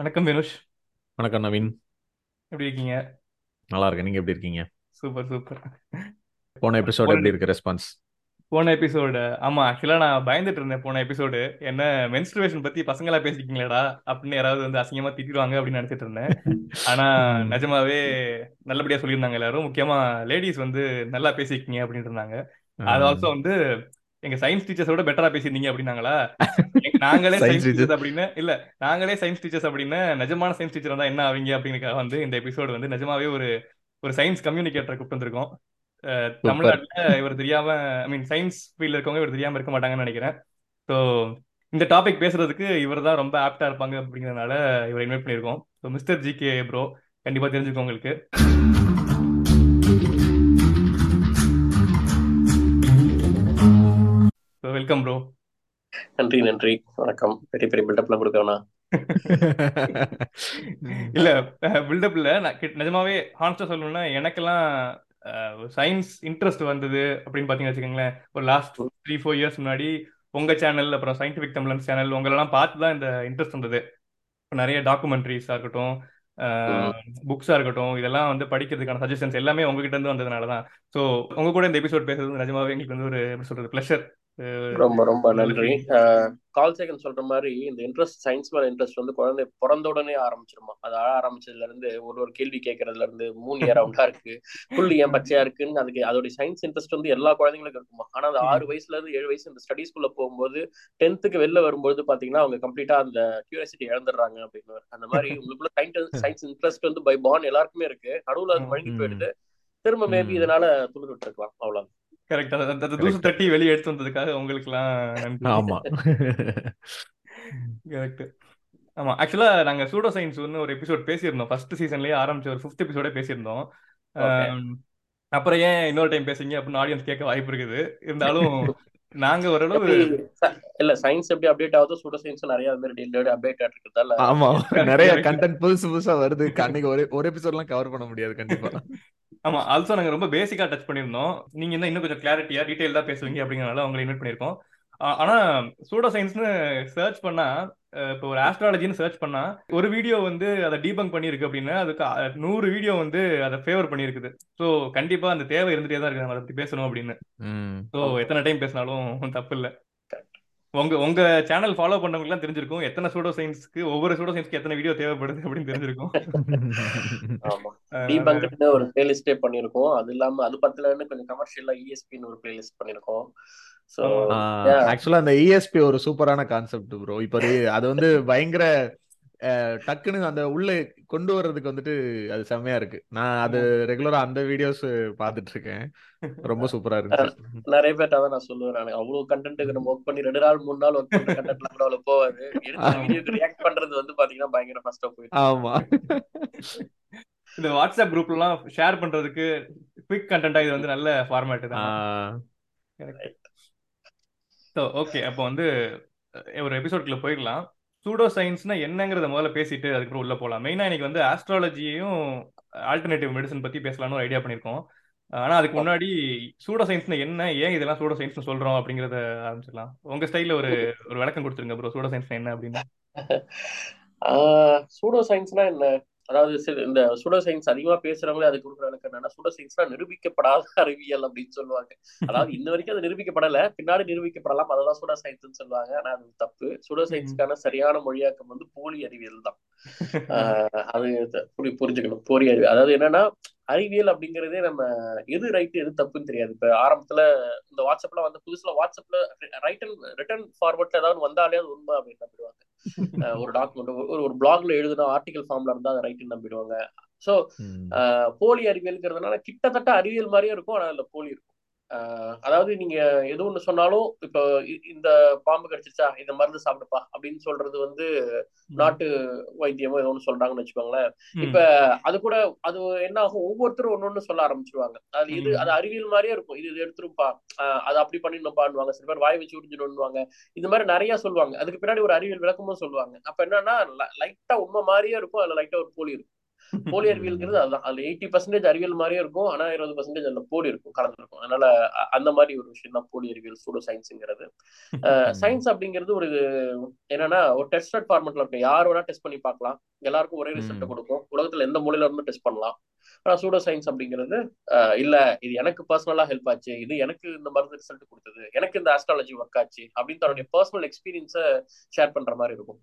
வணக்கம் வினுஷ். வணக்கம் நவீன். எப்படி இருக்கீங்க? நல்லா இருக்கேன். நீங்க எப்படி இருக்கீங்க? Super super. போன எபிசோட் எப்படி இருக்கு ரெஸ்பான்ஸ் போன எபிசோடு ஆமா ஆக்சுவலா நான் பயந்துட்டு இருந்தேன் போன எபிசோடு என்ன மென்ஸ்ட்ருவேஷன் பத்தி பசங்களா பேசிக்கிங்களேடா அப்படின்னு யாராவது வந்து அசிங்கமா திட்டிடுவாங்க அப்படின்னு நினைச்சிட்டு இருந்தேன். ஆனா நிஜமாவே நல்லபடியா சொல்லியிருந்தாங்க எல்லாரும். முக்கியமா லேடிஸ் வந்து நல்லா பேசிக்கிங்க அப்படின்னு இருந்தாங்க. அது ஆல்சோ வந்து எங்க சயின்ஸ் டீச்சர்ஸோட பெட்டரா பேசியிருந்தீங்க அப்படின்னாங்களா? நாங்களே சயின்ஸ் சயின்ஸ் டீச்சர் டீச்சர்ஸ் அப்படின்னு இல்ல நாங்களே சயின்ஸ் டீச்சர்ஸ் அப்படின்னு நிஜமான சயின்ஸ் டீச்சர் தான் என்ன ஆவீங்க அப்படிங்கறதுக்காக வந்து இந்த எபிசோடு வந்து நிஜமாவே ஒரு ஒரு சயின்ஸ் கம்யூனிகேட்டரை கூப்பிட்டு வந்திருக்கோம். தமிழ்நாட்டுல இவர் தெரியாம ஐ மீன் சயின்ஸ் ஃபீல்ட்ல இருக்கவங்க இவர் தெரியாம இருக்க மாட்டாங்கன்னு நினைக்கிறேன். ஸோ இந்த டாபிக் பேசுறதுக்கு இவர் தான் ரொம்ப ஆப்டா இருப்பாங்க அப்படிங்கறதுனால இவரை இன்வைட் பண்ணியிருக்கோம். So mister G K bro கண்டிப்பா தெரிஞ்சுக்கோ உங்களுக்கு. வெல்கம் ப்ரோ நன்றி நன்றி. வணக்கம். பெரிய பெரிய பில்டப்லாம் கொடுக்கறேனா இல்ல பில்டப்ல நான் நிஜமாவே ஹான்ஸ்டா சொல்லணும்னா எனக்கெல்லாம் சயின்ஸ் இன்ட்ரெஸ்ட் வந்தது அப்படின்னு பாத்தீங்கன்னு வச்சுக்கோங்களேன். ஒரு லாஸ்ட் த்ரீ ஃபோர் இயர்ஸ் முன்னாடி உங்க சேனல் அப்புறம் சயின்டிபிக் தமிழன் சேனல் உங்களெல்லாம் பார்த்து தான் இந்த இன்ட்ரெஸ்ட் வந்தது. இப்ப நிறைய டாக்குமெண்ட்ரிஸா இருக்கட்டும் புக்ஸா இருக்கட்டும் இதெல்லாம் வந்து படிக்கிறதுக்கான சஜஷன்ஸ் எல்லாமே உங்ககிட்ட இருந்து வந்ததுனால தான். ஸோ உங்க கூட இந்த எபிசோட் பேசுறது நிஜமாவே எங்களுக்கு வந்து ஒரு எப்படி சொல்றது ப்ளஷர் ரொம்ப ரொம்ப நன்றி. கால் செகண்ட் சொல்ற மாதிரி இந்த இன்ட்ரெஸ்ட் சயின்ஸ் மேல இன்ட்ரெஸ்ட் வந்து குழந்தை பிறந்த உடனே ஆரம்பிச்சிருமா? அது ஆழ ஆரம்பிச்சதுல இருந்து ஒரு ஒரு கேள்வி கேட்கறதுல இருந்து மூணு ஏ ரவுண்டா இருக்கு. புள்ளி ஏன் பச்சையா இருக்குன்னு அதுக்கு அதோட சயின்ஸ் இன்ட்ரெஸ்ட் வந்து எல்லா குழந்தைங்களுக்கும் இருக்குமா? ஆனா அந்த ஆறு வயசுல இருந்து ஏழு வயசு இந்த ஸ்டடீஸ்குள்ள போகும்போது டென்த்துக்கு வெளில வரும்போது பாத்தீங்கன்னா அவங்க கம்ப்ளீட்டா அந்த கியூரியாசிட்டி இழந்துடுறாங்க அப்படின்னு அந்த மாதிரி உங்களுக்குள்ள சயின்ஸ் இன்ட்ரெஸ்ட் வந்து பை பான் எல்லாருக்குமே இருக்கு. நடுவுல அது மழுங்கி போயிடுது. திரும்ப மேபி இதனால துணி விட்டுருக்கலாம். அவ்வளவு கரெக்ட் அந்த தூசு தட்டி வெளியே எடுத்து வந்ததுக்காக உங்களுக்குலாம் ஆமா. கரெக்ட் ஆமா ஆக்சுவலா நாங்க சூடோ சயின்ஸ் வந்து ஒரு எபிசோட் பேசியிருந்தோம். ஃபர்ஸ்ட் சீசன்லயே ஆரம்பிச்ச ஒரு ஃபிஃப்த் எபிசோடே பேசியிருந்தோம். அப்புறம் ஏன் இன்னொரு டைம் பேசுங்க அப்படின்னு ஆடியன்ஸ் கேட்க வாய்ப்பு இருக்குது. இருந்தாலும் நாங்க ஓரளவு இல்ல சயின்ஸ் எப்படி அப்டேட் ஆகுதோ சூட சயின்ஸ் நிறைய மாதிரி அப்டேட் இருக்கிறதால ஆமா நிறைய கண்டென்ட் புதுசு புதுசா வருது. அன்னைக்கு ஒரு ஒரு எபிசோட்லாம் கவர் பண்ண முடியாது கண்டிப்பா. ஆமா ஆல்சோ நாங்க ரொம்ப பேசிக்கா டச் பண்ணியிருந்தோம். நீங்க இன்னும் இன்னும் கொஞ்சம் கிளாரிட்டியா டீடைல்டா பேசுவீங்க அப்படிங்கறனால உங்களை இன்வைட் பண்ணியிருக்கோம். ஆ- ஆனா சூடோ சயின்ஸ்னு சர்ச் பண்ணா இப்போ ஒரு ஆஸ்ட்ராலஜின்னு சர்ச் பண்ணா ஒரு வீடியோ வந்து அதை டீபங்க் பண்ணியிருக்கு அப்படின்னா அதுக்கு நூறு வீடியோ வந்து அதை ஃபேவர் பண்ணியிருக்குது. ஸோ கண்டிப்பா அந்த தேவை இருந்துட்டே தான் இருக்கு நம்ம அதை பத்தி பேசணும் அப்படின்னு. ஸோ எத்தனை டைம் பேசினாலும் தப்பு இல்லை. உங்க உங்க சேனல் ஃபாலோ பண்ணவங்களுக்குலாம் தெரிஞ்சிருக்கும். எத்தனை சூடோ சயின்ஸ்க்கு ஒவ்வொரு சூடோ சயின்ஸ்க்கு எத்தனை வீடியோ தேவைப்படுது அப்படின்னு தெரிஞ்சிருக்கும். ஒரு பிளேலிஸ்டே பண்ணிருக்கோம் அது இல்லாம அது பத்தலன்னு கொஞ்சம் கமர்ஷியலா இஎஸ்பின்னு ஒரு பிளேலிஸ்ட் பண்ணிருக்கோம் சோ ஆக்சுவலா அந்த இஎஸ்பி ஒரு சூப்பரான கான்செப்ட் ப்ரோ இப்போ அது வந்து பயங்கர டக்குன்னு அந்த உள்ள கொண்டு வர்றதுக்கு வந்துட்டு அது செம்மையா இருக்கு. நான் அது ரெகுலரா அந்த வீடியோஸ் பார்த்துட்டு இருக்கேன் ரொம்ப சூப்பரா இருந்துச்சு. நிறைய பேர்ட்ட தான் நான் சொல்லுவேன் நான். அவ்வளவு கண்டென்ட்டுக்கு நம்ம ஒர்க் பண்ணி ரெண்டு நாள் மூணு நாள் ஒர்க் பண்ற கண்டென்ட்லாம் கூட அவ்வளவு போவாது. எடுத்த வீடியோக்கு ரியாக்ட் பண்றது வந்து பாத்தீங்கன்னா பயங்கர ஃபர்ஸ்டா போயிட்டு ஆமா. இந்த வாட்ஸ்அப் குரூப்லாம் ஷேர் பண்றதுக்கு குவிக் கண்டென்ட்டா இது வந்து நல்ல ஃபார்மேட் தானே. ஓகே அப்போ வந்து ஒரு எபிசோட்குள்ள போயிடலாம். சூடோ சயின்ஸ்னா என்னங்கிறத முதல்ல பேசிட்டு அதுக்கப்புறம் உள்ள போகலாம் மெயினா இன்னைக்கு வந்து ஆஸ்ட்ராலஜியும் ஆல்டர்னேட்டிவ் மெடிசன் பத்தி பேசலாம்னு ஒரு ஐடியா பண்ணியிருக்கோம். ஆனா அதுக்கு முன்னாடி சூடோ சயின்ஸ்னா என்ன ஏன் இதெல்லாம் சூடோ சயின்ஸ் சொல்றோம் அப்படிங்கறத ஆரம்பிச்சிடலாம். உங்க ஸ்டைல ஒரு ஒரு விளக்கம் கொடுத்துருங்க ப்ரோ சூடோ சயின்ஸ் என்ன அப்படின்னு. சூடோ சயின்ஸ்னா என்ன? அதாவது சில- இந்த சூடோ சயின்ஸ் அதிகமா பேசுறவங்களே அதுக்கு கொடுக்குற எனக்கு என்னன்னா சூடோ சயின்ஸ்னா நிரூபிக்கப்படாத அறிவியல் அப்படின்னு சொல்லுவாங்க. அதாவது இன்ன வரைக்கும் அது நிரூபிக்கப்படல. பின்னாடி நிரூபிக்கப்படலாம். அதெல்லாம் சூடோ சயின்ஸ்னு சொல்லுவாங்க. ஆனா அது தப்பு. சூடோ சயின்ஸ்க்கான சரியான மொழியாக்கம் வந்து போலி அறிவியல் தான். ஆஹ் அது புரி புரிஞ்சுக்கணும். போலி அறிவியல். அதாவது என்னன்னா அறிவியல் அப்படிங்கிறதே நம்ம எது ரைட் எது தப்புன்னு தெரியாது. இப்ப ஆரம்பத்துல இந்த வாட்ஸ்அப்ல வந்த புதுசுல வாட்ஸ்அப்ல ரைட் அண்ட் ரிட்டர்ன் ஃபார்வர்ட்ல ஏதாவது வந்தாலே அது உண்மை அப்படின்னு நம்பிடுவாங்க. ஒரு டாக்குமெண்ட் ஒரு ஒரு பிளாக்ல எழுதுனா ஆர்டிகல் ஃபார்ம்ல இருந்தா அதை ரைட்னு நம்பிடுவாங்க. ஸோ. போலி அறிவியல்ங்கிறதுனால கிட்டத்தட்ட அறிவியல் மாதிரியே இருக்கும் ஆனா அதுல போலி இருக்கும். அதாவது நீங்க எது ஒண்ணு சொன்னாலும் இப்போ இந்த பாம்பு கடிச்சிச்சா இந்த மருந்து சாப்பிடுப்பா அப்படின்னு சொல்றது வந்து நாட்டு வைத்தியமோ ஏதோ ஒன்று சொல்றாங்கன்னு வச்சுக்கோங்களேன். இப்ப அது கூட அது என்ன ஆகும் ஒவ்வொருத்தரும் ஒண்ணு ஒண்ணு சொல்ல ஆரம்பிச்சிருவாங்க. அது இது அது அறிவியல் மாதிரியே இருக்கும். இது இது எடுத்துருப்பா. அது அப்படி பண்ணிடணும்பான்னுவாங்க. சில பேர் வாய் வச்சு உறிஞ்சிடணும்னுவாங்க. இந்த மாதிரி நிறைய சொல்லுவாங்க. அதுக்கு பின்னாடி ஒரு அறிவியல் விளக்கமும் சொல்லுவாங்க. அப்ப என்னன்னா லைட்டா உண்மை மாதிரியே இருக்கும். அதுல லைட்டா ஒரு போலி இருக்கும். போலி அறிவியல்ங்கிறது அதுதான். அதுல எயிட்டி பர்சன்டேஜ் அறிவியல் மாதிரியே இருக்கும் ஆனா இருபது பர்சன்டேஜ் அதுல போலி இருக்கும் கலந்துருக்கும். அதனால அந்த மாதிரி ஒரு விஷயம் தான் போலி அறிவியல் சூடோ சயின்ஸுங்கிறது சயின்ஸ் அப்படிங்கிறது ஒரு என்னன்னா ஒரு டெஸ்டட் ஃபார்மெட்ல இருக்கும். யார் வேணா டெஸ்ட் பண்ணி பார்க்கலாம். எல்லாருக்கும் ஒரே ரிசல்ட். கொடுக்கும். உலகத்துல எந்த மூலையில இருந்தும் டெஸ்ட் பண்ணலாம். ஆனா சூடோ சயின்ஸ் அப்படிங்கிறது அஹ், இல்ல இது எனக்கு பர்சனலா ஹெல்ப் ஆச்சு. இது எனக்கு இந்த மருந்து ரிசல்ட் கொடுத்தது. எனக்கு இந்த ஆஸ்ட்ராலஜி ஒர்க் ஆச்சு. அப்படின்னு தன்னுடைய பர்சனல் எக்ஸ்பீரியன்ஸை ஷேர் பண்ற மாதிரி இருக்கும்.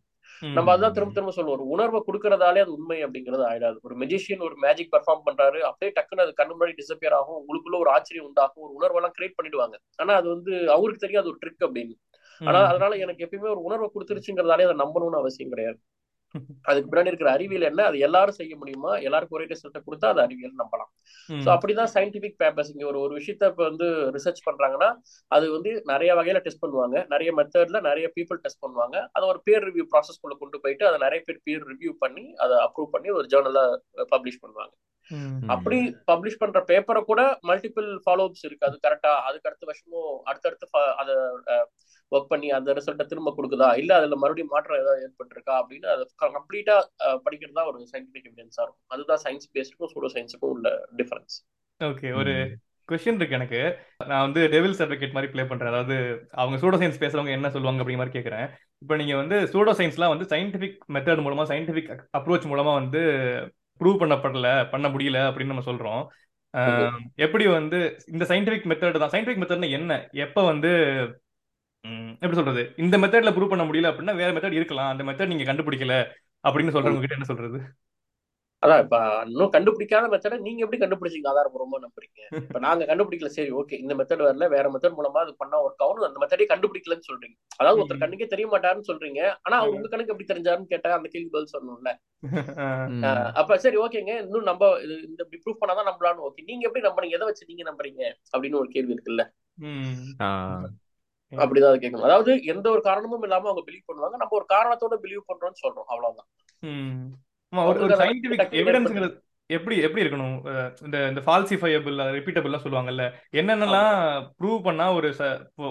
நம்ம அதான் திரும்ப திரும்ப சொல்லுவோம். ஒரு உணர்வை கொடுக்கறதாலே அது உண்மை அப்படிங்கிறது ஆயிடாது. ஒரு மெஜிஷியன் ஒரு மேஜிக் பெர்ஃபார்ம் பண்றாரு அப்படியே டக்குன்னு அது கண்ணு முன்னாடி டிசப்பியர் ஆகும் உங்களுக்குள்ள ஒரு ஆச்சரியம் உண்டாகும் ஒரு உணர்வெல்லாம் கிரியேட் பண்ணிடுவாங்க. ஆனா அது வந்து அவருக்கு தெரியாது ஒரு ட்ரிக் அப்படின்னு. ஆனா அதனால எனக்கு எப்பயுமே ஒரு உணர்வை கொடுத்துருச்சுங்கிறதாலே அதை நம்பணும்னு அவசியம் கிடையாது. அதுக்கு பின்னாடி இருக்கிற அறிவியல் என்ன? அது எல்லாரும் செய்ய முடியுமா? எல்லாருக்கும் ஒரே ரிசல்ட்டை கொடுத்தா அது அறிவியல் நம்பலாம். ஸோ அப்படிதான் சயின்டிபிக் பேப்பர்ஸ் இங்க ஒரு ஒரு விஷயத்த இப்போ வந்து ரிசர்ச் பண்றாங்கன்னா அது வந்து நிறைய வகையில டெஸ்ட் பண்ணுவாங்க. நிறைய மெத்தட்ல நிறைய பீப்புள் டெஸ்ட் பண்ணுவாங்க. அதை ஒரு பேர் ரிவ்யூ ப்ராசஸ்க்குள்ள கொண்டு போயிட்டு அதை நிறைய பேர் பேர் ரிவ்யூ பண்ணி அதை அப்ரூவ் பண்ணி ஒரு ஜேர்னல்ல பப்ளிஷ் பண்ணுவாங்க. அப்படி பப்ளிஷ் பண்ற பேப்பரை கூட மல்டிபிள் ஃபாலோஅப்ஸ் இருக்கு. அது கரெக்டா அதுக்கு அடுத்த வருஷமும் அடுத்தடுத்து அதை ஒர்க் பண்ணி அந்த ரிசல்ட்டை திரும்ப கொடுக்குதா? இல்ல அதுல மறுபடியும் மாற்றம் ஏதாவது ஏற்பட்டிருக்கா? அப்படின்னு அதை கம்ப்ளீட்டா படிக்கிறது தான் ஒரு சயின்டிபிக் எவிடன்ஸா இருக்கும். அதுதான் சயின்ஸ் பேஸ்டுக்கும் சூடோ சயின்ஸுக்கும் உள்ள டிஃபரன்ஸ் ஓகே ஒரு கொஸ்டின் இருக்கு எனக்கு. நான் வந்து டெவில்ஸ் அட்வொகேட் மாதிரி ப்ளே பண்றேன். அதாவது அவங்க சூடோ சயின்ஸ் பேசுறவங்க என்ன சொல்லுவாங்க அப்படிங்கிற மாதிரி கேட்கறேன் இப்போ நீங்க வந்து சூடோ சயின்ஸ்லாம் வந்து சயின்டிபிக் மெத்தட் மூலமா சயின்டிபிக் அப்ரோச் மூலமா வந்து ப்ரூவ் பண்ணப்படல பண்ண முடியல அப்படின்னு நம்ம சொல்றோம். எப்படி வந்து இந்த சயின்டிபிக் மெத்தட் தான். சயின்டிபிக் மெத்தட்னா என்ன? எப்ப வந்து எப்படி சொல்றது? இந்த மெத்தட்ல ப்ரூவ் பண்ண முடியல அப்படின்னா வேற மெத்தட் இருக்கலாம். அந்த மெத்தட் நீங்க கண்டுபிடிக்கல அப்படின்னு சொல்றவங்க கிட்ட என்ன சொல்றது? அதான் இப்ப இன்னும் கண்டுபிடிக்காத மெத்தடை நீங்க எப்படி கண்டுபிடிச்சீங்க? ஆதாரபூர்வமா நம்புறீங்க. இப்ப நாங்க கண்டுபிடிக்கல. சரி ஓகே இந்த மெத்தட் வரல. வேற மெத்தட் மூலமா அது பண்ணா ஒர்க் ஆகும் அந்த மெத்தடே கண்டுபிடிக்கலன்னு சொல்றீங்க. அதாவது ஒருத்தர் கண்ணுக்கே தெரிய மாட்டாருன்னு சொல்றீங்க. ஆனா அவர் உங்க கணக்கு எப்படி தெரிஞ்சாருன்னு கேட்டா அந்த கேள்வி பதில் சொல்லணும்ல. அப்ப சரி ஓகேங்க இன்னும் நம்ம இது இந்த ப்ரூஃப் பண்ணாதான் நம்பலாம்னு. ஓகே நீங்க எப்படி நம்புறீங்க? எதை வச்சு நீங்க நம்புறீங்க? அப்படின்னு ஒரு கேள்வி இருக்குல்ல. அப்படிதான் அது கேட்கணும் அதாவது எந்த ஒரு காரணமும் இல்லாம அவங்க பிலீவ் பண்ணுவாங்க. நம்ம ஒரு காரணத்தோட பிலீவ் பண்றோம்னு சொல்றோம். அவ்வளவுதான். எப்படி எப்படி இருக்கணும்? இந்த இந்த ஃபால்சிஃபையபிள் ரிப்பீட்டபிள்லாம் சொல்லுவாங்கல்ல. என்னென்னலாம் ப்ரூவ் பண்ணா ஒரு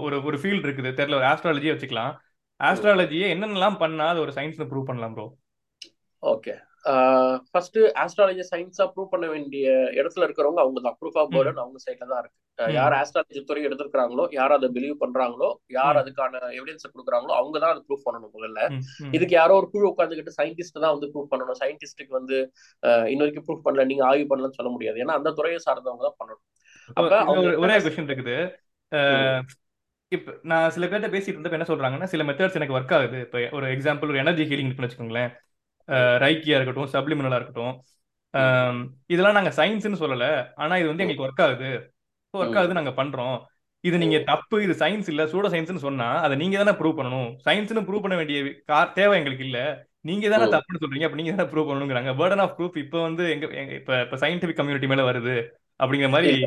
ஒரு ஒரு ஃபீல்ட் இருக்குது. தெரியல ஒரு ஆஸ்ட்ராலஜியே வச்சுக்கலாம். ஆஸ்ட்ராலஜியே என்னென்னலாம் பண்ணா அது ஒரு சயின்ஸ்னு ப்ரூவ் பண்ணலாம் ப்ரோ ஓகே. ஃபர்ஸ்ட் ஆஸ்ட்ராலஜி சயின்ஸா ப்ரூவ் பண்ண வேண்டிய இடத்துல இருக்கிறவங்க அவங்க தான் ப்ரூஃப் ஆஃப் பேர்டன் அவங்க சைட்ல தான் இருக்கு. யார் ஆஸ்ட்ராலஜி துறை எடுத்திருக்காங்களோ யார் அதை பிலீவ் பண்றாங்களோ யார் அதுக்கான எவிடன்ஸ் கொடுக்குறாங்களோ அவங்க தான் அதை ப்ரூவ் பண்ணணும் முதல்ல. இதுக்கு யாரோ ஒரு குழு உட்காந்துக்கிட்டு சயின்டிஸ்ட் தான் வந்து ப்ரூவ் பண்ணணும். சயின்டிஸ்டுக்கு வந்து இன்ன வரைக்கும் ப்ரூவ் பண்ணல நீங்க ஆய்வு பண்ணலன்னு சொல்ல முடியாது. ஏன்னா அந்த துறையை சார்ந்தவங்க தான் பண்ணணும். அப்ப ஒரு- கொஸ்டின் இருக்குது. இப்ப நான் சில பேர்ட்ட பேசிட்டு இருந்தப்ப என்ன சொல்றாங்கன்னா சில மெத்தட்ஸ் எனக்கு ஒர்க் ஆகுது. இப்ப ஒரு எக்ஸாம்பிள் ஒரு எனர்ஜி ஹீலிங் வச்சுக்கோங்களேன். ரைக்கியா இருக்கட்டும் சப்ளிமினலா இருக்கட்டும் இதெல்லாம் நாங்க சயின்ஸ்னு சொல்லல. ஆனா இது வந்து எங்களுக்கு ஒர்க் ஆகுது. ஒர்க் ஆகுது நாங்க பண்றோம். இது நீங்க தப்பு இது சயின்ஸ் இல்ல சூட சயின்ஸ்னு சொன்னா அதை நீங்க தானே ப்ரூவ் பண்ணணும். சயின்ஸ்னு ப்ரூவ் பண்ண வேண்டிய கா- தேவை எங்களுக்கு இல்ல. நீங்க தானே. தப்புன்னு சொல்றீங்க அப்ப நீங்க தானே ப்ரூவ் பண்ணணுங்கிறாங்க. பேர்டன் ஆஃப் ப்ரூஃப் இப்ப வந்து எங்க இப்ப இப்ப சயின்டிபிக் கம்யூனிட்டி மேல வருது. அப்படிங்கிற மாதிரி?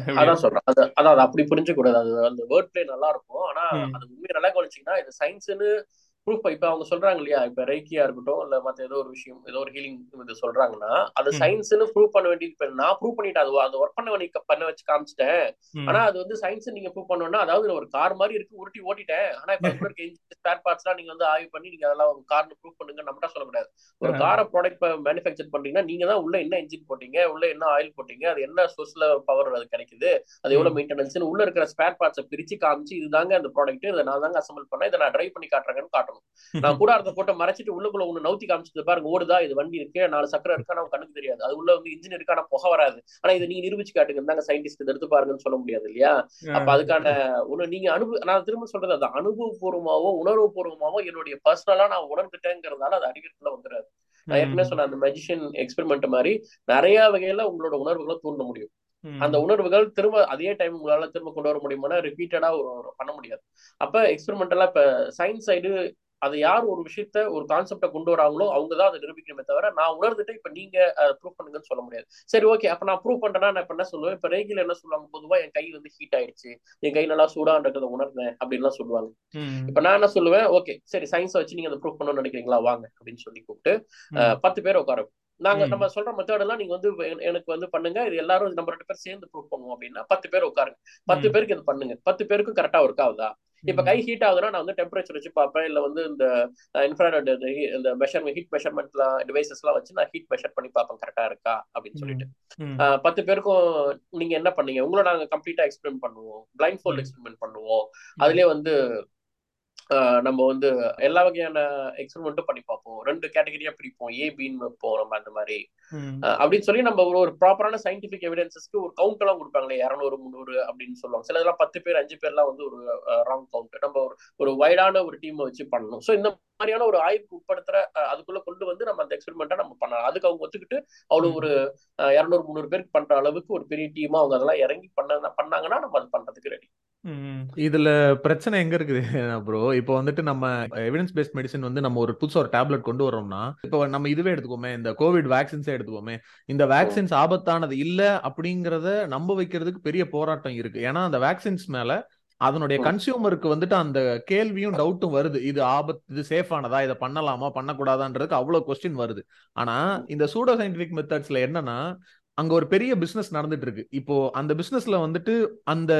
அதான் சொல்றேன். அது அதான் அது அப்படி புரிஞ்ச கூடாது. அது அந்த வேர்ட் பிளே நல்லா இருக்கும். ஆனா. அது உண்மையை நல்லா கவனிச்சீங்கன்னா இது சயின்ஸ்னு ப்ரூஃப் இப்ப அவங்க சொல்றாங்க இல்லையா? இப்ப ரைக்கியா இருக்கட்டும் இல்ல மத்த ஏதோ ஒரு விஷயம் ஏதோ ஒரு ஹீலிங் இது சொல்றாங்கன்னா அது. சயின்ஸ்னு ப்ரூவ் பண்ண வேண்டியது இப்ப நான் ப்ரூவ் பண்ணிட்டேன். அது அது ஒர்க் பண்ண வேண்டிய பண்ண வச்சு காமிச்சிட்டேன். ஆனா அது வந்து சயின்ஸ் நீங்க ப்ரூவ் பண்ணணும்னா அதாவது ஒரு கார் மாதிரி இருக்கு உருட்டி ஓட்டிட்டேன். ஆனா இப்ப இருக்க ஸ்பேர் பார்ட்ஸ் எல்லாம் நீங்க வந்து ஆய்வு பண்ணி நீங்க அதெல்லாம் ஒரு கார் ப்ரூவ் பண்ணுங்க நம்மகிட்ட சொல்லக்கூடாது ஒரு ஆ. காரை ப்ராடக்ட் மேனுஃபேக்சர் பண்றீங்கன்னா நீங்க தான் உள்ள என்ன இன்ஜின் போட்டீங்க உள்ள என்ன ஆயில் போட்டீங்க அது என்ன சோர்ஸ்ல பவர் அது கிடைக்குது அது எவ்வளவு மெயின்டெனன்ஸ் உள்ள இருக்கிற ஸ்பேர் பார்ட்ஸை பிரிச்சு காமிச்சு இதுதாங்க அந்த ப்ராடக்ட் இதை நான் தாங்க அசம்பிள் பண்ணேன் இதை நான் ட்ரைவ் பண்ணி காட்டுறேன்னு காட்டணும். நான் கூட அந்த போட்டோ மறைச்சிட்டு உள்ளுக்குள்ள ஒண்ணு நவுத்தி காமிச்சது பாருங்க ஓடுதா? இது வண்டி இருக்கு? நாலு சக்கரம் இருக்கா? நம்ம கண்ணுக்கு தெரியாது. அது உள்ள வந்து இன்ஜின் இருக்கா புகை வராது. ஆனா இதை நீங்க நிரூபிச்சு காட்டுங்க தாங்க சயின்டிஸ்ட் எடுத்து பாருங்கன்னு சொல்ல முடியாது இல்லையா? அப்ப அதுக்கான ஒண்ணு நீங்க அனுபவ நான் திரும்ப சொல்றது அது அனுபவபூர்வமாவோ உணர்வுபூர்வமாவோ என்னுடைய பர்சனலா நான் உணர்ந்துட்டேங்கிறதால அது அறிவியத்துல வந்துடாது நான் ஏற்கனவே சொன்ன அந்த மெஜிஷியன் எக்ஸ்பெரிமெண்ட் மாதிரி நிறைய வகையில உங்களோட உணர்வுகளை தூண்ட முடியும். அந்த உணர்வுகள் திரும்ப அதே டைம் உங்களால திரும்ப கொண்டு வர முடியுமானா ரிப்பீட்டடா ஒரு பண்ண முடியாது. அப்ப எக்ஸ்பெரிமெண்டலா இப்ப சயின்ஸ் சைடு அது யார் ஒரு விஷயத்த ஒரு கான்செப்டை கொண்டு வராங்களோ அவங்க தான் அதை நிரூபிக்கணுமே தவிர நான் உணர்ந்துட்டு இப்ப நீங்க ப்ரூவ் பண்ணுங்கன்னு சொல்ல முடியாது. சரி ஓகே அப்ப நான் ப்ரூவ் பண்றேன்னா நான் இப்ப என்ன சொல்லுவேன்? இப்ப ரேகில என்ன சொல்லுவாங்க? பொதுவா என் கை வந்து ஹீட் ஆயிடுச்சு. என் கை நல்லா சூடான்றதை உணர்ந்தேன் அப்படின்லாம் சொல்லுவாங்க. இப்ப நான் என்ன சொல்லுவேன்? ஓகே சரி சயின்ஸை வச்சு நீங்க அதை ப்ரூவ் பண்ணணும்னு நினைக்கிறீங்களா? வாங்க அப்படின்னு சொல்லி கூப்பிட்டு பத்து பேர் உட்கார நாங்க. நம்ம சொல்ற மெத்தட் எல்லாம் நீங்க வந்து எனக்கு வந்து பண்ணுங்க. இது எல்லாரும் நம்ம ரெண்டு பேர் சேர்ந்து ப்ரூவ் பண்ணுவோம் அப்படின்னா பத்து பேர் உட்காருங்க. பத்து. பேருக்கு இது பண்ணுங்க. பத்து பேருக்கும் கரெக்டா ஒர்க் ஆகுதா? இப்ப கை ஹீட் ஆகுதுன்னா நான் வந்து டெம்பரேச்சர் வச்சு பார்ப்பேன். இல்ல வந்து இந்த இன்ஃப்ராரெட் இந்த மெஷர் ஹீட் மெஷர்மெண்ட்ல டிவைசஸ் எல்லாம் வச்சு நான் ஹீட் மெஷர் பண்ணி பார்ப்பேன். கரெக்டா இருக்கா? அப்படின்னு சொல்லிட்டு. பத்து பேருக்கும் நீங்க என்ன பண்ணீங்க? உங்களை நாங்க கம்ப்ளீட்டா எக்ஸ்பிளைன் பண்ணுவோம். Blind fold. எக்ஸ்பெரிமெண்ட் பண்ணுவோம். அதுலயே வந்து நம்ம வந்து எல்லா வகையான எக்ஸ்பெரிமெண்ட்டும் பண்ணி பார்ப்போம். ரெண்டு கேட்டகரியா பிரிப்போம். ஏ பின்னு வைப்போம் நம்ம அந்த மாதிரி. அப்படின்னு சொல்லி நம்ம ஒரு ஒரு ப்ராப்பரான சயின்டிபிக் எவிடன்சஸ்க்கு ஒரு கவுண்ட் எல்லாம் கொடுப்பாங்களே இரநூறு முந்நூறு அப்படின்னு சொல்லுவாங்க. சில இதெல்லாம் பத்து பேர் அஞ்சு பேர்லாம் வந்து ஒரு ராங் கவுண்ட் நம்ம ஒரு ஒரு வைடான ஒரு டீமை வச்சு பண்ணணும். ஸோ இந்த மாதிரியான ஒரு ஆய்வுக்கு உட்படுத்துற அதுக்குள்ள கொண்டு வந்து நம்ம அந்த எக்ஸ்பெரிமெண்ட்டை நம்ம பண்ணலாம். அதுக்கு அவங்க ஒத்துக்கிட்டு அவ்வளவு ஒரு இரநூறு முந்நூறு பேருக்கு பண்ற அளவுக்கு ஒரு பெரிய டீமா அவங்க அதெல்லாம் இறங்கி பண்ண பண்ணாங்கன்னா நம்ம அது பண்றதுக்கு ரெடி ம். இதுல பிரச்சனை எங்க இருக்குது ப்ரோ இப்போ வந்துட்டு நம்ம எவிடன்ஸ் பேஸ்ட் மெடிசன் வந்து நம்ம ஒரு புதுசா ஒரு டேப்லெட் கொண்டு வரோம்னா இப்போ நம்ம இதுவே எடுத்துக்கோமே இந்த கோவிட் வேக்சின்ஸே எடுத்துக்கோமே இந்த வேக்சின்ஸ் ஆபத்தானது இல்ல அப்படிங்கறத நம்ப வைக்கிறதுக்கு பெரிய போராட்டம் இருக்கு. ஏன்னா அந்த வேக்சின்ஸ் மேல அதனுடைய. கன்சியூமருக்கு வந்துட்டு அந்த கேள்வியும் டவுட்டும் வருது. இது ஆபத்து இது சேஃபானதா இதை பண்ணலாமா? பண்ணக்கூடாதான்றதுக்கு அவ்வளவு கொஸ்டின் வருது. ஆனா இந்த சூடோ சயின்டிபிக் மெத்தட்ஸ்ல என்னன்னா அங்க ஒரு பெரிய பிசினஸ் நடந்துட்டு இருக்கு இப்போ அந்த பிசினஸ்ல வந்துட்டு அந்த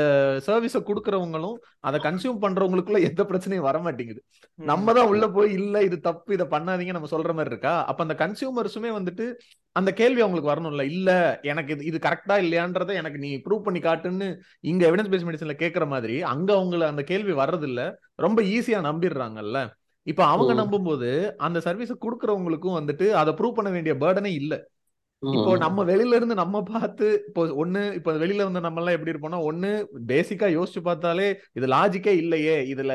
சர்வீஸை கொடுக்கறவங்களும் அதை கன்சியூம் பண்றவங்களுக்குள்ள எந்த பிரச்சனையும் வர மாட்டேங்குது நம்ம தான் உள்ள போய் இல்ல இது தப்பு இதை பண்ணாதீங்க நம்ம சொல்ற மாதிரி இருக்கா? அப்ப அந்த கன்சியூமர்ஸுமே வந்துட்டு அந்த கேள்வி அவங்களுக்கு வரணும்ல இல்ல எனக்கு இது இது கரெக்டா இல்லையான்றதை எனக்கு நீ ப்ரூவ் பண்ணி காட்டுன்னு இங்க எவிடன்ஸ் பேஸ் மெடிசன்ல கேக்குற மாதிரி அங்க அவங்கள அந்த கேள்வி வர்றது இல்ல ரொம்ப ஈஸியா நம்பிடுறாங்கல்ல இப்ப அவங்க ம். நம்பும்போது அந்த சர்வீஸை கொடுக்கறவங்களுக்கும் வந்துட்டு அதை ப்ரூவ் பண்ண வேண்டிய பேர்டனே இல்ல இப்போ. நம்ம வெளியில இருந்து நம்ம பார்த்து இப்போ ஒண்ணு இப்போ வெளியில இருந்து நம்ம எல்லாம் எப்படி இருப்போம்னா ஒண்ணு பேசிக்கா யோசிச்சு பார்த்தாலே இது லாஜிக்கே இல்லையே இதுல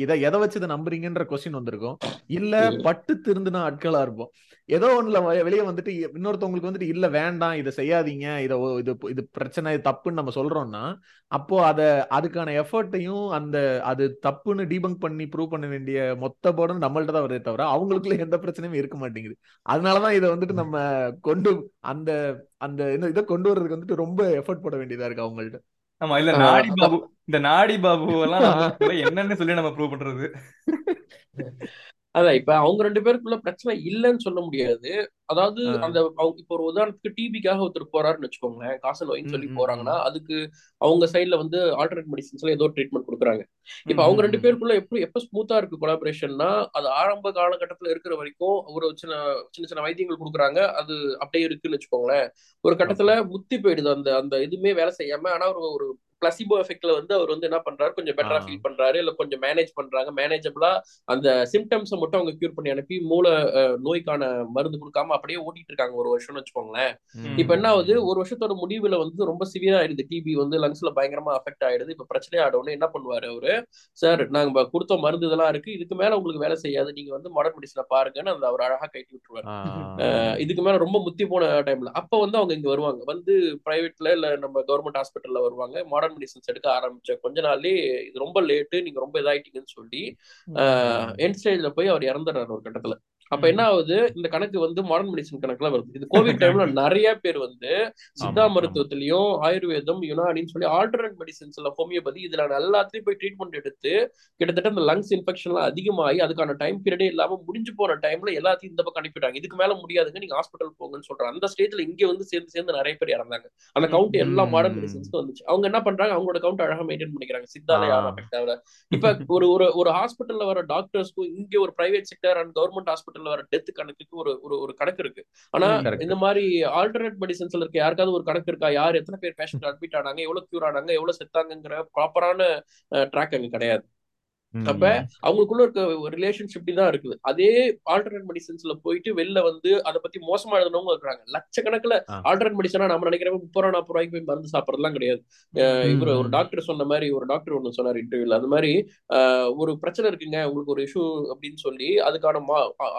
இத எதை வச்சு இதை நம்புறீங்கன்ற கொஸ்டின் வந்திருக்கும் இல்ல. பட்டு திருந்தின ஆட்களா இருப்போம் ஏதோ ஒண்ணுல வெளிய வந்துட்டு இன்னொருத்தவங்களுக்கு வந்துட்டு இல்ல வேண்டாம் இதை செய்யாதீங்க இத இது இது பிரச்சனை இது தப்புன்னு நம்ம சொல்றோம்னா அப்போ அத அதுக்கான எஃபர்ட்டையும் அந்த அது தப்புன்னு டீபங்க் பண்ணி ப்ரூவ் பண்ண வேண்டிய மொத்த போர்டும் நம்மள்ட்ட தான் வருதே தவிர அவங்களுக்குள்ள எந்த பிரச்சனையும் இருக்க மாட்டேங்குது. அதனாலதான் இதை வந்துட்டு நம்ம கொண்டு அந்த அந்த இதை கொண்டு வர்றதுக்கு வந்துட்டு ரொம்ப எஃபர்ட் போட வேண்டியதா இருக்கு அவங்கள்ட்ட. ஆமா இல்ல நாடி பாபு இந்த நாடி பாபு எல்லாம் நம்ம என்னன்னு சொல்லி நம்ம ப்ரூவ் பண்றது? அதான் இப்ப அவங்க ரெண்டு பேருக்குள்ள பிரச்சனை இல்லைன்னு சொல்ல முடியாது. அதாவது. அந்த அவங்க இப்போ ஒரு உதாரணத்துக்கு டிபிக்காக ஒருத்தர் போறாருன்னு வச்சுக்கோங்களேன். காச நோயின்னு சொல்லி போறாங்கன்னா அதுக்கு அவங்க சைட்ல வந்து ஆல்டர்னேட் மெடிசின்ஸ்ல ஏதோ ட்ரீட்மெண்ட் கொடுக்குறாங்க. இப்ப அவங்க ரெண்டு. பேருக்குள்ள எப்படி எப்ப ஸ்மூத்தா இருக்கு கொலாபரேஷன்னா அது ஆரம்ப காலகட்டத்துல இருக்கிற வரைக்கும் ஒரு சின்ன சின்ன சின்ன வைத்தியங்கள் கொடுக்குறாங்க. அது அப்படியே இருக்குன்னு வச்சுக்கோங்களேன். ஒரு கட்டத்துல முத்தி போயிடுது அந்த அந்த எதுவுமே வேலை செய்யாம ஆனா ஒரு ஒரு பிளசிபோ எஃபெக்ட்ல வந்து அவர் வந்து என்ன பண்றாரு? கொஞ்சம் பெட்டரா. ஃபீல் பண்றாரு இல்ல கொஞ்சம் மேனேஜ் பண்றாங்க. மேனேஜபிளா அந்த சிம்டம்ஸை மட்டும் அவங்க கியூர் பண்ணி அனுப்பி மூளை அஹ், நோய்க்கான மருந்து கொடுக்காம அப்படியே ஓட்டிட்டு இருக்காங்க ஒரு வருஷம்னு வச்சுக்கோங்களேன். இப்ப என்ன ஆகுது? ஒரு வருஷத்தோட முடிவுல வந்து ரொம்ப சிவியர் ஆயிடுது டிபி வந்து லங்ஸ்ல பயங்கரமா அஃபெக்ட் ஆயிடுது. இப்ப பிரச்சனை ஆடவுடனே என்ன பண்ணுவாரு அவரு? சார் நாங்க கொடுத்த மருந்து இதெல்லாம் இருக்கு. இதுக்கு மேல உங்களுக்கு வேலை செய்யாது. நீங்க வந்து மாடர்ன் மெடிசனை பாருங்கன்னு அந்த அவர் அழகா கைட்டி விட்டுருவாரு. இதுக்கு மேல ரொம்ப முத்தி போன டைம்ல அப்ப வந்து அவங்க இங்க வருவாங்க. வந்து பிரைவேட்ல இல்ல நம்ம கவர்மெண்ட் ஹாஸ்பிட்டல்ல வருவாங்க. மாடர்ன் மெடிசன்ஸ் எடுக்க ஆரம்பிச்ச கொஞ்ச நாள்லயே இது ரொம்ப லேட்டு நீங்க ரொம்ப இதாயிட்டீங்கன்னு சொல்லி எண்ட் ஸ்டேஜ்ல போய் அவர் இறந்துடுறாரு ஒரு கட்டத்துல. அப்ப என்ன ஆகுது இந்த கணக்கு வந்து மாடர்ன் மெடிசன் கணக்குல வருது. இது கோவிட் டைம்ல நிறைய பேர் வந்து சித்தா. மருத்துவத்திலயும் ஆயுர்வேதம் யுனானின்னு சொல்லி ஆல்டர்னேட் மெடிசன்ஸ்ல ஹோமியோபதி இதுல எல்லாத்தையும் போய் ட்ரீட்மெண்ட் எடுத்து கிட்டத்தட்ட இந்த லங்ஸ் இன்ஃபெக்ஷன்லாம் அதிகமாகி அதுக்கான டைம் பீரியடே இல்லாம முடிஞ்சு போன டைம்ல எல்லாத்தையும் இந்த பக்கம் அனுப்பிட்டாங்க இதுக்கு மேல முடியாதுங்க நீங்க ஹாஸ்பிட்டல் போங்கன்னு சொல்றாங்க. அந்த ஸ்டேஜ்ல இங்க வந்து சேர்ந்து சேர்ந்து நிறைய பேர் இறந்தாங்க. அந்த கவுண்ட் எல்லா மாடர்ன் ம். மெடிசன்ஸ்க்கு வந்துச்சு. அவங்க என்ன பண்றாங்க? அவங்களோட கவுண்ட் அழகா மெயின்டைன் பண்ணிக்கிறாங்க. சித்தால. யாரும் அஃபெக்ட் ஆகல. இப்ப ஒரு ஒரு ஒரு ஹாஸ்பிட்டல்ல வர டாக்டர்ஸ்க்கும் இங்க ஒரு பிரைவேட் செக்டர் அண்ட் கவர்மெண்ட் ஹாஸ்பிட்டல்ல வர டெத் கணக்குக்கு ஒரு ஒரு ஒரு கணக்கு இருக்கு ஆனா. இந்த மாதிரி ஆல்டர்னேட் மெடிசன்ஸ்ல இருக்க யாருக்காவது ஒரு கணக்கு இருக்கா யார் எத்தனை பேர் பேஷண்ட் அட்மிட் ஆனாங்க எவ்வளவு கியூர் ஆனாங்க எவ்வளவு செத்தாங்கங்கிற ப்ராப்பரான ட்ராக் அங்க கிடையாது. அப்ப அவங்களுக்குள்ள இருக்க ஒரு ரிலேஷன்ஷிப் தான் இருக்குது. அதே ஆல்டர்னேட் மெடிசன்ஸ்ல போயிட்டு வெளில வந்து அதை பத்தி மோசமா எழுதுனவங்க இருக்கிறாங்க. லட்சக்கணக்கில். ஆல்டர்னேட் மெடிசனா நம்ம நினைக்கிறவங்க முப்பது ரூபா நாற்பது ரூபாய்க்கு போய் மருந்து சாப்பிடறதுலாம் கிடையாது. இவர் ஒரு. டாக்டர் சொன்ன மாதிரி ஒரு டாக்டர் ஒன்று சொன்னார் இன்டர்வியூல அது மாதிரி ஒரு பிரச்சனை இருக்குங்க. உங்களுக்கு ஒரு இஷ்யூ அப்படின்னு சொல்லி அதுக்கான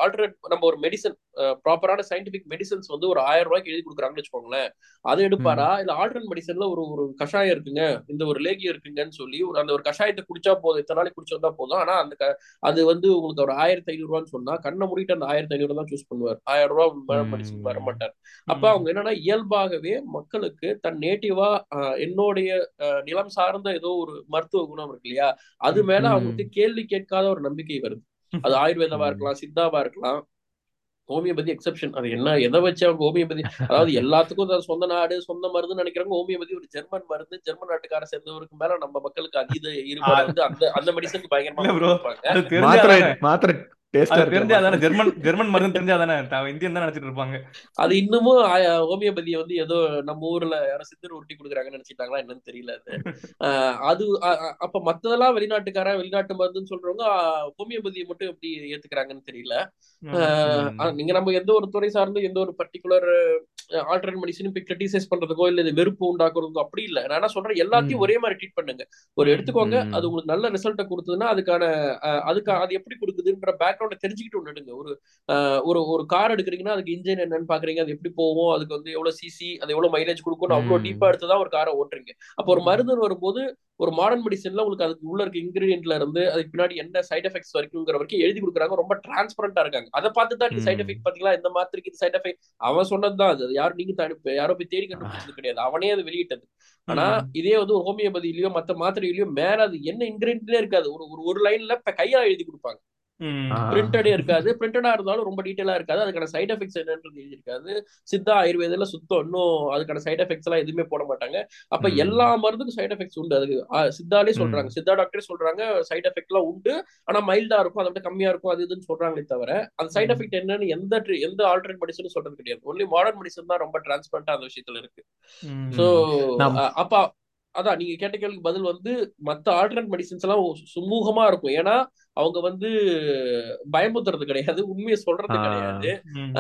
ஆல்டர்னேட் நம்ம ஒரு மெடிசன் ப்ராப்பரான சயின்டிபிக் மெடிசன்ஸ் வந்து ஒரு ஆயிரம் ரூபாய்க்கு எழுதி கொடுக்குறாங்கன்னு வச்சுக்கோங்களேன். அதை எடுப்பாரா? இல்ல ஆல்டர்னேட் மெடிசன்ல ஒரு ஒரு கஷாயம் இருக்குங்க. இந்த ஒரு லேகியம் இருக்குங்கன்னு சொல்லி ஒரு அந்த ஒரு கஷாயத்தை குடிச்சா போதும். இத்தனை நாளைக்கு குடிச்சு வந்தா போதும். ஆனா அந்த அது வந்து உங்களுக்கு ஒரு ஆயிரத்தி ஐநூறு ரூபான்னு சொன்னா கண்ணை மூடிட்டு அந்த ஆயிரத்தி ஐநூறு தான் சூஸ் பண்ணுவார். ஆயிரம் ரூபாய் மெடிசன் வர மாட்டார். அப்ப அவங்க என்னன்னா இயல்பாகவே மக்களுக்கு தன் நேட்டிவா என்னுடைய நிலம் சார்ந்த ஏதோ ஒரு மருத்துவ குணம் இருக்கு இல்லையா? அது மேல. அவங்களுக்கு கேள்வி கேட்காத ஒரு நம்பிக்கை வருது. அது ஆயுர்வேதமா. இருக்கலாம் சித்தாவா இருக்கலாம். ஹோமியோபதி எக்ஸெப்ஷன் அது என்ன எதை வச்சு அவங்க ஹோமியோபதி அதாவது எல்லாத்துக்கும் சொந்த நாடு சொந்த மருந்து நினைக்கிறாங்க ஹோமியோபதி ஒரு ஜெர்மன் மருந்து ஜெர்மன் நாட்டுக்கார சேர்ந்தவருக்கு மேல நம்ம மக்களுக்கு அதீத ஈடுபாடு வந்து அந்த அந்த மெடிசன் பயங்கரமா மாத்திரை தெரிஞ்சா தானே ஜெர்மன் ஜெர்மன் மருந்து தெரிஞ்சாதானே தான் இந்தியன் தான் நினைச்சிட்டு இருப்பாங்க. அது இன்னமும் ஆ- ஹோமியோபதியை வந்து ஏதோ நம்ம ஊர்ல யாரோ சித்தர் உருட்டி கொடுக்குறாங்கன்னு நினைச்சிட்டாங்களா என்னன்னு தெரியல அது. அப்ப மத்ததெல்லாம் வெளிநாட்டுக்காரன் வெளிநாட்டு மருந்துன்னு சொல்றவங்க ஹோமியோபதியை மட்டும் எப்படி ஏத்துக்கிறாங்கன்னு தெரியல. நீங்க நம்ம எந்த ஒரு துறை சார்ந்து எந்த ஒரு பர்டிகுலர் ஆல்டர்னேட் மெடிசனும் இப்போ கிரிட்டிசைஸ் பண்றதுக்கோ இல்ல இது வெறுப்பு உண்டாக்குறதுக்கோ அப்படி இல்ல. நான் என்ன சொல்றேன் எல்லாத்தையும். ஒரே மாதிரி ட்ரீட் பண்ணுங்க. ஒரு எடுத்துக்கோங்க. அது உங்களுக்கு நல்ல ரிசல்ட்டை கொடுத்ததுன்னா அதுக்கான அதுக்கு அது எப்படி கொடுக்குதுன்ற பேக்ரவுண்டை தெரிஞ்சுக்கிட்டு ஒன்று எடுங்க ஒரு ஒரு ஒரு கார் எடுக்கிறீங்கன்னா அதுக்கு இன்ஜின் என்னன்னு பாக்குறீங்க. அது எப்படி போகும்? அதுக்கு வந்து எவ்வளவு சிசி அது எவ்வளவு மைலேஜ் கொடுக்கும்னு அவ்வளவு. டீப்பா எடுத்து தான் ஒரு காரை ஓட்டுறீங்க. அப்போ ஒரு மருந்து வரும்போது ஒரு மாடர்ன் மெடிசன்ல உங்களுக்கு அதுக்கு உள்ள இருக்க இன்கிரீடியன்ட்ல இருந்து அதுக்கு பின்னாடி என்ன சைட் எஃபெக்ட்ஸ் வரைக்குங்கிற வரைக்கும் எழுதி கொடுக்குறாங்க. ரொம்ப டிரான்ஸ்பரண்டா இருக்காங்க. அதை பார்த்து தான் நீங்க சைட். எஃபெக்ட் பாத்தீங்களா இந்த மாத்திரைக்கு இது சைட் எஃபெக்ட் அவன் சொன்னதுதான் அது. அது யாரும் நீங்க தனி- யாரோ போய் தேடி கண்டுபிடிச்சது கிடையாது. அவனே அது வெளியிட்டது. ஆனா இதே வந்து ஒரு ஹோமியோபதியிலயோ மத்த மாத்திரையிலயோ மேல அது என்ன இன்கிரீடியன்ட்லயே இருக்காது. ஒரு ஒரு லைன்ல கையா எழுதி கொடுப்பாங்க. பிரிண்டடே இருக்காது. பிரிண்டடா இருந்தாலும் ரொம்ப டீட்டெயிலா இருக்காது. அதுக்கான சைட் எஃபெக்ட்ஸ் என்னன்றது எழுதியிருக்காது சித்தா ஆயுர்வேதில சுத்தம் இன்னும் அதுக்கான சைட் எஃபெக்ட்ஸ் எல்லாம் எதுவுமே போட மாட்டாங்க. அப்ப. எல்லா மருந்துக்கும் சைட் எஃபெக்ட்ஸ் உண்டு. அதுக்கு சித்தாலே. சொல்றாங்க. சித்தா டாக்டரே சொல்றாங்க சைட் எஃபெக்ட் எல்லாம் உண்டு. ஆனா மைல்டா இருக்கும் அதை விட கம்மியா இருக்கும் அது இதுன்னு சொல்றாங்களே தவிர அந்த சைட். எஃபெக்ட் என்னன்னு எந்த எந்த ஆல்டர்னேட் மெடிசனும் சொல்றது கிடையாது. ஒன்லி மாடர்ன் மெடிசன் தான் ரொம்ப டிரான்ஸ்பரண்டா அந்த விஷயத்துல இருக்கு. சோ அப்ப அதான் நீங்க கேட்ட கேள்விக்கு பதில் வந்து மத்த ஆல்டர்னேட் மெடிசின்ஸ் எல்லாம் சுமூகமா இருக்கும். ஏன்னா அவங்க வந்து பயமுத்துறது கிடையாது. உண்மையை சொல்றது. கிடையாது.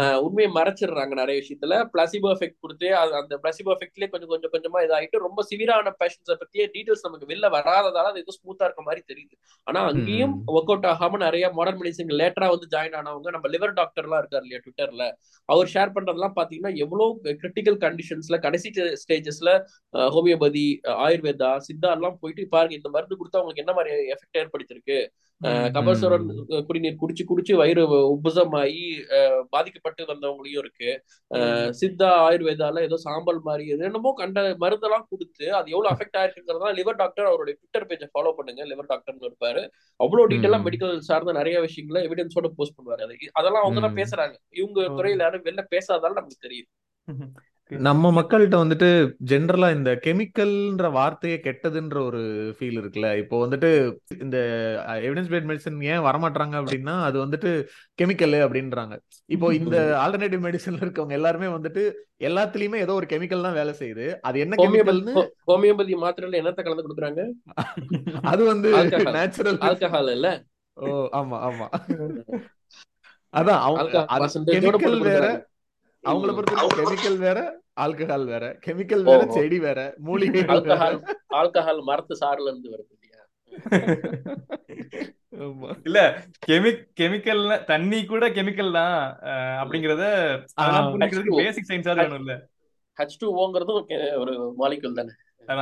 ஆஹ் உண்மையை மறைச்சிடுறாங்க நிறைய விஷயத்துல. பிளாசிபோ எஃபெக்ட் கொடுத்து அந்த பிளாசிபோ எஃபெக்ட்லயே கொஞ்சம் கொஞ்சம் கொஞ்சமா இதாயிட்டு ரொம்ப சிவியரான பேஷன்ஸை பத்தியே டீடைல்ஸ் நமக்கு வெளில வராததால அது எதுவும் ஸ்மூத்தா இருக்க மாதிரி தெரியுது. ஆனா அங்கேயும். ஒர்க் அவுட் ஆகாம நிறைய மாடர்ன் மெடிசன் லேட்டரா வந்து ஜாயின் ஆனவங்க நம்ம லிவர் டாக்டர்லாம் இருக்காரு இல்லையா ட்விட்டர்ல அவர் ஷேர் பண்றதெல்லாம் பாத்தீங்கன்னா எவ்வளவு கிரிட்டிக்கல் கண்டிஷன்ஸ்ல கடைசி ஸ்டேஜஸ்ல ஹோமியோபதி ஆயுர்வேதா சித்தா எல்லாம் போயிட்டு பாருங்க இந்த மருந்து கொடுத்தா உங்களுக்கு என்ன மாதிரி எஃபெக்ட் ஏற்படுத்திருக்கு கபசுரன் குடிநீர் குடிச்சு குடிச்சு வயிறு உபசமாயி அஹ் பாதிக்கப்பட்டு வந்தவங்களையும் இருக்கு. சித்தா ஆயுர்வேதால ஏதோ சாம்பல் மாதிரி எது என்னமோ கண்ட மருந்தெல்லாம் கொடுத்து அது எவ்வளவு அஃபெக்ட் ஆயிருக்குங்கிறதா லிவர் டாக்டர் அவருடைய ட்விட்டர் பேஜை ஃபாலோ பண்ணுங்க. லிவர் டாக்டர்னு இருப்பாரு. அவ்வளவு டீட்டெயிலா. மெடிக்கல் சார்ந்த நிறைய விஷயங்களை எவிடன்ஸோட போஸ்ட் பண்ணுவாரு. அது அதெல்லாம் அவங்க தான். பேசுறாங்க. இவங்க துறையில யாரும் வெளில பேசாதாலும் நமக்கு தெரியுது. நம்ம மக்கள்கிட்ட வந்துட்டு ஜென்ரலா இந்த கெமிக்கல்ன்ற வார்த்தையே கெட்டதுன்ற ஒரு ஃபீல் இருக்குல்ல. இப்போ வந்துட்டு இந்த எவிடன்ஸ் பேஸ்ட் மெடிசன் ஏன் வரமாட்டாங்க அப்படின்னா அது வந்துட்டு கெமிக்கல் அப்படின்றாங்க. இப்போ இந்த ஆல்டர்னேட்டிவ் மெடிசன்ல இருக்கவங்க எல்லாருமே வந்துட்டு எல்லாத்துலயுமே ஏதோ ஒரு கெமிக்கல் தான் வேலை செய்யுது. அது என்ன கெமிக்கல்னு ஹோமியோபதி மாத்திரையில என்னத்த கலந்து கொடுக்குறாங்க? அது வந்து. நேச்சுரல் ஆல்கஹால் இல்ல? ஓ ஆமா ஆமா. அதான் அவங்க கெமிக்கல் வேற. அவங்கள. பொறுத்த கெமிக்கல் வேற ஆல்கஹால் வேற கெமிக்கல் வேற. செடி வேற வேற. ஆல்கஹால் ஆல்கஹால் மரத்து சாறுல இருந்து வருது. இல்ல கெமிக் கெமிக்கல் தண்ணி கூட கெமிக்கல் தான் அப்படிங்கறத பேசிக் சயின்ஸா வேணும்ல ஹச் டூ ஓங்கிறதும் ஒரு மாலிகுல் தானே.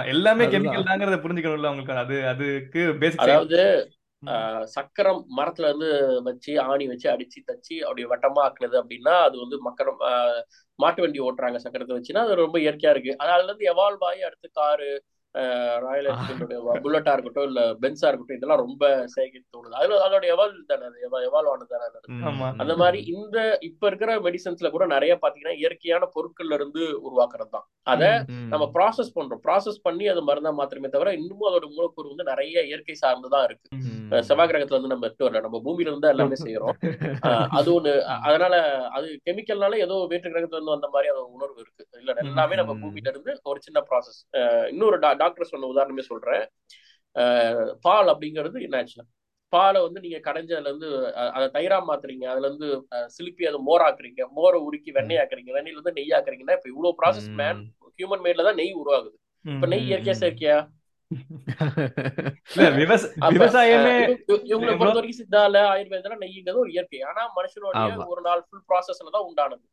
எல்லாமே. கெமிக்கல் தாங்கிறத புரிஞ்சுக்கணும்ல அவங்களுக்கு. அது அதுக்கு பேசிக் அதாவது ஆஹ், சக்கரம் மரத்துல இருந்து வச்சு ஆணி வச்சு அடிச்சு தச்சு அப்படி வட்டமா ஆக்குனது அப்படின்னா அது வந்து மக்கரம் ஆஹ், மாட்டு வண்டி ஓட்டுறாங்க சக்கரத்தை வச்சுன்னா அது ரொம்ப இயற்கையா இருக்கு. அதனால அதுல இருந்து எவால்வ் ஆகி அடுத்து காரு ராயல் என்ஃபீல்டோட புல்லட்டா இருக்கட்டும் இல்ல பென்ஸா இருக்கட்டும் இதெல்லாம் ரொம்ப சேகரித்து தோணுது. அதுல அதோட எவால்வ் தானே அது எவால்வ் ஆனது தானே. அந்த மாதிரி இந்த இப்ப இருக்கிற மெடிசன்ஸ்ல கூட நிறைய பாத்தீங்கன்னா இயற்கையான பொருட்கள்ல இருந்து உருவாக்குறது தான் அத. நம்ம ப்ராசஸ் பண்றோம். ப்ராசஸ் பண்ணி அது மருந்தா மாத்திரமே தவிர இன்னமும் அதோட மூலக்கூறு வந்து நிறைய இயற்கை சார்ந்துதான் இருக்கு. செவ்வாய் கிரகத்துல இருந்து நம்ம எடுத்து வரல. நம்ம பூமியில இருந்து எல்லாமே செய்யறோம். அது ஒண்ணு. அதனால அது கெமிக்கல்னால ஏதோ வேற்று கிரகத்துல இருந்து வந்த மாதிரி அது உணர்வு இருக்கு. இல்ல எல்லாமே நம்ம. பூமியில இருந்து ஒரு சின்ன ப்ராசஸ் இன்னொரு டாக்டர் சொன்ன உதாரணமே சொல்றேன். பால் அப்படிங்கிறது நேச்சுரல் பாலை வந்து நீங்க கடைஞ்சதுல இருந்து அஹ், அதை தயிரா மாத்துறீங்க. அதுல இருந்து சிலுப்பி அதை மோராக்குறீங்க. மோரை உருக்கி வெண்ணெய் ஆக்குறீங்க வெண்ணெயில இருந்து நெய் ஆக்குறீங்கன்னா இப்ப இவ்வளவு ப்ராசஸ் மேன் ஹியூமன் மேட்ல தான் நெய் உருவாகுது. இப்ப நெய் இயற்கையா செயற்கையா இவங்களை. பொறுத்த வரைக்கும் சித்தால ஆயுர்வேதம் நெய்ங்கிறது ஒரு இயற்கை. ஆனா மனுஷனுடைய. ஒரு நாள் ஃபுல் ப்ராசஸ்ல தான் உண்டானது.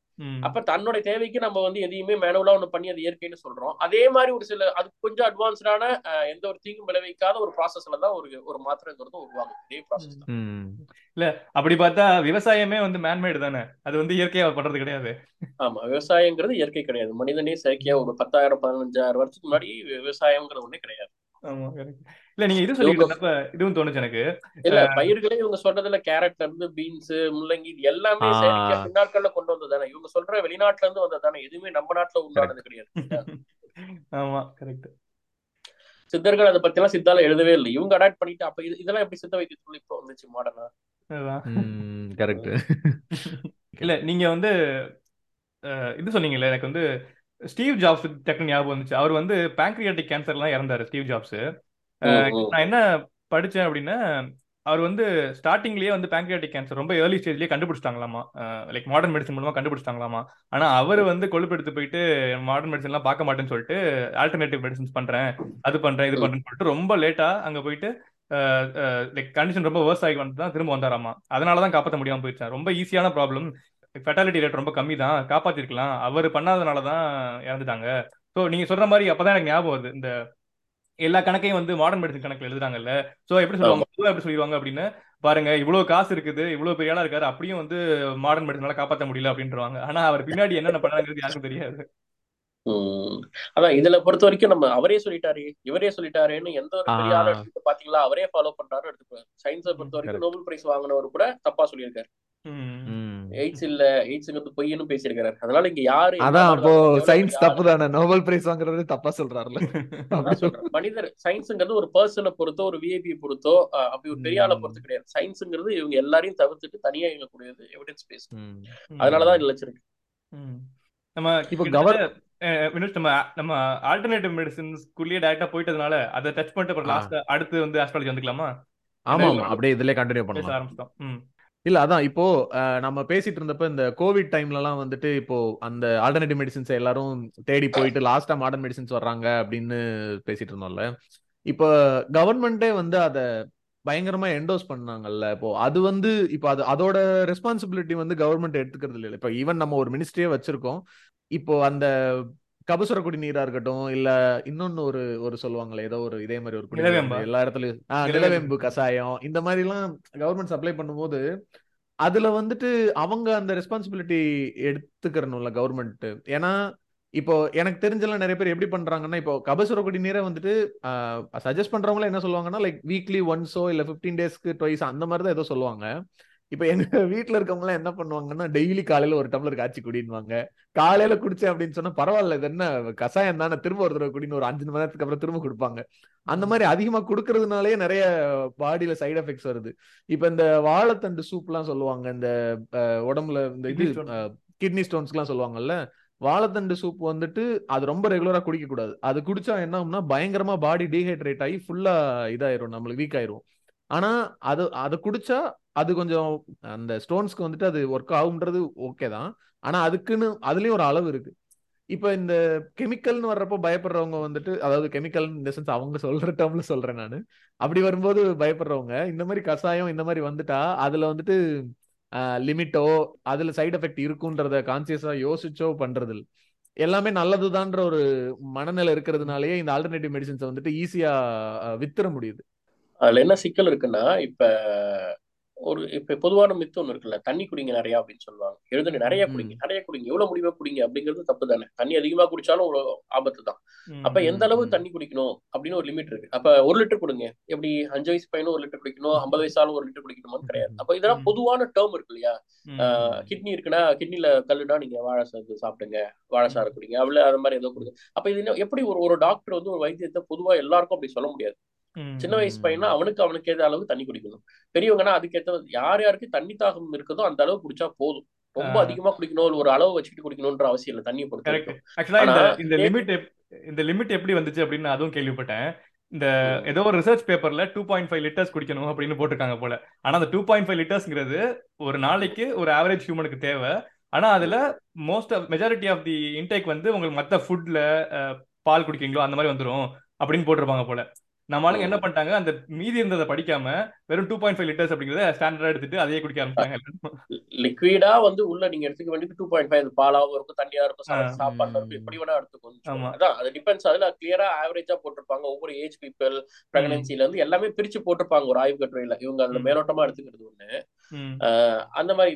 அப்ப தன்னோட தேவைக்கு நம்ம வந்து எதையுமே மேனுவலா ஒண்ணு பண்ணி அது இயற்கைன்னு சொல்றோம். அதே மாதிரி ஒரு சில அது கொஞ்சம் அட்வான்ஸ்டான எந்த ஒரு தீங்கும் விளைவிக்காத ஒரு ப்ராசஸ்ல தான் ஒரு ஒரு மாத்திரைங்கிறது உருவாகும். இதே ப்ராசஸ் ம். அப்படி பார்த்தா விவசாயமே வந்து மேன்மேடு தானே? அது வந்து இயற்கையா பண்றது கிடையாது. ஆமா விவசாயங்கிறது இயற்கை கிடையாது. மனிதனே செயற்கையா ஒரு பத்தாயிரம் பதினஞ்சாயிரம் வருஷத்துக்கு முன்னாடி விவசாயம்ங்கிறது ஒண்ணே கிடையாது. ஆமா. இல்ல நீங்க இது சொல்லிட்டு இதுவும் தோணுச்சு எனக்கு. இல்ல பயிர்களே இவங்க சொல்றதுல கேரட்ல இருந்து பீன்ஸ் முள்ளங்கி இது எல்லாமே பின்னாட்கள்ல கொண்டு வந்தது தானே இவங்க சொல்ற வெளிநாட்டுல இருந்து வந்தது தானே எதுவுமே நம்ம நாட்டுல உண்டானது கிடையாது. ஆமா கரெக்ட் சித்தர்கள் அதை பத்தி எல்லாம் சித்தால எழுதவே இல்லை. இவங்க அடாப்ட் பண்ணிட்டு அப்ப இது இதெல்லாம் எப்படி சித்த வைத்தியத்துல இப்போ வந்துச்சு மாடர்னா அதான். கரெக்ட் இல்ல நீங்க வந்து இது சொன்னீங்கல்ல எனக்கு வந்து ஸ்டீவ் ஜாப்ஸ் டக்குனு ஞாபகம் வந்துச்சு. அவர் வந்து பேங்க்ரியாட்டிக் கேன்சர்லாம் இறந்தாரு ஸ்டீவ் ஜாப்ஸ். நான் என்ன படிச்சேன் அப்படின்னா அவர் வந்து ஸ்டார்டிங்லயே வந்து பேங்க்ரியாட்டிக் கேன்சர் ரொம்ப ஏர்லி ஸ்டேஜ்லயே கண்டுபிடிச்சிட்டாங்களாமா. லைக் மாடர்ன் மெடிசன் மூலமா கண்டுபிடிச்சிட்டாங்களாமா. ஆனா அவர் வந்து கொழுப்பெடுத்து போயிட்டு மாடர்ன் மெடிசன் எல்லாம் பார்க்க மாட்டேன்னு சொல்லிட்டு ஆல்டர்னேட்டிவ் மெடிசன்ஸ் பண்றேன் அது பண்றேன் இது பண்றேன்னு சொல்லிட்டு ரொம்ப லேட்டா அங்க போயிட்டு லைக் கண்டிஷன் ரொம்ப வேர்ஸ் ஆகி வந்து தான் திரும்ப வந்தாராமா. அதனால தான் காப்பாற்ற முடியாம போயிடுச்சு ரொம்ப ஈஸியான ப்ராப்ளம் ஃபெட்டாலிட்டி ரேட் ரொம்ப கம்மி தான். காப்பாத்திருக்கலாம். அவர் பண்ணாதனால தான் இறந்துட்டாங்க. ஸோ நீங்க சொல்ற மாதிரி அப்பதான் எனக்கு ஞாபகம் வருது. இந்த எல்லா கணக்கையும் வந்து மாடர்ன் மெடிசன் கணக்குல எழுதுறாங்கல்ல. சோ எப்படி சொல்லுவாங்க? எப்படி சொல்லிடுவாங்க அப்படின்னு? பாருங்க இவ்வளவு காசு இருக்குது இவ்வளவு பெரிய ஆளா இருக்காரு அப்படியும் வந்து மாடர்ன் மெடிசனால காப்பாற்ற முடியல அப்படின்றவாங்க. ஆனா அவர் பின்னாடி என்னென்ன பண்ணாங்கிறது யாருக்கும் தெரியாது. ம். அதான் இதுல பொறுத்த வரைக்கும் நம்ம அவரே சொல்லிட்டாரு இவரே சொல்லிட்டாருன்னு எந்த ஒரு பெரிய. ஆள் எடுத்துட்டு பாத்தீங்களா? அவரே ஃபாலோ பண்றாரு எடுத்துக்கோ சயின்ஸை பொறுத்த வரைக்கும். நோபல் பிரைஸ் வாங்கினவர் கூட தப்பா சொல்லியிருக்காரு. ம். எய்ட்ஸ் இல்ல எய்ட்ஸ்ங்கிறது பொய்ன்னு பேசியிருக்காரு அதனால இங்க யாரு அதான் அப்போ சயின்ஸ் தப்பு தானே நோபல் பிரைஸ் வாங்குறது தப்பா சொல்றாருல. சொல்றேன் மனிதர் சயின்ஸுங்கிறது ஒரு பர்சனை பொறுத்தோ ஒரு விஐபி பொறுத்தோ அப்படி ஒரு பெரிய ஆளை. பொறுத்து கிடையாது. சயின்ஸுங்கிறது இவங்க எல்லாரையும் தவிர்த்துட்டு தனியா இயங்கக்கூடியது எவிடன்ஸ் பேஸ். அதனாலதான் நிலைச்சிருக்கு ம். நம்ம இப்போ கவர் வினோத் நம்ம நம்ம ஆல்டர்னேட்டிவ் மெடிசின்ஸ்குள்ளேயே டைரக்டா போயிட்டதுனால அதை டச் பண்ணிட்டு அப்புறம். லாஸ்ட் அடுத்து வந்து ஆஸ்ட்ராலஜி வந்துக்கலாமா? ஆமா ஆமா அப்படியே இதுலயே கண்டினியூ பண்ணலாம். ஆரம்பிச்சிட்டோம். ம். இல்ல அதான். இப்போ நம்ம பேசிட்டு இருந்தப்ப இந்த கோவிட் டைம்லலாம் வந்துட்டு இப்போ அந்த ஆல்டர்னேட்டிவ் மெடிசின்ஸ் எல்லாரும் தேடி போயிட்டு லாஸ்டா மாடர்ன் மெடிசின்ஸ் வர்றாங்க அப்படின்னு பேசிட்டு இருந்தோம்ல இப்போ கவர்மெண்டே வந்து அதை பயங்கரமா என்டோஸ் பண்ணாங்கல்ல. இப்போ அது வந்து இப்போ அது அதோட ரெஸ்பான்சிபிலிட்டி வந்து கவர்மெண்ட் எடுத்துக்கிறது இல்லை. இப்போ ஈவன் நம்ம ஒரு மினிஸ்ட்ரியே வச்சிருக்கோம். இப்போ அந்த கபசுர குடிநீரா இருக்கட்டும் இல்ல இன்னொன்னு ஒரு ஒரு சொல்லுவாங்களே ஏதோ ஒரு இதே மாதிரி ஒரு குடிநீர் எல்லா இடத்துலயும். நிலவேம்பு. கஷாயம் இந்த மாதிரி எல்லாம் கவர்மெண்ட் சப்ளை பண்ணும்போது அதுல வந்துட்டு அவங்க அந்த ரெஸ்பான்சிபிலிட்டி எடுத்துக்கிறணும்ல கவர்மெண்ட் ஏன்னா இப்போ எனக்கு தெரிஞ்செல்லாம் நிறைய பேர் எப்படி பண்றாங்கன்னா இப்போ கபசுர குடிநீரை வந்துட்டு சஜஸ்ட் பண்றவங்கள என்ன சொல்லுவாங்கன்னா லைக் வீக்லி ஒன்ஸோ இல்ல பிப்டீன் டேஸ்க்கு ட்வைஸ் அந்த மாதிரி தான் ஏதோ சொல்லுவாங்க. இப்போ எங்க வீட்ல இருக்கவங்க எல்லாம் என்ன பண்ணுவாங்கன்னா டெய்லி காலையில ஒரு டம்ளர் காய்ச்சி குடின்னுவாங்க. காலையில குடிச்சேன் அப்படின்னு சொன்னா பரவாயில்ல இது என்ன கசாயம் தானே திரும்ப ஒரு தடவை குடின்னு ஒரு அஞ்சு மணி நேரத்துக்கு அப்புறம் திரும்ப கொடுப்பாங்க. அந்த மாதிரி அதிகமா குடுக்கறதுனாலயே நிறைய பாடியில சைடு எஃபெக்ட்ஸ் வருது. இப்ப இந்த வாழைத்தண்டு சூப் எல்லாம் சொல்லுவாங்க இந்த உடம்புல இந்த இது. கிட்னி ஸ்டோன்ஸ்க்கு எல்லாம் சொல்லுவாங்கல்ல வாழைத்தண்டு சூப் வந்துட்டு அது ரொம்ப ரெகுலரா குடிக்க கூடாது அது குடிச்சா என்ன ஆகும்னா பயங்கரமா பாடி டீஹைட்ரேட் ஆகி ஃபுல்லா இதாயிரும் நம்மளுக்கு வீக் ஆயிரும். ஆனா அது அது குடிச்சா அது கொஞ்சம் அந்த ஸ்டோன்ஸ்க்கு வந்துட்டு அது ஒர்க் ஆகுன்றது ஓகே தான். ஆனா அதுக்குன்னு அதுலயும் ஒரு அளவு இருக்கு. இப்ப இந்த கெமிக்கல்னு வர்றப்போ பயப்படுறவங்க வந்துட்டு அதாவது கெமிக்கல் இந்த சென்ஸ் அவங்க சொல்ற டேர்ம்ல சொல்றேன் நானு. அப்படி வரும்போது பயப்படுறவங்க இந்த மாதிரி கஷாயம் இந்த மாதிரி வந்துட்டா அதுல வந்துட்டு லிமிட்டோ அதுல சைடு எஃபெக்ட் இருக்குன்றத கான்சியஸா யோசிச்சோ பண்றது எல்லாமே நல்லதுதான்ற ஒரு மனநிலை இருக்கிறதுனாலயே இந்த ஆல்டர்னேட்டிவ் மெடிசின்ஸை வந்துட்டு ஈஸியா வித்துற முடியுது. அதுல என்ன சிக்கல் இருக்குன்னா இப்ப ஒரு இப்ப பொதுவான மித்து ஒண்ணு இருக்குல்ல தண்ணி குடிங்க நிறைய அப்படின்னு சொல்லுவாங்க எழுதுன நிறைய. குடிங்க நிறைய குடிங்க எவ்வளவு முடியுமோ குடிங்க அப்படிங்கிறது தப்பு தானே தண்ணி அதிகமா குடிச்சாலும் ஒரு ஆபத்து தான். அப்ப எந்த அளவு. தண்ணி குடிக்கணும் அப்படின்னு ஒரு லிமிட் இருக்கு அப்ப ஒரு லிட்டர் கொடுங்க எப்படி அஞ்சு வயசு பையனும் ஒரு லிட்டர் குடிக்கணும் ஐம்பது வயசாலும் ஒரு லிட்டர் குடிக்கணுமான்னு கிடையாது அப்ப இதெல்லாம். பொதுவான டேர்ம் இருக்கு இல்லையா. கிட்னி இருக்குன்னா கிட்னில கல்லுனா நீங்க வாழை சாறு சாப்பிடுங்க வாழை சாறு குடிங்க அவ்வளவு அது மாதிரி ஏதோ கொடுங்க அப்ப இது எப்படி ஒரு ஒரு டாக்டர் வந்து ஒரு வைத்தியத்தை பொதுவா எல்லாருக்கும் அப்படி சொல்ல முடியாது. சின்ன வயசு பையனா அவனுக்கு அவனுக்கு ஏத அளவு தண்ணி குடிக்கணும். பெரியவங்கன்னா அதுக்கேற்ற யார் யாருக்கு தண்ணி தாகம் இருக்குதோ அந்த அளவு குடிச்சா போதும். ரொம்ப. அதிகமா குடிக்கணும் ஒரு அளவு வச்சுக்கிட்டு குடிக்கணும்ன்ற அவசியம் இல்லை தண்ணியை பொறுத்த இந்த லிமிட் இந்த லிமிட் எப்படி வந்துச்சு அப்படின்னு அதுவும் கேள்விப்பட்டேன். இந்த. ஏதோ ஒரு ரிசர்ச் பேப்பர்ல டூ பாயிண்ட் ஃபைவ் லிட்டர்ஸ் குடிக்கணும் அப்படின்னு போட்டிருக்காங்க போல. ஆனா அந்த டூ பாயிண்ட் ஃபைவ் லிட்டர்ஸ்ங்கிறது ஒரு நாளைக்கு ஒரு ஆவரேஜ் ஹியூமனுக்கு தேவை. ஆனா அதுல most of majority of the intake வந்து உங்களுக்கு மத்த ஃபுட்ல பால் குடிக்கீங்களோ அந்த மாதிரி வந்துரும் அப்படின்னு போட்டிருப்பாங்க போல. நம்ம ஆளுங்க என்ன பண்ணிட்டாங்க அந்த மீதி இருந்ததை படிக்காம வெறும் டூ பாயிண்ட் ஃபைவ் லிட்டர்ஸ் அப்படிங்கிறத ஸ்டாண்டர்டா எடுத்துட்டு அதையே குடிக்க ஆரம்பிச்சாங்க லிக்விடா வந்து உள்ள நீங்க எடுத்துக்க வேண்டியது டூ பாயிண்ட் ஃபைவ் பாலாவும் இருக்கும் தண்ணியா இருக்கும் ஆ. சா- சாப்பாடுல இருக்கும் எப்படி வேணா எடுத்துக்கணும் ஆமா. அதான் அது டிபெண்ட்ஸ் அதுல கிளியரா ஆவரேஜா போட்டிருப்பாங்க. ஒவ்வொரு ஏஜ் பீப்பிள் பிரெக்னன்சில இருந்து எல்லாமே பிரிச்சு போட்டிருப்பாங்க ஒரு ஆய்வு கட்டுரையில. இவங்க அதுல. மேலோட்டமா எடுத்துக்கிறது ஒண்ணு. அந்த மாதிரி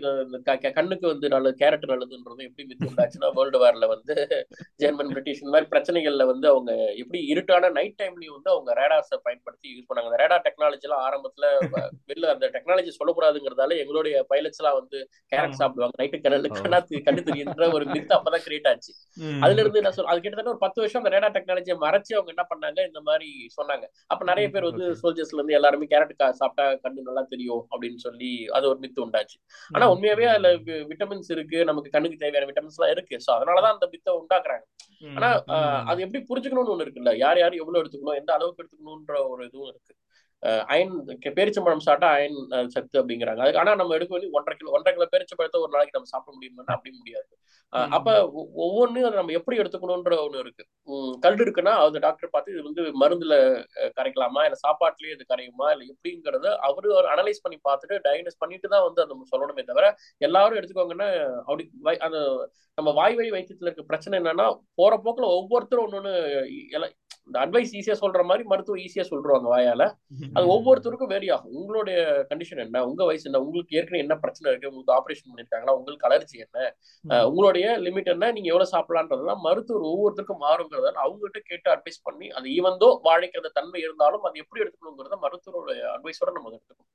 கண்ணுக்கு வந்து நல்ல கேரட் நல்லதுன்றதும் எப்படி மித்து உண்டாச்சுன்னா வேர்ல்டு வார்ல வந்து ஜெர்மன் பிரிட்டிஷ் இந்த மாதிரி பிரச்சனைகள்ல வந்து அவங்க எப்படி இருட்டான நைட் டைம்லயும் வந்து அவங்க ரேடார்ஸை பயன்படுத்தி யூஸ் பண்ணாங்க அந்த ரேடார் டெக்னாலஜி எல்லாம் ஆரம்பத்துல வெளில அந்த டெக்னாலஜி சொல்லக்கூடாதுங்கிறதால எங்களுடைய பைலட்ஸ் எல்லாம் வந்து கேரட். சாப்பிடுவாங்க நைட்டு கண்ணு. கண்ணா கண்ணு தெரியுன்ற ஒரு மித் அப்பதான் கிரியேட் ஆச்சு. அதுல இருந்து என்ன சொல் அது கிட்டத்தட்ட ஒரு பத்து வருஷம் அந்த ரேடார் டெக்னாலஜியை மறைச்சு அவங்க என்ன பண்ணாங்க இந்த மாதிரி சொன்னாங்க அப்ப நிறைய பேர் வந்து. சோல்ஜர்ஸ்ல இருந்து எல்லாருமே கேரட் சாப்பிட்டா கண்ணு நல்லா தெரியும் அப்படின்னு சொல்லி அது ஒரு மித்து உண்டாச்சு ஆனா. உண்மையாவே அதுல விட்டமின்ஸ் இருக்கு நமக்கு கண்ணுக்கு தேவையான விட்டமின்ஸ் எல்லாம் இருக்கு சோ அதனாலதான் அந்த மித்தை உண்டாக்குறாங்க. ஆனா. அது எப்படி புரிஞ்சுக்கணும்னு ஒண்ணு இருக்குல்ல யார் யார் எவ்வளவு எடுத்துக்கணும் எந்த அளவுக்கு எடுத்துக்கணும்ன்ற ஒரு இதுவும் இருக்கு அயன் பேரிச்சம்பழம் சாப்பிட்டா அயன் சத்து அப்படிங்கிறாங்க. அதுக்கு ஆனா நம்ம எடுக்க வேண்டிய ஒன்றரை கிலோ ஒன்றரை கிலோ பேரிச்சம்பழத்தை ஒரு நாளைக்கு நம்ம சாப்பிட முடியுமா அப்படி முடியாது. அப்ப ஒ- ஒவ்வொன்னும் அதை நம்ம எப்படி எடுத்துக்கணும்ன்ற ஒண்ணு இருக்கு. கல் இருக்குன்னா அது டாக்டர் பார்த்து இது வந்து மருந்துல கரைக்கலாமா? இல்ல சாப்பாட்டுலயே இது கரையுமா? இல்ல எப்படிங்கறத அவரு அனலைஸ் பண்ணி பார்த்துட்டு டயக்னோஸ் பண்ணிட்டு தான் வந்து அந்த சொல்லணுமே தவிர எல்லாரும் எடுத்துக்கோங்கன்னா அப்படி அந்த நம்ம வாய் வழி வைத்தியத்துல இருக்க பிரச்சனை என்னன்னா போற போக்குல ஒவ்வொருத்தரும் ஒன்னொன்னு இந்த அட்வைஸ் ஈஸியா சொல்ற மாதிரி மருத்துவம் ஈஸியா சொல்றாங்க வாயால. அது ஒவ்வொருத்தருக்கும் வேரி ஆகும். உங்களுடைய கண்டிஷன் என்ன? உங்க வயசு என்ன? உங்களுக்கு ஏற்கனவே என்ன பிரச்சனை இருக்கு? உங்களுக்கு ஆபரேஷன் பண்ணிருக்காங்களா? உங்களுக்கு அலர்ஜி என்ன? உங்களுடைய லிமிட் என்ன? நீங்க எவ்வளவு சாப்பிடலான்றதுலாம் மருத்துவர் ஒவ்வொருத்தருக்கும் மாறுங்கிறதால அவங்ககிட்ட கேட்டு அட்வைஸ் பண்ணி அது ஈவந்தோ வாழைக்கிற தன்மை இருந்தாலும் அது எப்படி எடுத்துக்கணுங்கிறத மருத்துவருடைய அட்வைஸோட நம்ம எடுத்துக்கணும்.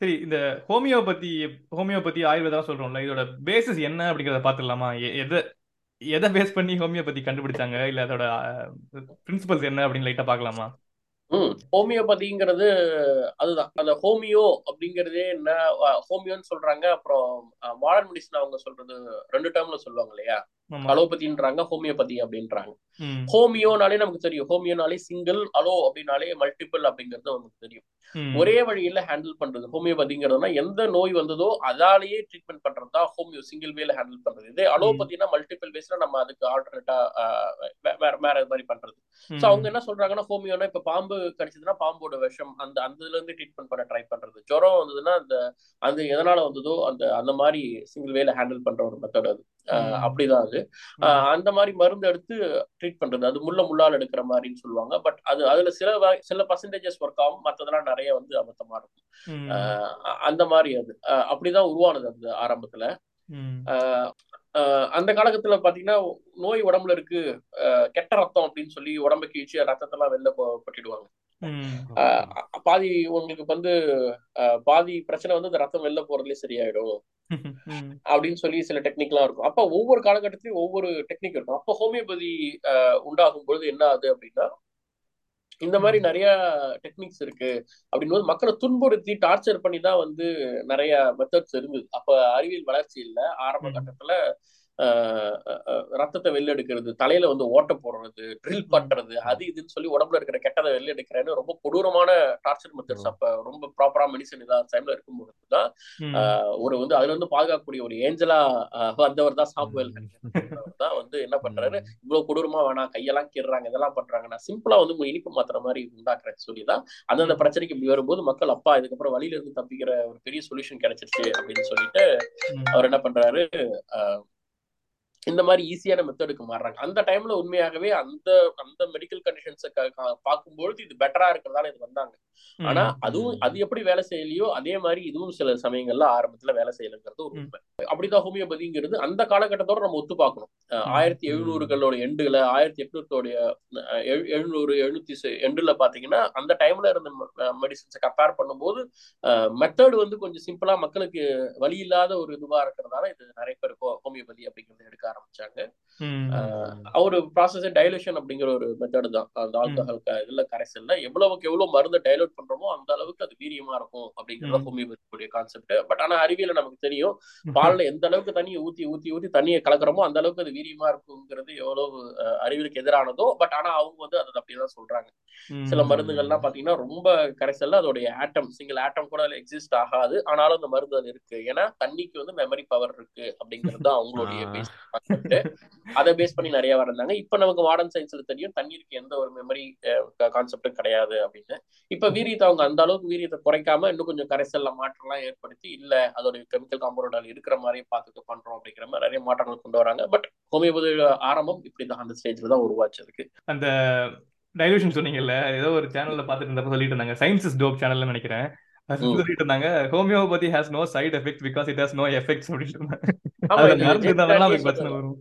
சரி இந்த ஹோமியோபதி ஹோமியோபதி ஆயுர்வேதம் சொல்றோம்ல இதோட பேசிஸ் என்ன அப்படிங்கறத பாத்துடலாமா எதை? எதை பேஸ் பண்ணி ஹோமியோபதி கண்டுபிடிச்சாங்க? இல்ல அதோட பிரின்சிபல்ஸ் என்ன அப்படின்னு லைட்டா பார்க்கலாமா? ம் ஹோமியோபதிங்கிறது அதுதான். அந்த ஹோமியோ அப்படிங்கிறதே என்ன ஹோமியோன்னு சொல்றாங்க. அப்புறம் மாடர்ன் மெடிசன் அவங்க சொல்றது ரெண்டு டேர்ம்ல சொல்லுவாங்க இல்லையா? அலோபதின்றாங்க ஹோமியோபதி அப்படின்றாங்க. ஹோமியோனாலே நமக்கு தெரியும். ஹோமியோனாலே சிங்கிள் அலோ அப்படின்னாலே மல்டிபிள் அப்படிங்கிறது நமக்கு தெரியும். ஒரே வழியில ஹேண்டில் பண்றது ஹோமியோபதிங்கிறதுனா எந்த நோய் வந்ததோ அதாலேயே ட்ரீட்மெண்ட் பண்றது தான் ஹோமியோ சிங்கிள் வேல ஹேண்டில் பண்றது. இதே அலோபதினா மல்டிபிள் வேஸ்ல நம்ம அதுக்கு ஆல்டர்னேட்டா வேற வேற மாதிரி பண்றது. சோ அவங்க என்ன சொல்றாங்கன்னா ஹோமியோனா இப்ப பாம்பு கடிச்சதுன்னா பாம்போட விஷம் அந்த அந்த இதுல இருந்து ட்ரீட்மெண்ட் பண்ண ட்ரை பண்றது. ஜுரம் வந்ததுன்னா அந்த அந்த எதனால வந்ததோ அந்த அந்த மாதிரி சிங்கிள் வேல ஹேண்டில் பண்ற ஒரு மெத்தட் அது. அப்படிதான் அது. அந்த மாதிரி மருந்து எடுத்து ட்ரீட் பண்றது. அது முள்ள முள்ளால் எடுக்கிற மாதிரின்னு சொல்லுவாங்க. பட் அது அதுல சில சில பர்சன்டேஜஸ் ஒர்க் ஆகும். மத்ததெல்லாம் நிறைய வந்து அபத்தமா இருக்கும். அந்த மாதிரி அது. அஹ் அப்படிதான் உருவானது அந்த ஆரம்பத்துல. அந்த காலகட்டத்துல பாத்தீங்கன்னா நோய் உடம்புல இருக்கு கெட்ட ரத்தம் அப்படின்னு சொல்லி உடம்பு கீழ்ச்சி ரத்தத்தெல்லாம் வெளில கொட்டிடுவாங்க பாதி உங்களுக்கு வந்து பாதி பிரச்சனை வந்து இந்த ரத்தம் வெளில போறதுலயே சரியாயிடும். அப்படின்னு சொல்லி சில டெக்னிக்லாம் இருக்கும். அப்ப ஒவ்வொரு காலகட்டத்திலயும் ஒவ்வொரு டெக்னிக் இருக்கும். அப்ப ஹோமியோபதி அஹ், உண்டாகும் பொழுது என்ன ஆகுது அப்படின்னா இந்த மாதிரி நிறைய டெக்னிக்ஸ் இருக்கு. அப்படின்போது மக்களை துன்புறுத்தி டார்ச்சர் பண்ணி தான் வந்து நிறைய மெத்தட்ஸ் இருந்தது. அப்ப அறிவியல் வளர்ச்சி இல்ல. ஆரம்ப. கட்டத்துல ரத்தத்தை வெளில எடுக்கிறது தலையில வந்து ஓட்ட போடுறது ட்ரில் பண்றது அது இதுன்னு சொல்லி உடம்புல இருக்கிற கெட்டதை வெளில எடுக்கிறேன்னு ரொம்ப கொடூரமான டார்ச்சர் மெத்தட்ஸ் அப்ப ரொம்ப ப்ராப்பரா மெடிசன் இல்லாத டைம்ல இருக்கும்போது தான் ஒரு வந்து அதுல இருந்து பாதுகாக்கக்கூடிய ஒரு ஏஞ்சலா வந்தவர் தான் ஹனிகன் தான் வந்து என்ன பண்றாரு இவ்வளவு கொடூரமா வேணாம் கையெல்லாம் கீறாங்க இதெல்லாம் பண்றாங்க. நான் சிம்பிளா வந்து உங்க இனிப்பு மாத்திர மாதிரி உண்டாக்குறேன் சொல்லிதான் அந்தந்த பிரச்சனைக்கு இப்படி வரும்போது மக்கள் அப்பா இதுக்கப்புறம் வழியில இருந்து தப்பிக்கிற ஒரு பெரிய சொல்யூஷன் கிடைச்சிருச்சு அப்படின்னு சொல்லிட்டு. அவர் என்ன பண்றாரு இந்த மாதிரி ஈஸியான மெத்தடுக்கு மாறுறாங்க அந்த டைம்ல உண்மையாகவே அந்த அந்த மெடிக்கல் கண்டிஷன்ஸை பார்க்கும்பொழுது இது பெட்டரா இருக்கிறதால இது வந்தாங்க ஆனா. அதுவும் அது எப்படி வேலை செய்யலையோ அதே மாதிரி இதுவும் சில சமயங்கள்ல ஆரம்பத்துல வேலை செய்யலைங்கிறது ஒரு. உண்மை அப்படிதான் ஹோமியோபதிங்கிறது அந்த காலகட்டத்தோட நம்ம ஒத்து பார்க்கணும். ஆயிரத்தி எழுநூறுகளோட எண்டுல ஆயிரத்தி எட்நூத்தோடைய எழுநூறு எழுநூத்தி எண்டுல பாத்தீங்கன்னா அந்த டைம்ல இருந்த மெடிசன்ஸை கம்பேர் பண்ணும்போது மெத்தட் வந்து கொஞ்சம் சிம்பிளா மக்களுக்கு வழி இல்லாத ஒரு இதுவா இருக்கிறதால இது நிறைய பேர் ஹோமியோபதி அப்படிங்கறத எடுக்க ஆரம்பிச்சாங்க. ஒரு ப்ராசஸ் டைலூஷன் அப்படிங்கிற ஒரு மெத்தட் தான். அந்த ஆல்கஹால் இதுல கரைசல்ல எவ்வளவுக்கு எவ்வளவு மருந்து டைலூட் பண்றோமோ அந்த அளவுக்கு அது வீரியமா இருக்கும் அப்படிங்கறது ம். ஹோமியோபதியுடைய கான்செப்ட் பட் ஆனா அறிவியல நமக்கு தெரியும் பால்ல எந்த அளவுக்கு தண்ணியை ஊத்தி ஊத்தி ஊத்தி தண்ணியை கலக்குறோமோ அந்த அளவுக்கு அது வீரியமா இருக்குங்கிறது எவ்வளவு அறிவியலுக்கு எதிரானதோ. பட் ஆனா அவங்க வந்து அதை அப்படியேதான் சொல்றாங்க. சில மருந்துகள்லாம் பாத்தீங்கன்னா ரொம்ப கரைசல்ல அதோடைய ஆட்டம் சிங்கிள் ஆட்டம் கூட அதுல எக்ஸிஸ்ட் ஆகாது. ஆனாலும் அந்த மருந்து அது இருக்கு. ஏன்னா தண்ணிக்கு வந்து மெமரி பவர் இருக்கு அப்படிங்கிறது அவங்களுடைய ஆ. பேஸ் அதை பேஸ் பண்ணி நிறைய வந்தாங்க இப்ப நமக்கு மாடர்ன் சயின்ஸ்ல தெரியும் தண்ணீருக்கு எந்த ஒரு மெமரி கான்செப்டும் கிடையாது அப்படின்னு. இப்ப வீரியத்தை அவங்க அந்த அளவுக்கு வீரியத்தை குறைக்காம இன்னும் கொஞ்சம் கரைசல்ல மாற்றம்லாம் ஏற்படுத்தி இல்ல அதோட கெமிக்கல் காம்பவுண்டால் இருக்கிற மாதிரி பார்த்துட்டு பண்றோம் அப்படிங்கிற மாதிரி நிறைய மாற்றங்கள் கொண்டு வராங்க. பட் ஹோமியோபதி ஆரம்பம் இப்படிதான் அந்த ஸ்டேஜ்ல தான் உருவாச்சு அதுக்கு. அந்த டைலூஷன் சொன்னீங்கல்ல ஏதோ ஒரு சேனல்ல பாத்துட்டு இருந்தப்ப சொல்லிட்டு இருந்தாங்க. சயின்ஸ் இஸ் டோப் சேனல்ல நினைக்கிறேன். சொல்லிட்டு இருந்தாங்க homeopathy has no side effects because it has no effects இருந்தாங்க. ஜேம்ஸ் ராண்டியே அதுக்கு பிரச்சனை சொன்ன வரும்.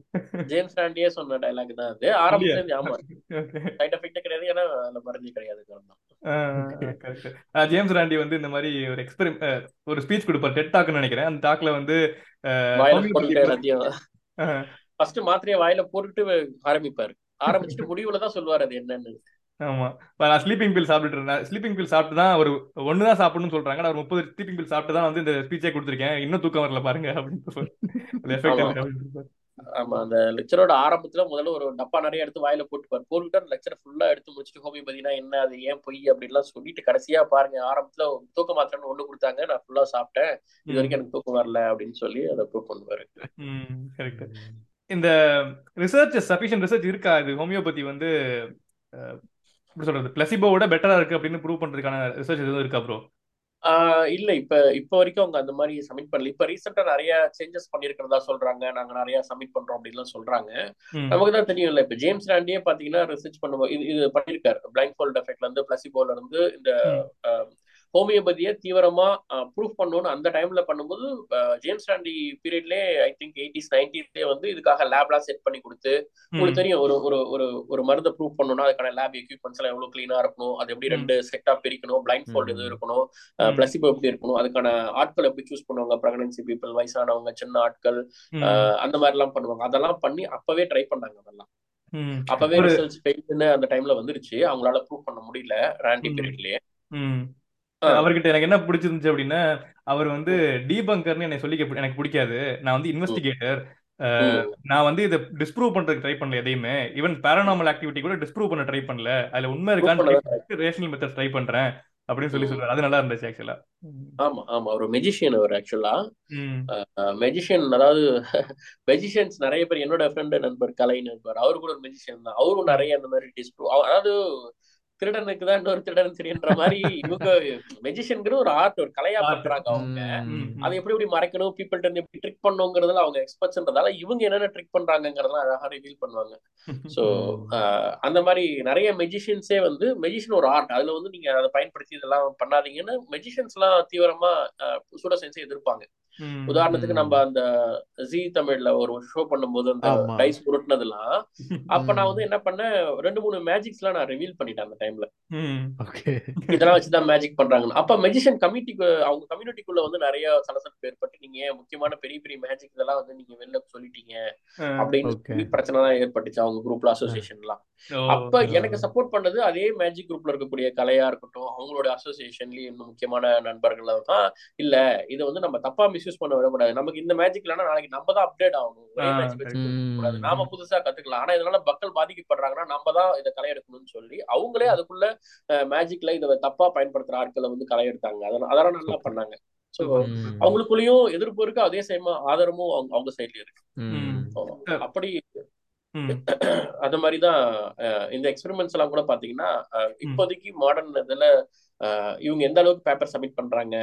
ஜேம்ஸ் ராண்டியே சொன்ன டைலாக் தான் அது. ஆரம்பத்துல ஆமா. சைட் எஃபெக்ட் கிடையாது ஏன்னா மருந்து கரெக்ட் ஜேம்ஸ் ராண்டி வந்து இந்த மாதிரி ஒரு எக்ஸ்பெரி ஒரு ஸ்பீச் கொடுப்பார் டெட் டாக்னு நினைக்கிறேன். அந்த டாக்ல வந்து ஃபர்ஸ்ட் மாத்திரையை வாயில போட்டுட்டு ஆரம்பிப்பாரு. ஆரம்பிச்சுட்டு முடிவுல தான் சொல்லுவாரு அது என்னன்னு. ஆமா. நான் ஸ்லீப்பிங் பில் சாப்பிட்டு இருந்தேன். ஸ்லீப்பிங் பில் சாப்பிட்டு தான் ஒரு ஒன்னு தான் சாப்பிடணும்னு சொல்றாங்க. நான் ஒரு முப்பது ஸ்லீப்பிங் பில் சாப்பிட்டு தான் வந்து இந்த ஸ்பீச்சே கொடுத்துருக்கேன். இன்னும் தூக்கம் வரல பாருங்க அப்படின்னு ஆமா. அந்த லெக்சரோட ஆரம்பத்துல முதல்ல ஒரு டப்பா நிறைய எடுத்து வாயில போட்டுப்பாரு போட்டுட்டு அந்த லெக்சர் ஃபுல்லா எடுத்து முடிச்சுட்டு ஹோமியோபதினா என்ன அது ஏன் பொய் அப்படின்லாம் சொல்லிட்டு கடைசியா பாருங்க ஆரம்பத்துல தூக்க மாத்திரன்னு ஒண்ணு கொடுத்தாங்க. நான் ஃபுல்லா சாப்பிட்டேன். இது வரைக்கும் எனக்கு தூக்கம் வரல அப்படின்னு சொல்லி அதை ப்ரூவ் பண்ணுவாரு. கரெக்ட் இந்த ரிசர்ச் சஃபிஷியன்ட் ரிசர்ச் இருக்கா? இது ஹோமியோபதி வந்து எப்படி சொல்றது? பிளசிபோவோட பெட்டரா இருக்கு அப்படின்னு ப்ரூவ் பண்றதுக்கான ரிசர்ச் எதுவும் இருக்கா ப்ரோ இல்ல. இப்ப இப்ப வரைக்கும் அவங்க அந்த மாதிரி சப்மிட் பண்ணல. இப்ப ரீசெண்டா நிறைய சேஞ்சஸ் பண்ணிருக்கிறதா சொல்றாங்க. நாங்க நிறைய சப்மிட் பண்றோம் அப்படின்லாம் சொல்றாங்க. நமக்கு தான் தெரியும் இல்ல இப்ப ஜேம்ஸ் ராண்டியே பாத்தீங்கன்னா ரிசர்ச் பண்ணுவோம் இது இது பண்ணிருக்காரு பிளைண்ட் ஃபோல்ட் எஃபெக்ட்ல இருந்து பிளசிபோல இருந்து இந்த ஹோமியோபதியை தீவிரமா ப்ரூஃப் பண்ணணும்னு அந்த டைம்ல பண்ணும்போது ஜேம்ஸ் ராண்டி பீரியட்லேயே ஐ திங்க் எயிட்டிஸ் நைன்டிஸ்லேயே வந்து இதுக்காக லேப்லாம் செட் பண்ணி கொடுத்து உங்களுக்கு தெரியும் ஒரு ஒரு ஒரு ஒரு மருந்தை ப்ரூவ் பண்ணணும்னா அதுக்கான லேப் எக்யூப்மெண்ட்ஸ் எல்லாம் எவ்வளவு கிளீனா இருக்கணும் அது எப்படி ரெண்டு செட்டா பிரிக்கணும் பிளைண்ட் ஃபோல்ட் எது இருக்கணும் பிளசிபோ எப்படி இருக்கணும் அதுக்கான ஆட்கள் எப்படி சூஸ் பண்ணுவாங்க பிரெக்னன்சி பீப்புள் வயசானவங்க சின்ன ஆட்கள் அந்த மாதிரி எல்லாம் பண்ணுவாங்க. அதெல்லாம் பண்ணி அப்பவே ட்ரை பண்ணாங்க அதெல்லாம். அப்பவே ரிசல்ட்ஸ் அந்த டைம்ல வந்துருச்சு அவங்களால ப்ரூவ் பண்ண முடியல ராண்டி பீரியட்லயே அவர்கிட்ட எனக்கு என்ன பிடிச்சிருந்துச்சு அப்படின்னா அவர் வந்து டீபங்கர்னு என்னை சொல்லி எனக்கு பிடிக்காது. நான் வந்து இன்வெஸ்டிகேட்டர். நான் வந்து இதை டிஸ்ப்ரூவ் பண்றதுக்கு ட்ரை பண்ணல எதையுமே. ஈவன் பேரனாமல் ஆக்டிவிட்டி கூட டிஸ்ப்ரூவ் பண்ண ட்ரை பண்ணல. அதுல உண்மை இருக்கான்னு ரேஷனல் மெத்தட் ட்ரை பண்றேன் அப்படின்னு சொல்லி சொல்றாரு அது நல்லா இருந்துச்சு ஆக்சுவலா ஆமா ஆமா. ஒரு மெஜிஷியன் அவர் ஆக்சுவலா மெஜிஷியன் அதாவது மெஜிஷியன்ஸ் நிறைய பேர் என்னோட ஃப்ரெண்டு நண்பர் கலை நண்பர். அவரு கூட ஒரு மெஜிஷியன் தான். அவரும் நிறைய அந்த மாதிரி டிஸ்ப்ரூவ் அதாவது திருடனுக்கு தான் இன்னொரு திருடன் தெரியுன்ற மாதிரி இவங்க மெஜிஷியன்கிற ஒரு ஆர்ட் ஒரு கலையா பண்றாங்க அவங்க. அதை எப்படி எப்படி மறைக்கணும்? பீப்புள் இருந்து எப்படி ட்ரிக் பண்ணுங்கிறதுல அவங்க எக்ஸ்பர்ட்ஸ்ன்றதால இவங்க என்னென்ன ட்ரிக் பண்றாங்கிறதெல்லாம் அழகா ரிவீல் பண்ணுவாங்க. சோ அந்த மாதிரி நிறைய மெஜிஷியன்ஸே வந்து மெஜிஷியன் ஒரு ஆர்ட் அதுல வந்து நீங்க அதை பயன்படுத்தி இதெல்லாம் பண்ணாதீங்கன்னு மெஜிஷியன்ஸ் எல்லாம் தீவிரமா சூட சென்ஸை எதிர்ப்பாங்க. உதாரணத்துக்கு நம்ம அந்த ஜி தமிழ்ல ஒரு ஷோ பண்ணும்போது அந்த டைஸ் உருட்டுனதுலாம் அப்ப நான் வந்து என்ன பண்ணேன் ரெண்டு மூணு மேஜிக்ஸ் எல்லாம் நான் ரிவீல் பண்ணிட்டேன் அந்த டைம்ல இதெல்லாம் வச்சுதான் மேஜிக் பண்றாங்க அப்ப மெஜிஷியன் கமிட்டிக்கு அவங்க கம்யூனிட்டிக்குள்ள வந்து நிறைய சலசலப்பு ஏற்பட்டு நீங்க முக்கியமான பெரிய பெரிய மேஜிக் இதெல்லாம் வந்து நீங்க வெளில சொல்லிட்டீங்க அப்படின்னு பிரச்சனை தான் ஏற்பட்டுச்சு அவங்க குரூப்ல அசோசியேஷன்லாம் அப்ப எனக்கு சப்போர்ட் பண்ணது அதே மேஜிக் குரூப்ல இருக்கக்கூடிய கலையா இருக்கட்டும் அவங்களோட அசோசியேஷன்லயும் இன்னும் முக்கியமான நண்பர்கள் தான். இல்ல இதை வந்து நம்ம தப்பா மிஸ்யூஸ் பண்ண விடக்கூடாது. நமக்கு இந்த மேஜிக் இல்லைன்னா நாளைக்கு நம்ம தான் அப்டேட் ஆகணும். நாம புதுசா கத்துக்கலாம். ஆனா இதனால மக்கள் பாதிக்கப்படுறாங்கன்னா நம்ம தான் இதை களை எடுக்கணும்னு சொல்லி அவங்களே அதுக்குள்ள மேஜிக்ல இதை தப்பா பயன்படுத்துற ஆட்களை வந்து களை எடுத்தாங்க அதெல்லாம் அதெல்லாம் நல்லா பண்ணாங்க. சோ அவங்களுக்குள்ளயும் எதிர்ப்பு இருக்கு. அதே சேமா ஆதரமும் அவங்க அவங்க சைட்ல இருக்கு. அப்படி அந்த மாதிரிதான் இந்த எக்ஸ்பெரிமெண்ட்ஸ் எல்லாம் கூட பாத்தீங்கன்னா இப்போதைக்கு மாடர்ன் இதுல இவங்க எந்த அளவுக்கு பேப்பர் சப்மிட் பண்றாங்க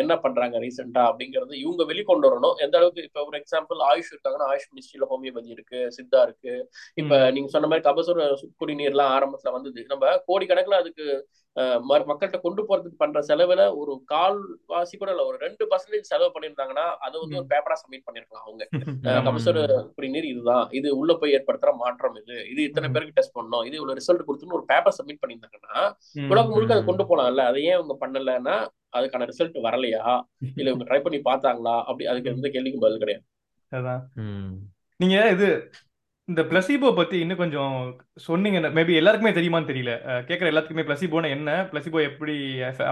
என்ன பண்றாங்க ரீசெண்டா அப்படிங்கறது இவங்க வெளிக்கொண்டு வரணும். எந்த அளவுக்கு இப்ப ஒரு எக்ஸாம்பிள் ஆயுஷ் இருக்காங்கன்னா ஆயுஷ் மினிஸ்ட்ரியில ஹோமியோபதி இருக்கு சித்தா இருக்கு. இப்ப நீங்க சொன்ன மாதிரி கபசுர குடிநீர் எல்லாம் ஆரம்பத்துல வந்தது. நம்ம கோடிக்கணக்கில் அதுக்கு மக்கள்கிட்ட கொண்டு போறதுக்கு பண்ற செலவுல ஒரு கால் வாசி கூட இல்ல ஒரு ரெண்டு பர்சன்டேஜ் செலவு பண்ணிருந்தாங்கன்னா அதை வந்து ஒரு பேப்பரா சப்மிட் பண்ணிருக்கலாம் அவங்க. கபசுர குடிநீர் இதுதான். இது உள்ள போய் ஏற்படுத்துற மாற்றம் இது. இது இத்தனை பேருக்கு டெஸ்ட் பண்ணோம். இது இவ்வளவு ரிசல்ட் கொடுத்துன்னு ஒரு பேப்பர் சப்மிட் பண்ணியிருந்தாங்கன்னா உலகம் முழுக்க அதை கொண்டு போலாம்ல. அதை ஏன் அவங்க பண்ணலன்னா அதுக்கான ரிசல்ட் வரலையா? இல்ல இவங்க ட்ரை பண்ணி பார்த்தாங்களா? அப்படி அதுக்கு எந்த கேள்விக்கும் பதில் கிடையாது. நீங்க இது இந்த பிளசிபோ பத்தி இன்னும் கொஞ்சம் சொன்னீங்க. மேபி எல்லாருக்குமே தெரியுமான்னு தெரியல. கேட்குற எல்லாத்துக்குமே பிளசிபோனா என்ன? பிளசிபோ எப்படி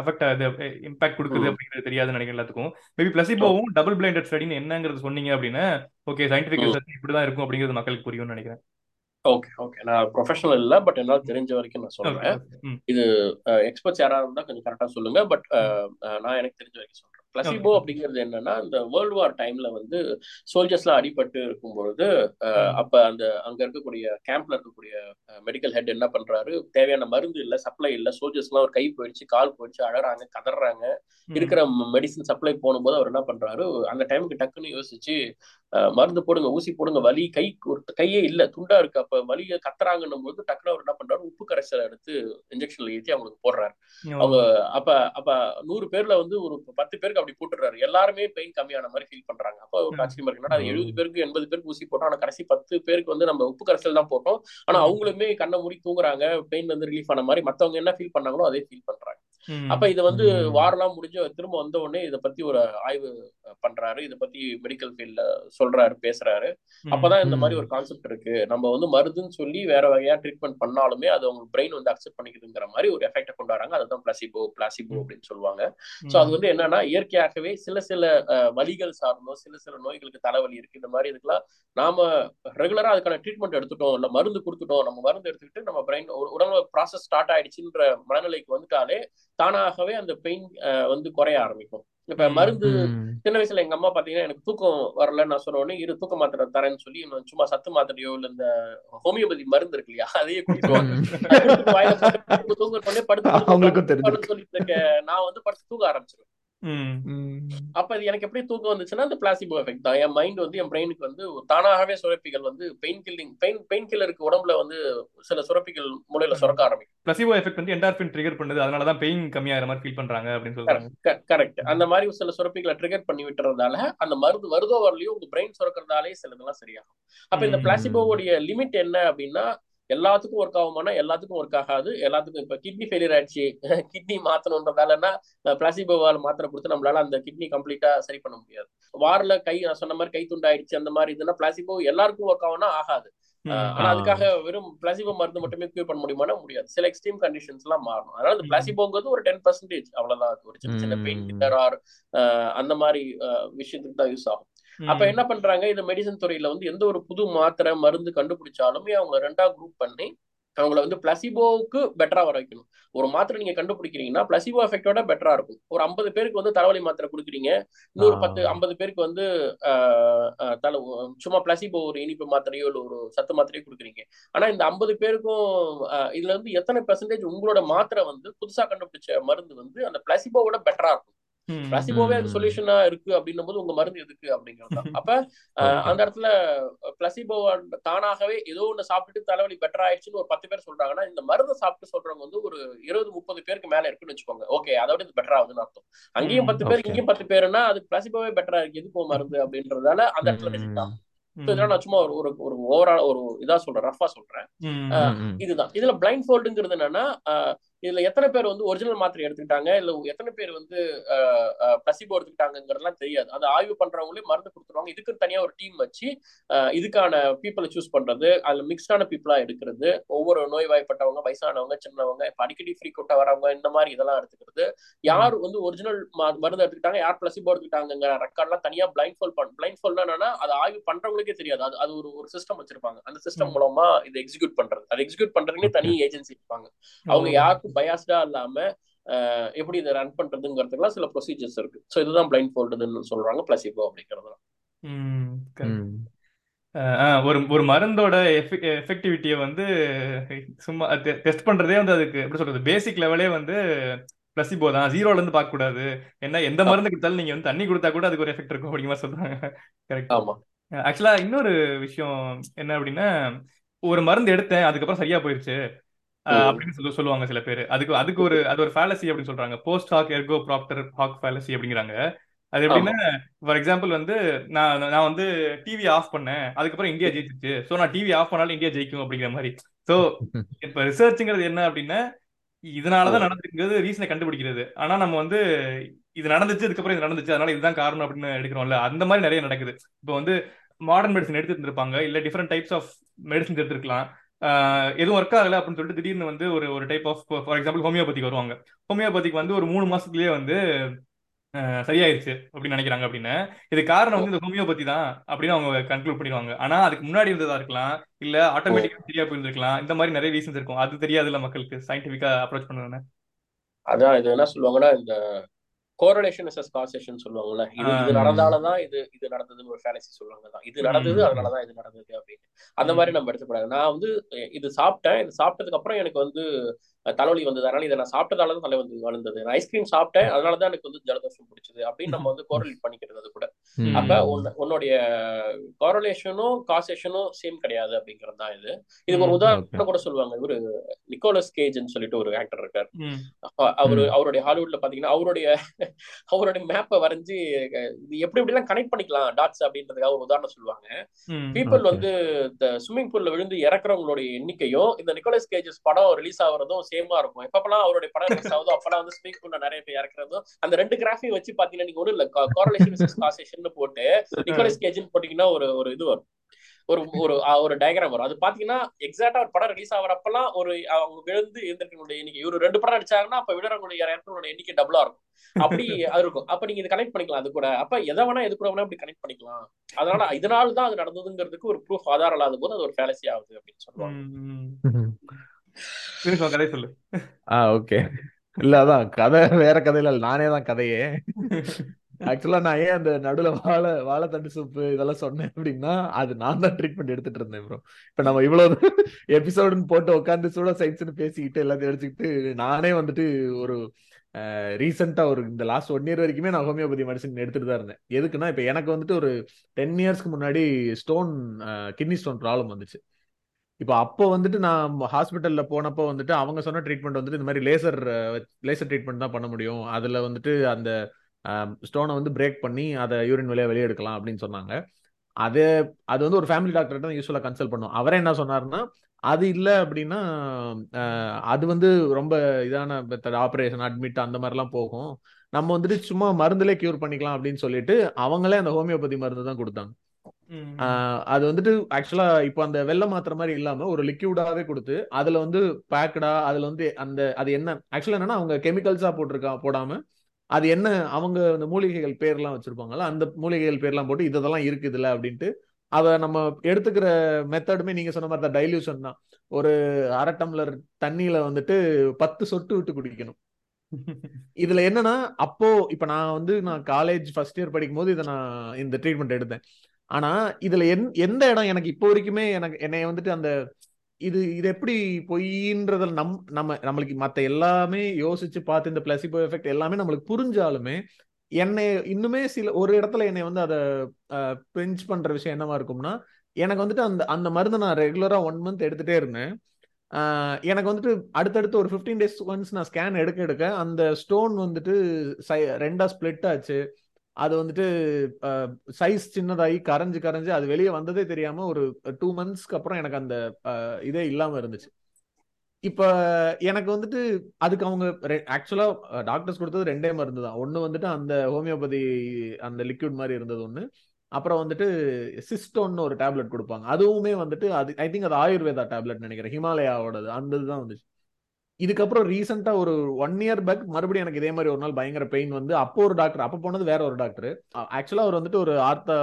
அஃபெக்ட் ஆகுது இம்பாக்ட் கொடுக்குது அப்படிங்கிறது தெரியாதுன்னு நினைக்கிறேன் எல்லாத்துக்கும். மேபி பிளசிபோவும் டபுள் பிளைண்டட் ஸ்டடின்னு என்னங்கிறது சொன்னீங்க அப்படின்னா ஓகே சயின்டிபிக் ரிசர்ச் இப்படிதான் இருக்கும் அப்படிங்கிறது மக்களுக்கு புரியும்னு நினைக்கிறேன். ஓகே ஓகே நான் ப்ரொஃபஷனல் இல்ல பட் என்னால தெரிஞ்ச வரைக்கும் நான் சொல்றேன். இது எக்ஸ்பர்ட்ஸ் யாராவது இருந்தா கொஞ்சம் கரெக்டா சொல்லுங்க. பட் நான் எனக்கு தெரிஞ்ச வரைக்கும் சொல்றேன். பிளசிபோ அப்படிங்கிறது என்னன்னா இந்த வேர்ல்டு வார் டைம்ல வந்து சோல்ஜர்ஸ் எல்லாம் அடிபட்டு இருக்கும்பொழுது அப்ப அந்த அங்க இருக்கக்கூடிய கேம்ப்ல இருக்கக்கூடிய மெடிக்கல் ஹெட் என்ன பண்றாரு? தேவையான மருந்து இல்ல சப்ளை இல்ல சோல்ஜர்ஸ் எல்லாம் ஒரு கை போயிடுச்சு கால் போயிடுச்சு அழறாங்க கதறாங்க. இருக்கிற மெடிசன் சப்ளை போகும்போது அவர் என்ன பண்றாரு? அந்த டைமுக்கு டக்குன்னு யோசிச்சு மருந்து போடுங்க ஊசி போடுங்க வலி கை கையே இல்ல துண்டா இருக்கு. அப்ப வலிய கத்துறாங்கன்னும் போது டக்குனு அவர் என்ன பண்றாரு? உப்பு கரைசலை எடுத்து இன்ஜெக்ஷன்ல ஏற்றி அவங்களுக்கு போடுறாரு. அவங்க அப்ப அப்ப நூறு பேர்ல வந்து ஒரு பத்து பேருக்கு பேருக்கு அப்படி போட்டுறாரு எல்லாருமே பெயின் கம்மியான மாதிரி ஃபீல் பண்றாங்க. அப்போ ஒரு ஆச்சரியமா இருக்கு அது எழுபது பேருக்கு எண்பது பேருக்கு ஊசி போட்டோம். ஆனா கடைசி பத்து பேருக்கு வந்து நம்ம உப்பு கரைசல் தான் போட்டோம். ஆனா அவங்களுமே கண்ணை மூடி தூங்குறாங்க. பெயின் வந்து ரிலீஃப் ஆன மாதிரி மத்தவங்க என்ன ஃபீல் பண்ணாங்களோ அதே ஃபீல் பண்றாங்க. அப்ப இதை வந்து வாரெல்லாம் முடிஞ்சு திரும்ப வந்த உடனே இதை பத்தி ஒரு ஆய்வு பண்றாரு. இதை பத்தி மெடிக்கல் ஃபீல்ட்ல சொல்றாரு பேசுறாரு. அப்பதான் இந்த மாதிரி ஒரு கான்செப்ட் இருக்கு. நம்ம வந்து மருந்துன்னு சொல்லி வேற வகையா ட்ரீட்மெண்ட் பண்ணாலுமே அது அவங்க பிரெயின் வந்து அக்செப்ட் பண்ணிக்குதுங்கிற மாதிரி ஒரு எஃபெக்ட் கொண்டு வராங்க அதுதான் பிளாசிபோ பிளாசிபோ அப்படின்னு சொல்லுவாங்க. சோ அது வந்து என்னன்னா இயற்கையாகவே சில சில வலிகள் சார்ந்தோ சில சில நோய்களுக்கு தலைவலி இருக்கு. இந்த மாதிரி இதுக்கெல்லாம் நாம ரெகுலரா அதுக்கான ட்ரீட்மெண்ட் எடுத்துட்டோம். இல்ல மருந்து கொடுத்துட்டோம். நம்ம மருந்து எடுத்துக்கிட்டு நம்ம பிரெயின் ஒரு உடம்புல ப்ராசஸ் ஸ்டார்ட் ஆயிடுச்சுன்ற மனநிலைக்கு வந்துட்டாலே தானாகவே அந்த பெயின் வந்து குறைய ஆரம்பிக்கும். இப்ப மருந்து சின்ன வயசுல எங்க அம்மா பாத்தீங்கன்னா எனக்கு தூக்கம் வரல நான் சொன்ன உடனே இரு தூக்க மாத்திரை தரேன்னு சொல்லி சும்மா சத்து மாத்திரையோ இல்ல இந்த ஹோமியோபதி மருந்து இருக்கு இல்லையா அதையே குடிச்சுவாங்க தூங்க உடனே படுத்து சொல்லிட்டு நான் வந்து படுத்து தூங்க ஆரம்பிச்சிருவேன். அப்ப இது எனக்கு எப்படி தூக்கம் வந்துச்சுன்னா அந்த பிளாசிபோ எஃபெக்ட் தான். என் மைண்ட் வந்து என் பிரெயினுக்கு வந்து தானாகவே சுரப்பிகள் வந்து பெயின் கில்லிங் பெயின் பெயின் கில்லருக்கு உடம்புல வந்து சில சுரப்பிகள் மூலையில சுரக்க ஆரம்பிக்கும். பிளாசிபோ எஃபெக்ட் வந்து என்டார்பின் ட்ரிகர் பண்ணுது. அதனால தான் பெயின் கம்மியாகிற மாதிரி ஃபீல் பண்றாங்க அப்படின்னு சொல்றாங்க. கரெக்ட் அந்த மாதிரி சில சுரப்பிகளை ட்ரிகர் பண்ணி விட்டுறதால அந்த மருந்து வருதோ வரலையோ உங்க பிரெயின் சுரக்கிறதாலே சிலதெல்லாம் சரியாகும். அப்ப இந்த பிளாசிபோவுடைய லிமிட் என்ன அப்படின்னா எல்லாத்துக்கும் ஒர்க் ஆகுமானா எல்லாத்துக்கும் ஒர்க் ஆகாது. எல்லாத்துக்கும் இப்ப கிட்னி ஃபெயிலியர் ஆயிடுச்சு. கிட்னி மாத்தணுன்றதாலன்னா பிளாசிபோவால் மாத்திரை கொடுத்து நம்மளால அந்த கிட்னி கம்ப்ளீட்டா சரி பண்ண முடியாது. வாரில் கை நான் சொன்ன மாதிரி கை துண்டாயிடுச்சு அந்த மாதிரி இதுனா பிளாசிபோ எல்லாருக்கும் ஒர்க் ஆகும்னா ஆகாது. ஆனா அதுக்காக வெறும் பிளாசிபோ மருந்து மட்டுமே கியூர் பண்ண முடியுமானா முடியாது. சில எக்ஸ்ட்ரீம் கண்டிஷன்ஸ் எல்லாம் மாறணும். அதனால இந்த பிளாசிபோங்கிறது ஒரு டென் பர்சன்டேஜ் அவ்வளவுதான். ஒரு சின்ன சின்ன பெயின் கில்லர் ஆர் அந்த மாதிரி விஷயத்துக்கு தான் யூஸ் ஆகும். அப்ப என்ன பண்றாங்க? இந்த மெடிசன் துறையில வந்து எந்த ஒரு புது மாத்திரை மருந்து கண்டுபிடிச்சாலுமே அவங்க ரெண்டா குரூப் பண்ணி அவங்கள வந்து பிளசிபோவுக்கு பெட்டரா வர வைக்கணும். ஒரு மாத்திரை நீங்க கண்டுபிடிக்கிறீங்கன்னா பிளசிபோ எஃபெக்டோட பெட்டரா இருக்கும். ஒரு ஐம்பது பேருக்கு வந்து தலைவலி மாத்திரை கொடுக்குறீங்க. இன்னொரு பத்து ஐம்பது பேருக்கு வந்து தலை சும்மா பிளசிபோ ஒரு இனிப்பு மாத்திரையோ இல்லை ஒரு சத்து மாத்திரையோ கொடுக்குறீங்க. ஆனா இந்த ஐம்பது பேருக்கும் இதுல இருந்து எத்தனை பெர்சன்டேஜ் உங்களோட மாத்திரை வந்து புதுசா கண்டுபிடிச்ச மருந்து வந்து அந்த பிளசிபோவோட பெட்டரா இருக்கும்? பிளசிபோவே அது சொல்யூஷனா இருக்கு அப்படின்னும் போது உங்க மருந்து எதுக்கு அப்படிங்கிறது அப்ப அந்த இடத்துல பிளசிபோ தானாகவே ஏதோ ஒண்ணு சாப்பிட்டுட்டு தலைவலி பெட்டர் ஆயிடுச்சுன்னு ஒரு பத்து பேர் சொல்றாங்கன்னா இந்த மருந்து சாப்பிட்டு சொல்றவங்க வந்து ஒரு இருபது முப்பது பேருக்கு மேல இருக்குன்னு வச்சுக்கோங்க. ஓகே அதோட இது பெட்டர் ஆகுதுன்னு அர்த்தம். அங்கேயும் பத்து பேர் இங்கேயும் பத்து பேருன்னா அது பிளசிபோவே பெட்டரா இருக்கு. எதுக்கு மருந்து அப்படின்றதால அந்த இடத்துல ஆகும் இதெல்லாம் நான் சும்மா ஒரு ஒரு ஓவரால் ஒரு இதா சொல்றேன் ரஃபா சொல்றேன். இதுதான். இதுல பிளைண்ட் ஃபோல்டுங்கிறது என்னன்னா இதுல எத்தனை பேர் வந்து ஒரிஜினல் மாத்திரை எடுத்துக்கிட்டாங்க? இல்ல எத்தனை பேர் வந்து பிளசிபோ எடுத்துக்கிட்டாங்கிறதுலாம் தெரியாது. அது ஆய்வு பண்றவங்களே மருந்து கொடுத்துருவாங்க. இதுக்கு தனியா ஒரு டீம் வச்சு இதுக்கான பீப்புளை சூஸ் பண்றது அதுல மிக்ஸ்டான பீப்புளா எடுக்கிறது ஒவ்வொரு நோய் வாய்ப்பட்டவங்க வயசானவங்க சின்னவங்க இப்ப அடிக்கடி ஃப்ரீக்வெண்டா வரவங்க இந்த மாதிரி இதெல்லாம் எடுத்துக்கிறது. யார் வந்து ஒரிஜினல் மருந்து எடுத்துக்கிட்டாங்க யார் பிளசிபோ எடுத்துக்கிட்டாங்கிற ரெக்கார்ட்லாம் தனியா பிளைண்ட் ஃபோல் பண்ண பிளைண்ட் ஃபோல்னா என்னன்னா அது ஆய்வு பண்றவங்களுக்கே தெரியாது. அது அது ஒரு ஒரு சிஸ்டம் வச்சிருப்பாங்க. அந்த சிஸ்டம் மூலமா இதை எக்ஸிக்யூட் பண்றது. அது எக்ஸிக்யூட் பண்றதுக்கு தனி ஏஜென்சி இருப்பாங்க. அவங்க யாருக்கும் பயாஸ்டா இல்லாம எப்படி இதை ரன் பண்றதுங்கிறதுக்குலாம் சில ப்ரொசீஜர்ஸ் இருக்கு. ஸோ இதுதான் பிளைண்ட் ஃபோல்டுன்னு சொல்றாங்க பிளசிபோ அப்படிங்கிறதுலாம் ஒரு ஒரு மருந்தோட எஃபெக்டிவிட்டியை வந்து சும்மா டெஸ்ட் பண்றதே வந்து அதுக்கு எப்படி சொல்றது பேசிக் லெவலே வந்து பிளசிபோ தான். ஜீரோல இருந்து பார்க்க கூடாது என்ன எந்த மருந்து கொடுத்தாலும் நீங்க வந்து தண்ணி கொடுத்தா கூட அதுக்கு ஒரு எஃபெக்ட் இருக்கும் அப்படிங்கிற சொல்றாங்க. கரெக்ட் ஆமா. ஆக்சுவலா இன்னொரு விஷயம் என்ன அப்படின்னா ஒரு மருந்து எடுத்தேன் அதுக்கப்புறம் சரியா போயிருச்சு. அப்படின்னு சொல்லி சொல்லுவாங்க சில பேர். அதுக்கு அதுக்கு ஒரு அது ஒரு ஃபேலசி அப்படின்னு சொல்றாங்க. Post hoc ergo propter hoc fallacy அப்படிங்கிறாங்க. அது எப்படின்னா ஃபார் எக்ஸாம்பிள் வந்து நான் நான் வந்து டிவி ஆஃப் பண்ணேன். அதுக்கப்புறம் இந்தியா ஜெயிச்சிச்சு ஸோ நான் டிவி ஆஃப் பண்ணாலும் இந்தியா ஜெயிக்கும் அப்படிங்கிற மாதிரி. ஸோ இப்போ ரிசர்ச்ங்கிறது என்ன அப்படின்னா இதனாலதான் நடந்துருக்கிறது ரீசனை கண்டுபிடிக்கிறது. ஆனா நம்ம வந்து இது நடந்துச்சு அதுக்கப்புறம் இது நடந்துச்சு அதனால இதுதான் காரணம் அப்படின்னு எடுக்கிறோம்ல. அந்த மாதிரி நிறைய நடக்குது. இப்போ வந்து மாடர்ன் மெடிசன் எடுத்துட்டு இருந்திருப்பாங்க இல்ல டிஃப்ரெண்ட் டைப்ஸ் ஆஃப் மெடிசன்ஸ் எடுத்திருக்கலாம். எதுவும் ஒர்க் ஆகல அப்படின்னு சொல்லிட்டு திடீர்னு வந்து ஒரு ஒரு டைப் ஆஃப் ஃபார் எக்ஸாம்பிள் ஹோமியோபதிக்கு வருவாங்க. ஹோமியோபதிக்கு வந்து ஒரு மூணு மாசத்துலயே வந்து சரியாயிருச்சு அப்படின்னு நினைக்கிறாங்க அப்படின்னு. இது காரணம் வந்து இந்த ஹோமியோபதி தான் அப்படின்னு அவங்க கன்க்ளூட் பண்ணிடுவாங்க. ஆனா அதுக்கு முன்னாடி இருந்ததா இருக்கலாம் இல்ல ஆட்டோமேட்டிக்கா சரியா போயிருந்திருக்கலாம். இந்த மாதிரி நிறைய ரீசன்ஸ் இருக்கும். அது தெரியாதுல்ல மக்களுக்கு சயின்டிபிக்கா அப்ரோச் பண்ணுறேன் அதான் இது என்ன சொல்லுவாங்கன்னா இந்த கோரலேஷன் இஸ் காசேஷன் சொல்லுவாங்கல்ல. இது இது நடந்தாலதான் இது இது நடந்ததுன்னு ஒரு ஃபேலசி சொல்லுவாங்க தான் இது நடந்தது அதனாலதான் இது நடந்தது அப்படின்னு. அந்த மாதிரி நம்ம எடுத்துக்கூடாது. நான் வந்து இது சாப்பிட்டேன் இது சாப்பிட்டதுக்கு அப்புறம் எனக்கு வந்து தலைவலி வந்தது. அதனால இதை நான் சாப்பிட்டதால தான் தலைவலி வந்தது நான் ஐஸ்கிரீம் சாப்பிட்டேன். அதனால தான் எனக்கு வந்து ஜலதோஷம் பிடிச்சது அப்படின்னு நம்ம வந்து கோரலேட் பண்ணிக்கிறது அது கூட. அப்ப உன்ன- உன்னுடைய காரலேஷனும் காசேஷனும் சேம் கிடையாது அப்படிங்கிறது தான் இது. இதுக்கு ஒரு உதாரணம் கூட சொல்லுவாங்க. இவரு நிக்கோலஸ் கேஜ்னு சொல்லிட்டு ஒரு ஆக்டர் இருக்கார். அவரு. அவருடைய ஹாலிவுட்ல பாத்தீங்கன்னா அவருடைய அவருடைய மேப்பை வரைஞ்சு இது எப்படி எப்படிலாம் கனெக்ட் பண்ணிக்கலாம் டாட்ஸ் அப்படின்றதுக்காக ஒரு உதாரணம் சொல்லுவாங்க. பீப்புள். வந்து இந்த ஸ்விம்மிங் பூல்ல விழுந்து இறக்குறவங்களுடைய எண்ணிக்கையும் இந்த நிக்கோலஸ் கேஜஸ் படம் ரிலீஸ் ஆகுறதும் சேமா இருக்கும். எப்பப்பெல்லாம் அவருடைய படம் ரிலீஸ் ஆகுதோ அப்பெல்லாம் வந்து ஸ்விம்மிங் பூல்ல நிறைய பேர் இறக்குறதும் அந்த ரெண்டு கிராஃபையும் வச்சு பாத்தீங்கன்னா நீங்க ஒண்ணும் இல்ல காரலேஷன் காசேஷன் போட்டு நிக்கோலஸ் கேஜ்னு போட்டீங்கன்னா ஒரு ஒரு இது வரும். ஒரு ஒரு ஒரு டயக்ராம் வரும். அது பாத்தீங்கன்னா எக்ஸாக்டா ஒரு படம் ரிலீஸ் ஆகிறப்பெல்லாம் ஒரு அவங்க விழுந்து எழுந்திருக்கவங்களுடைய எண்ணிக்கை இவர் ரெண்டு படம் நடிச்சாங்கன்னா அப்ப விழுறவங்களுடைய இறக்குறவங்களுடைய எண்ணிக்கை டபுளா இருக்கும். அப்படி அது இருக்கும். அப்ப நீங்க இது கனெக்ட் பண்ணிக்கலாம் அது கூட. அப்ப எதை வேணா எது கூட வேணா இப்படி கனெக்ட் பண்ணிக்கலாம். அதனால இதனால தான் அது நடந்ததுங்கிறதுக்கு ஒரு ப்ரூஃப் ஆதாரம் இல்லாத போது அது ஒரு ஃபேலசி ஆகுது அப்படின்னு சொல்லுவாங்க. கதை சொல்லு. ஆ ஓகே. இல்ல அதான் கதை வேற கதையில இல்ல நானே தான் கதையே. ஆக்சுவலா நான் ஏன் அந்த நடுவுல வாழை வாழைத்தண்டு சூப்பு இதெல்லாம் சொன்னேன் அப்படின்னா அது நான் தான் ட்ரீட்மெண்ட் எடுத்துட்டு இருந்தேன் ப்ரோ இப்ப நம்ம இவ்வளவு எபிசோடுன்னு போட்டு உட்காந்து சூட சயின்ஸ்னு பேசிக்கிட்டு எல்லாத்தையும் எடுத்துக்கிட்டு நானே வந்துட்டு ஒரு ரீசெண்டா ஒரு இந்த லாஸ்ட் ஒன் இயர் வரைக்குமே நான் ஹோமியோபதி மெடிசன் எடுத்துட்டு தான் இருந்தேன். எதுக்குன்னா இப்ப எனக்கு வந்துட்டு ஒரு டென் இயர்ஸ்க்கு முன்னாடி ஸ்டோன் கிட்னி ஸ்டோன் ப்ராப்ளம் வந்துச்சு. இப்போ அப்போ வந்துட்டு நான் ஹாஸ்பிட்டல்ல போனப்போ வந்துட்டு அவங்க சொன்ன ட்ரீட்மெண்ட் வந்துட்டு இந்த மாதிரி லேசர் லேசர் ட்ரீட்மெண்ட் தான் பண்ண முடியும். அதுல வந்துட்டு அந்த ஸ்டோனை வந்து பிரேக் பண்ணி அதை யூரின் வழியாக வெளியே எடுக்கலாம் அப்படின்னு சொன்னாங்க. அது அது வந்து ஒரு ஃபேமிலி டாக்டர் தான் யூஸ்வலாக கன்சல்ட் பண்ணும். அவரே என்ன சொன்னார்னா அது இல்லை அப்படின்னா அது வந்து ரொம்ப இதான ஆப்ரேஷன் அட்மிட் அந்த மாதிரிலாம் போகும். நம்ம வந்துட்டு சும்மா மருந்துலே கியூர் பண்ணிக்கலாம் அப்படின்னு சொல்லிட்டு அவங்களே அந்த ஹோமியோபதி மருந்து தான் கொடுத்தாங்க. அது வந்துட்டு ஆக்சுவலா இப்போ அந்த வெள்ளை மாத்திர மாதிரி இல்லாம ஒரு லிக்யூடாவே கொடுத்து அதுல வந்து பேக்கடா அதுல வந்து அந்த அது என்ன? ஆக்சுவலா என்னன்னா அவங்க கெமிக்கல்ஸா போட்டிருக்கா போடாம அது என்ன அவங்க அந்த மூலிகைகள் பேர்லாம் வச்சிருப்பாங்கல்ல அந்த மூலிகைகள் பேர்லாம் போட்டு இதெல்லாம் இருக்குதுல்ல அப்படின்ட்டு அதை நம்ம எடுத்துக்கிற மெத்தடுமே நீங்க சொன்ன மாதிரி தான் டைல்யூஷன் தான். ஒரு அரை டம்ளர் தண்ணியில வந்துட்டு பத்து சொட்டு விட்டு குடிக்கணும். இதுல என்னன்னா அப்போ இப்ப நான் வந்து நான் காலேஜ் ஃபர்ஸ்ட் இயர் படிக்கும் போது இதை நான் இந்த ட்ரீட்மெண்ட் எடுத்தேன். ஆனா இதுல எந் எந்த இடம் எனக்கு இப்போ வரைக்குமே எனக்கு என்னைய வந்துட்டு அந்த இது இது எப்படி பொய்ன்றதில் நம் நம்ம நம்மளுக்கு மத்த எல்லாமே யோசிச்சு பார்த்து இந்த பிளசிபோ எஃபெக்ட் எல்லாமே நம்மளுக்கு புரிஞ்சாலுமே என்னை இன்னுமே சில ஒரு இடத்துல என்னை வந்து அதை பிரிஞ்ச் பண்ற விஷயம் என்னவா இருக்கும்னா எனக்கு வந்துட்டு அந்த அந்த மருந்து நான் ரெகுலரா ஒன் மந்த் எடுத்துட்டே இருந்தேன். எனக்கு வந்துட்டு அடுத்தடுத்து ஒரு ஃபிஃப்டீன் டேஸ் ஒன்ஸ் நான் ஸ்கேன் எடுக்க எடுக்க அந்த ஸ்டோன் வந்துட்டு சை- ரெண்டா ஸ்பிளிட் ஆச்சு. அது வந்துட்டு சைஸ் சின்னதாகி கரைஞ்சு கரைஞ்சு அது வெளியே வந்ததே தெரியாம ஒரு டூ மந்த்ஸ்க்கு அப்புறம் எனக்கு அந்த இதே இல்லாம இருந்துச்சு. இப்ப எனக்கு வந்துட்டு அதுக்கு அவங்க ஆக்சுவலா டாக்டர்ஸ் கொடுத்தது ரெண்டே மருந்து தான். ஒன்னு வந்துட்டு அந்த ஹோமியோபதி அந்த லிக்விட் மாதிரி இருந்தது ஒன்று அப்புறம் வந்துட்டு சிஸ்டோன்னு ஒரு டேப்லெட் கொடுப்பாங்க. அதுவுமே வந்துட்டு அது ஐ திங்க் அது ஆயுர்வேதா டேப்லெட் நினைக்கிறேன். ஹிமாலயாவோடது. அந்த இதுதான் வந்துச்சு. இதுக்கப்புறம் ரீசெண்டா ஒரு ஒன் இயர் பேக் மறுபடியும் எனக்கு இதே மாதிரி ஒரு நாள் பயங்கர பெயின் வந்து அப்போ ஒரு டாக்டர் அப்போ போனது வேற ஒரு டாக்டர் ஆக்சுவலா அவர் வந்துட்டு ஒரு ஆர்த்தா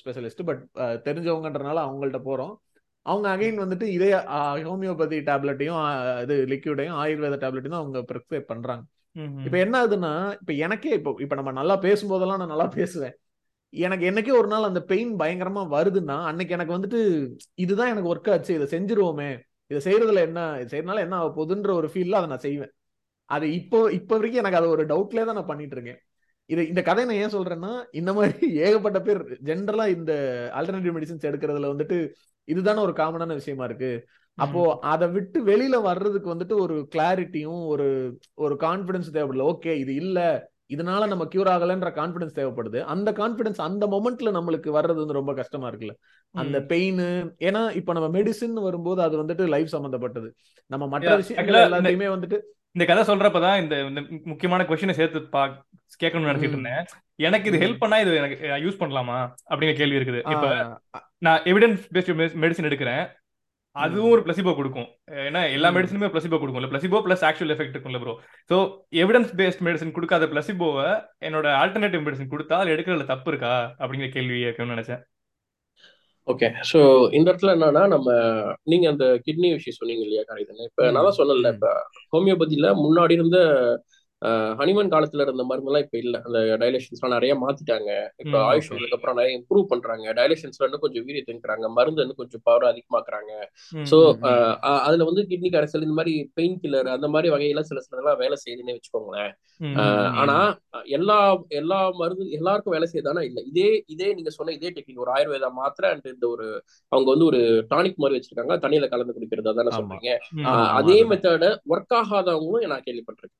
ஸ்பெஷலிஸ்ட் பட் தெரிஞ்சவங்கன்றனால அவங்கள்ட்ட போறோம். அவங்க அகைன் வந்துட்டு இதே ஹோமியோபதி டேப்லெட்டையும் இது லிக்யூடையும் ஆயுர்வேத டேப்லெட்டையும் அவங்க ப்ரிஸ்கிரைப் பண்றாங்க. இப்ப என்ன ஆகுதுன்னா இப்ப எனக்கே இப்போ இப்ப நம்ம நல்லா பேசும்போதெல்லாம் நான் நல்லா பேசுவேன். எனக்கு என்னைக்கே ஒரு நாள் அந்த பெயின் பயங்கரமா வருதுன்னா அன்னைக்கு எனக்கு வந்துட்டு இதுதான் எனக்கு ஒர்க் ஆச்சு இதை செஞ்சிருவோமே. இதை செய்யறதுல என்ன இது செய்யறதுனால என்ன ஆக போகுதுன்ற ஒரு ஃபீல்ல அதை நான் செய்வேன். அது இப்போ இப்போ வரைக்கும் எனக்கு அது ஒரு டவுட்லேயே தான் நான் பண்ணிட்டு இருக்கேன் இது இந்த கதை நான் ஏன் சொல்றேன்னா இந்த மாதிரி ஏகப்பட்ட பேர் ஜென்ரலா இந்த ஆல்டர்னேட்டிவ் மெடிசின்ஸ் எடுக்கிறதுல வந்துட்டு இதுதானே ஒரு காமனான விஷயமா இருக்கு. அப்போ அதை விட்டு வெளியில வர்றதுக்கு வந்துட்டு ஒரு கிளாரிட்டியும் ஒரு ஒரு கான்பிடன்ஸ் தேவைப்படல. ஓகே இது இல்ல. இதனால நம்ம கியூர் ஆகலன்ற கான்பிடன்ஸ் தேவைப்படுது. அந்த கான்பிடன்ஸ் அந்த மொமெண்ட்ல நம்மளுக்கு வர்றது வந்து ரொம்ப கஷ்டமா இருக்குல்ல. அந்த பெயின் ஏன்னா இப்ப நம்ம மெடிசின் வரும்போது அது வந்துட்டு லைஃப் சம்பந்தப்பட்டது. நம்ம மற்ற விஷயங்கள் எல்லாத்தையுமே வந்துட்டு இந்த கதை சொல்றப்பதான் இந்த இந்த முக்கியமான கொஸ்டினை சேர்த்து பா கேட்கணும்னு நினைச்சிட்டு. இருந்தேன். எனக்கு இது. ஹெல்ப் பண்ணா இது எனக்கு யூஸ் பண்ணலாமா? அப்படிங்கிற கேள்வி இருக்குது. இப்ப நான் எவிடன்ஸ் பேஸ்ட் மெடிசன் எடுக்கிறேன். அதுவும் ஒரு பிளசிபோ கொடுக்கும். ஏன்னா எல்லா. மெடிசனுமே பிளசிபோ கொடுக்கும்ல பிளசிபோ பிளஸ் ஆக்சுவல் எஃபெக்ட் இருக்கும்ல bro so evidence based medicine கொடுக்காத பிளசிபோவை என்னோட ஆல்டர்னேட்டிவ் மெடிசன் கொடுத்தா அது எடுக்கிறதுல தப்பு இருக்கா? அப்படிங்கிற கேள்வி கேட்கணும்னு நினைச்சேன். ஓகே ஸோ இந்த இடத்துல என்னன்னா நம்ம நீங்க அந்த கிட்னி விஷயம் சொன்னீங்க இல்லையா காரிதன் இப்ப நான் தான் சொன்னல. இப்ப ஹோமியோபதியில முன்னாடி இருந்த ஹனிமன் காலத்துல இருந்த மருந்தெல்லாம் இப்ப இல்ல. அந்த டைலேஷன்ஸ்லாம் நிறைய மாத்திட்டாங்க. இப்ப ஆயுஷ். வந்ததுக்கு அப்புறம் நிறைய இம்ப்ரூவ் பண்றாங்க. டைலேஷன்ஸ்ல இன்னும் கொஞ்சம் வீரிய திங்கிறாங்க மருந்து இன்னும் கொஞ்சம் பவர் அதிகமாக்குறாங்க. சோ. அதுல வந்து கிட்னி கரைசல் இந்த மாதிரி பெயின் கில்லர் அந்த மாதிரி வகையில சில சிலதெல்லாம் வேலை செய்யுதுன்னே வச்சுக்கோங்களேன். ஆனா எல்லா எல்லா மருந்து எல்லாருக்கும் வேலை செய்யுதானா இல்ல. இதே இதே நீங்க சொன்ன இதே டெக்னிக் ஒரு ஆயுர்வேதா மாத்திரை அண்ட் இந்த ஒரு அவங்க வந்து ஒரு டானிக் மாதிரி வச்சிருக்காங்க. தண்ணியில கலந்து குடிக்கிறது அதானே. சொல்றீங்க. அதே. மெத்தட ஒர்க் ஆகாதவங்களும் நான் கேள்விப்பட்டிருக்கேன்.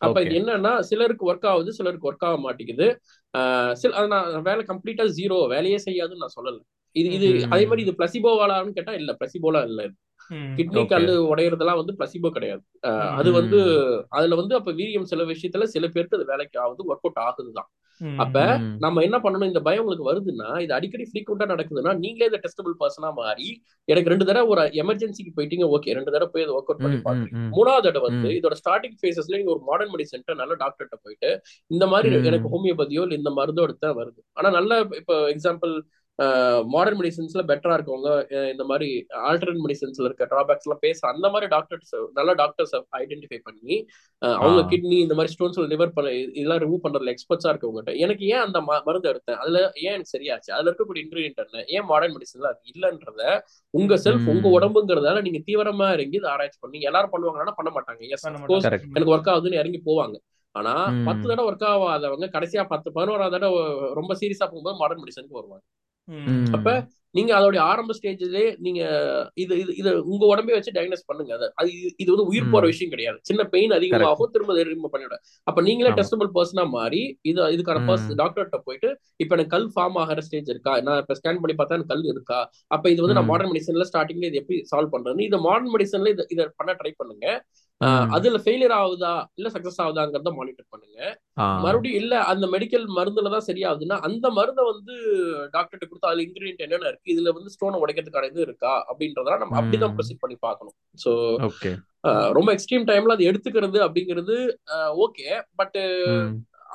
அப்ப. இது என்னன்னா சிலருக்கு ஒர்க் ஆகுது சிலருக்கு ஒர்க் ஆக மாட்டேங்குது ஆஹ் சில அது நான் வேலை கம்ப்ளீட்டா ஜீரோ வேலையே செய்யாதுன்னு நான் சொல்லல இது இது. அதே மாதிரி இது பிளசிபோவாலான்னு கேட்டா இல்ல பிளசிபோலாம் இல்ல ம். கிட்னி. கல்லு உடையறதெல்லாம் வந்து பிளசிபோ கிடையாது. அது வந்து. அதுல வந்து அப்ப வீரியம் சில விஷயத்துல சில பேருக்கு அது வேலைக்கு ஆகுது ஒர்க் அவுட் ஆகுதுதான். அப்ப. நம்ம என்ன பண்ணணும் இந்த பயம் உங்களுக்கு வருதுன்னா இது அடிக்கடி ஃப்ரீக்வெண்டா நடக்குதுன்னா நீங்களே இந்த டெஸ்டபிள் பர்சனா மாறி எனக்கு ரெண்டு தடவை ஒரு எமர்ஜென்சிக்கு போயிட்டீங்க ஓகே ரெண்டு தடவை போய் ஒர்க் அவுட் பண்ணி பாக்குறீங்க. மூணாவது தடவை வந்து. இதோட ஸ்டார்டிங் ஃபேசஸ்ல நீங்க ஒரு மாடர்ன் மெடிசன் நல்ல டாக்டர்கிட்ட போயிட்டு இந்த மாதிரி. எனக்கு ஹோமியோபதியோ இல்ல இந்த மருந்தோ எடுத்தா வருது ஆனா நல்ல இப்போ எக்ஸாம்பிள் மாடர்ன் மெடிசன்ஸ்ல பெட்டரா இருக்கவங்க இந்த மாதிரி ஆல்டர்னேட் மெடிசன்ஸ்ல இருக்க டிராபேக்ஸ் எல்லாம் பேச அந்த மாதிரி டாக்டர்ஸ் நல்ல டாக்டர்ஸ் ஐடென்டிஃபை பண்ணி அவங்க. கிட்னி இந்த மாதிரி ஸ்டோன்ஸ் லிவர் பண்ண இதெல்லாம் ரிமூவ் பண்றதுல எக்ஸ்பர்ட்ஸா இருக்கவங்ககிட்ட எனக்கு ஏன் அந்த மருந்து எடுத்தேன் அதுல ஏன் எனக்கு சரியாச்சு அதுல இருக்கக்கூடிய இன்கிரீடியன்ட் என்ன ஏன் மாடர்ன் மெடிசன்ல அது இல்லன்றத உங்க செல்ஃப் உங்க. உடம்புங்கிறதால நீங்க தீவிரமா இறங்கி இதை ஆராய்ச்சி பண்ணி எல்லாரும் பண்ணுவாங்கன்னா பண்ண மாட்டாங்க எஸ். எனக்கு ஒர்க் ஆகுதுன்னு இறங்கி போவாங்க ஆனா. பத்து தடவை ஒர்க் ஆகாதவங்க கடைசியா பத்து பதினோராவது தடவை ரொம்ப சீரியஸா போகும்போது மாடர்ன் மெடிசனுக்கு வருவாங்க. அப்ப நீங்க அதோடைய ஆரம்ப ஸ்டேஜ்லயே நீங்க இது இது இது உங்க உடம்பே வச்சு டயக்னோஸ் பண்ணுங்க அதை அது இது- வந்து உயிர் போற. விஷயம் கிடையாது சின்ன பெயின் அதிகமாகும் திரும்ப ரிமூவ் பண்ணிவிட அப்ப நீங்களே. டெஸ்டபிள் பர்சனா மாறி இது இதுக்கான பர்ஸ் ம். டாக்டர்கிட்ட போயிட்டு இப்ப எனக்கு கல் ஃபார்ம் ஆகிற ஸ்டேஜ் இருக்கா நான் இப்ப ஸ்கேன் பண்ணி பார்த்தா எனக்கு கல் இருக்கா அப்ப இது வந்து நான். மாடர்ன் மெடிசன்ல ஸ்டார்டிங்ல இது எப்படி சால்வ் பண்றது இந்த மாடர்ன் மெடிசன்ல இதை பண்ண ட்ரை பண்ணுங்க. அதுல ஃபெயிலியர் ஆகுதா இல்ல சக்சஸ் ஆகுதாங்கிறத மானிட்டர் பண்ணுங்க. மறுபடியும் இல்ல அந்த மெடிக்கல் மருந்துல தான் சரியாகுதுன்னா அந்த மருந்தை வந்து டாக்டர்கிட்ட கொடுத்து அதுல இன்கிரீடியன்ட் என்னென்ன இருக்கு இதுல வந்து ஸ்டோனை உடைக்கிறதுக்கான இது இருக்கா அப்படின்றதெல்லாம் நம்ம அப்படிதான். ப்ரொசீட் பண்ணி பார்க்கணும். ஸோ ரொம்ப எக்ஸ்ட்ரீம் டைம்ல அது எடுத்துக்கிறது அப்படிங்கிறது ஓகே பட்.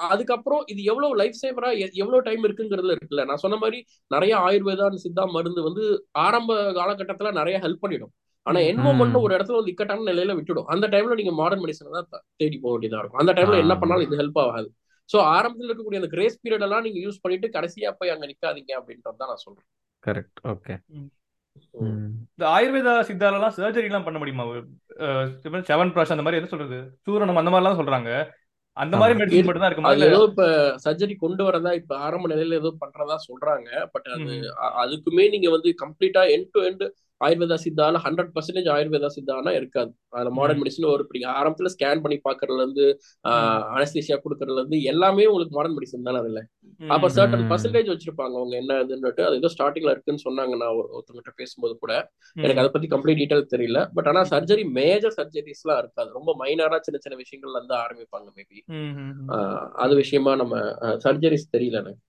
அதுக்கப்புறம் இது எவ்வளவு லைஃப் சேவரா எவ்வளவு டைம் இருக்குங்கிறதுல இருக்குல்ல. நான் சொன்ன மாதிரி நிறைய ஆயுர்வேதா சித்தா மருந்து வந்து ஆரம்ப காலகட்டத்துல நிறைய ஹெல்ப் பண்ணிடும். ஆனா ம். ஒரு இடத்துல வந்து இக்கட்டான நிலையில விட்டுடும். அந்த டைம்ல நீங்க மாடர்ன் மெடிசன் தான் தேடி போக வேண்டியதா இருக்கும். அந்த டைம்ல என்ன. பண்ணாலும் இது ஹெல்ப் ஆகாது. சோ ஆரம்பத்துல இருக்கக்கூடிய அந்த கிரேஸ் பீரியட் எல்லாம் நீங்க யூஸ் பண்ணிட்டு கடைசியா போய் அங்க நிக்காதீங்க அப்படின்றது தான் நான் சொல்றேன். Correct okay. இந்த ஆயுர்வேதா சித்தாலெல்லாம் சர்ஜரி எல்லாம் பண்ண முடியுமா? செவன் ப்ராஷ் அந்த மாதிரி எது சொல்றது? சூரணம் அந்த மாதிரிலாம் சொல்றாங்க. அந்த மாதிரி. மெடிசன் மட்டும் தான் இருக்குமா ஏதோ இப்ப சர்ஜரி கொண்டு வரதா இப்ப ஆரம்ப நிலையில ஏதோ பண்றதா சொல்றாங்க. பட் அது அதுக்குமே நீங்க வந்து கம்ப்ளீட்டா எண்ட் டு எண்ட் ஆயுர்வேதா சித்தால ஹண்ட்ரட் பர்சன்டேஜ் ஆயுர்வேதா சித்தானா இருக்காது அதுல மாடர்ன். மெடிசன் ஒரு இப்படி ஆரம்பத்துல ஸ்கேன் பண்ணி பாக்குறதுல இருந்து. அனஸ்தீசியா கொடுக்கறதுல இருந்து எல்லாமே உங்களுக்கு மாடர்ன் மெடிசன் தானே அதுல அப்ப. சர்டன். பர்சன்டேஜ் வச்சிருப்பாங்க அவங்க என்ன இதுன்னுட்டு அது ஏதோ ஸ்டார்டிங்ல இருக்குன்னு சொன்னாங்க நான் ஒரு- ஒருத்தவங்கிட்ட பேசும்போது கூட எனக்கு. அதை பத்தி கம்ப்ளீட் டீடைல் தெரியல பட் ஆனா சர்ஜரி மேஜர் சர்ஜரிஸ் எல்லாம் இருக்காது ரொம்ப மைனரா சின்ன சின்ன விஷயங்கள்ல இருந்து ஆரம்பிப்பாங்க மேபி. அது விஷயமா நம்ம சர்ஜரிஸ் தெரியல எனக்கு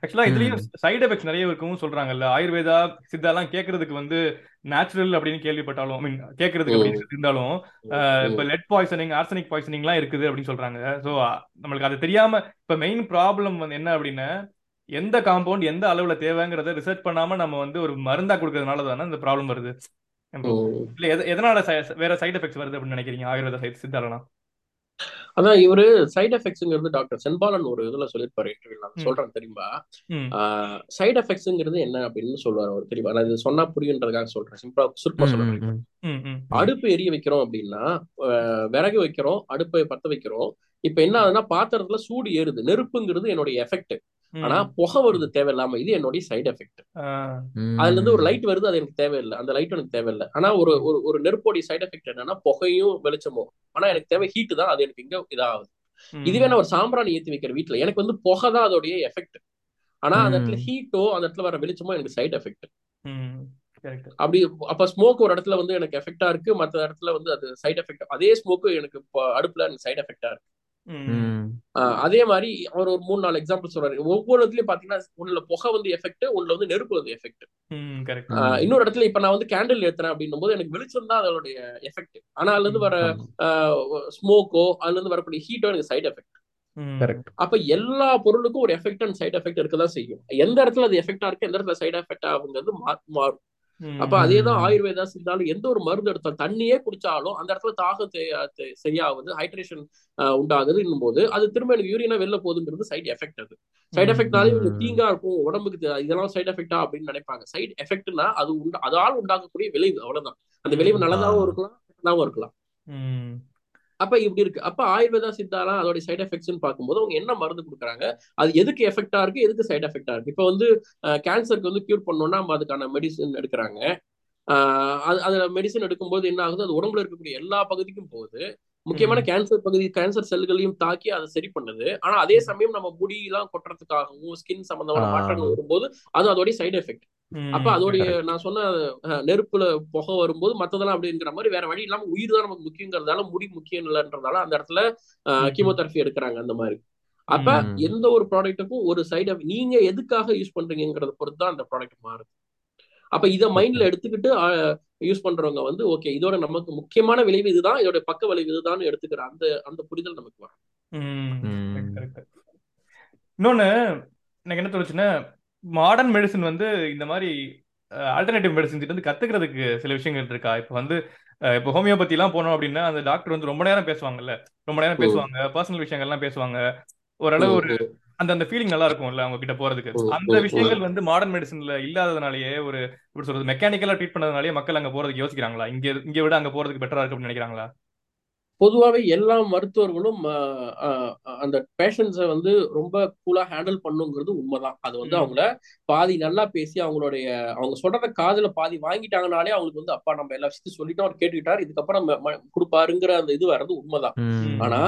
ஆக்சுவலா இதுலயும். சைடு எஃபெக்ட்ஸ் நிறைய இருக்கும்னு சொல்றாங்கல்ல ஆயுர்வேதா சித்தாலாம் கேட்கறதுக்கு வந்து நேச்சுரல் அப்படின்னு கேள்விப்பட்டாலும் ஐ மீன் கேட்கறதுக்கு. அப்படின்னு இருந்தாலும் இப்போ. லெட் பாய்சனிங் ஆர்சனிக் பாய்சனிங்லாம் இருக்குது அப்படின்னு சொல்றாங்க ஸோ நம்மளுக்கு அது தெரியாம இப்போ மெயின் ப்ராப்ளம் வந்து என்ன அப்படின்னா எந்த காம்பவுண்ட் எந்த அளவுல தேவைங்கிறத ரிசர்ச் பண்ணாம நம்ம வந்து ஒரு மருந்தா கொடுக்கறதுனால தானே இந்த ப்ராப்ளம் வருது. இல்ல எத- எதனால ச- வேற சைடு எஃபெக்ட்ஸ் வருது அப்படின்னு நினைக்கிறீங்க ஆயுர்வேதா சைட் சித்தாலாம் அதான் இவரு சைடு எஃபெக்ட்ஸ்ங்கிறது டாக்டர் சென்பாலன் ஒரு இதுல சொல்லியிருப்பாரு இன்டர்வியூல. சொல்றேன் தெரியுமா? சைடு எஃபெக்ட்ஸ்ங்கிறது என்ன அப்படின்னு சொல்லுவாரு அவர் தெரியுமா? நான் இது சொன்னா புரியுன்றதுக்காக சொல்றேன். சிம்பிளா. ம் ம் அடுப்பு எரிய வைக்கிறோம் அப்படின்னா விறகு வைக்கிறோம் அடுப்பை பத்த வைக்கிறோம். இப்ப என்ன ஆகுதுன்னா பாத்திரத்துல சூடு ஏறுது. நெருப்புங்கிறது என்னுடைய எஃபெக்ட் ஆனா புகை வருது தேவையில்லாம. இது என்னுடைய சைடு எஃபெக்ட் அதுல இருந்து ஒரு. லைட் வருது அது எனக்கு தேவையில்லை. அந்த லைட் எனக்கு தேவையில்லை. ஆனா ஒரு ஒரு ஒரு நெருப்போடைய சைடு எஃபெக்ட் என்னன்னா புகையும் வெளிச்சமும். ஆனா எனக்கு தேவை ஹீட் தான். அது எனக்கு இங்க இதாகுது. இதுவே நான் ஒரு சாம்பிராணி ஏத்தி வைக்கிற வீட்ல. எனக்கு வந்து புகை தான் அதோடைய எஃபெக்ட் ஆனா அந்த இடத்துல. ஹீட்டோ அந்த இடத்துல வர வெளிச்சமோ எனக்கு சைடு எஃபெக்ட் அப்படி அப்ப ஸ்மோக் ஒரு இடத்துல வந்து எனக்கு எஃபெக்டா இருக்கு. மத்த இடத்துல வந்து அது சைடு எஃபெக்ட் அதே ஸ்மோக் எனக்கு அடுப்புல எனக்கு சைடு எஃபெக்டா இருக்கு. அதே மாதிரி அவர் ஒரு மூணு நாலு எக்ஸாம்பிள் சொல்றாரு. ஒவ்வொரு இடத்துலயும் பாத்தீங்கன்னா ஒண்ணுல புகை வந்து எஃபெக்ட் ஒண்ணுல வந்து நெருப்பு வந்து எஃபெக்ட் ம் கரெக்ட் ம். இன்னொரு இடத்துல இப்ப நான் வந்து கேண்டில் ஏத்துறேன் அப்படின்னும் போது எனக்கு வெளிச்சம் தான் அதோடைய எஃபெக்ட் ஆனா அதுல இருந்து வர. ஸ்மோக்கோ அதுல இருந்து வரக்கூடிய ஹீட்டோ எனக்கு சைடு எஃபெக்ட் ம். கரெக்ட் அப்ப எல்லா பொருளுக்கும் ஒரு எஃபெக்ட் அண்ட் சைடு எஃபெக்ட் இருக்கதான் செய்யும். எந்த இடத்துல அது எஃபெக்டா இருக்கு எந்த இடத்துல சைடு எஃபெக்ட் ஆகுங்கிறது மாறும். அப்ப அதேதான் ஆயுர்வேதா சித்தாலும் எந்த ஒரு மருந்து எடுத்தாலும் தண்ணியே குடிச்சாலும் அந்த இடத்துல தாகம் சரியாகுது ஹைட்ரேஷன் உண்டாகுதுன்னும் போது அது திரும்ப எனக்கு யூரினா வெளில போகுதுங்கிறது சைடு எஃபெக்ட் அது. சைடு எஃபெக்ட்னாலே இவங்க தீங்கா இருக்கும் உடம்புக்கு இதெல்லாம் சைடு எஃபெக்டா அப்படின்னு நினைப்பாங்க. சைடு எஃபெக்ட்னா அது உண்டா அதால் உண்டாக்கக்கூடிய விளைவு அவ்வளவுதான். அந்த விளைவு நல்லதாகவும் இருக்கலாம் நல்லதாகவும் இருக்கலாம். அப்ப இப்படி இருக்கு. அப்ப ஆயுர்வேதா சித்தாலாம் அதோட சைட் எஃபெக்ட்ஸ் பார்க்கும்போது அவங்க என்ன மருந்து கொடுக்குறாங்க? அது எதுக்கு எஃபெக்டா இருக்கு? எதுக்கு சைட் எஃபெக்டா இருக்கு? இப்ப வந்து கேன்சருக்கு வந்து கியூர் பண்ணோம்னா நம்ம அதுக்கான மெடிசன் எடுக்கிறாங்க. அது அதுல மெடிசன் எடுக்கும்போது என்ன ஆகுது? அது உடம்புல இருக்கக்கூடிய எல்லா பகுதிக்கும் போகுது. முக்கியமான கேன்சர் பகுதி கேன்சர் செல்களையும் தாக்கி அதை சரி பண்ணுது. ஆனா அதே சமயம் நம்ம முடியெல்லாம் கொட்டுறதுக்காகவும் ஸ்கின் சம்பந்தமான மாற்றங்கள் வரும்போது அது அதோடைய சைடு எஃபெக்ட் அப்ப அதோடைய நான் சொன்ன நெருப்புல புகை வரும்போது மத்ததெல்லாம் அப்படிங்கிற மாதிரி வேற வழி இல்லாம உயிர் தான் நமக்கு முக்கியங்கிறதால முடி முக்கியம் இல்லைன்றதால அந்த இடத்துல கீமோதெரபி எடுக்கிறாங்க அந்த மாதிரி. அப்ப எந்த ஒரு ப்ராடக்ட்டுக்கும் ஒரு சைடு நீங்க எதுக்காக யூஸ் பண்றீங்கிறத பொறுத்து தான் அந்த ப்ராடக்ட் மாறுது. அப்ப இத மைண்ட்ல எடுத்துக்கிட்டு யூஸ் பண்றவங்க வந்து ஓகே இதோட நமக்கு முக்கியமான விளைவு இதுதான் இதோட பக்க விளைவு இதுதான் எடுத்துக்கிற அந்த அந்த புரிதல் நமக்கு வரும். இன்னொன்னு எனக்கு என்ன தோணுச்சுன்னா மாடர்ன் மெடிசன் வந்து இந்த மாதிரி ஆல்டர்னேட்டிவ் மெடிசன் வந்து கத்துக்கிறதுக்கு சில விஷயங்கள் இருக்கா? இப்போ வந்து இப்போ ஹோமியோபதி எல்லாம் போனோம் அப்படின்னா அந்த டாக்டர் வந்து ரொம்ப நேரம் பேசுவாங்கல்ல? ரொம்ப நேரம் பேசுவாங்க பர்சனல் விஷயங்கள்லாம் பேசுவாங்க. ஓரளவு ஒரு அந்த அந்த ஃபீலிங் நல்லா இருக்கும்ல அவங்க கிட்ட போறதுக்கு அந்த விஷயங்கள் வந்து மாடர்ன் மெடிசன்ல இல்லாததுனாலயே ஒரு எப்படி சொல்றது மெக்கானிக்கலா ட்ரீட் பண்ணதுனாலயே மக்கள் அங்க போறதுக்கு யோசிக்கிறாங்களா? இங்க இங்க விட அங்க போறதுக்கு பெட்டரா இருக்கு அப்படின்னு நினைக்கிறாங்களா? பொதுவாகவே எல்லா மருத்துவர்களும் அந்த பேஷண்ட்ஸை வந்து ரொம்ப கூலா ஹேண்டில் பண்ணுங்கிறது உண்மைதான். அது வந்து அவங்கள பாதி நல்லா பேசி அவங்களுடைய அவங்க சொல்றத காதுல பாதி வாங்கிட்டாங்கனாலே அவங்களுக்கு வந்து அப்பா நம்ம எல்லா விஷயத்தையும் சொல்லிட்டோம் அவர் கேட்டுக்கிட்டார் இதுக்கப்புறம் கொடுப்பாருங்கிற அந்த இது வர்றது உண்மைதான். ஆனா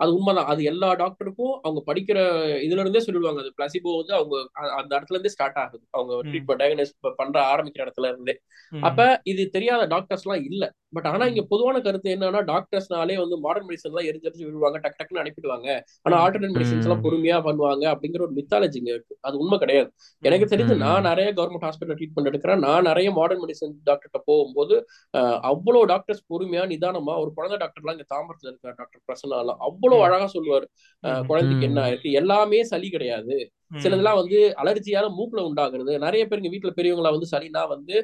அது உண்மைதான். அது எல்லா டாக்டருக்கும் அவங்க படிக்கிற இதுல இருந்தே சொல்லிடுவாங்க அது பிளசிபோ வந்து அவங்க அந்த இடத்துல இருந்தே ஸ்டார்ட் ஆகுது. அவங்க ட்ரீட்மெண்ட் டயக்னோஸ் பண்ற ஆரம்பிக்கிற இடத்துல இருந்தே. அப்ப இது தெரியாத டாக்டர்ஸ் எல்லாம் இல்ல. பட் ஆனா இங்க பொதுவான கருத்து என்னன்னா டாக்டர்ஸ்னாலே வந்து மாடர்ன் மெடிசன் எல்லாம் எரிஞ்சு விடுவாங்க டக் டக்குன்னு அனுப்பிடுவாங்க. ஆனா ஆல்டர்னேட் மெடிசன்ஸ் எல்லாம் பொறுமையா பண்ணுவாங்க அப்படிங்கிற ஒரு மித்தாலஜி இங்க இருக்கு. அது உண்மை கிடையாது. எனக்கு தெரிஞ்சு நான் நிறைய கவர்மெண்ட் ஹாஸ்பிட்டல் ட்ரீட்மெண்ட் எடுக்கிறேன் நான் நிறைய மாடர்ன் மெடிசன் டாக்டர்கிட்ட போகும்போது அவ்வளவு டாக்டர்ஸ் பொறுமையா நிதானமா ஒரு குழந்தை டாக்டர்லாம் இங்க தாம்பரத்துல இருக்கிற டாக்டர் பிரசன்னாலாம். அவ்வளவு அழகா சொல்லுவாரு. குழந்தைக்கு என்ன இருக்கு எல்லாமே சளி கிடையாது. சிலதெல்லாம் வந்து அலர்ஜியால மூக்குல உண்டாகுறது. நிறைய பேர் இங்க வீட்டுல பெரியவங்களா வந்து சளினா வந்து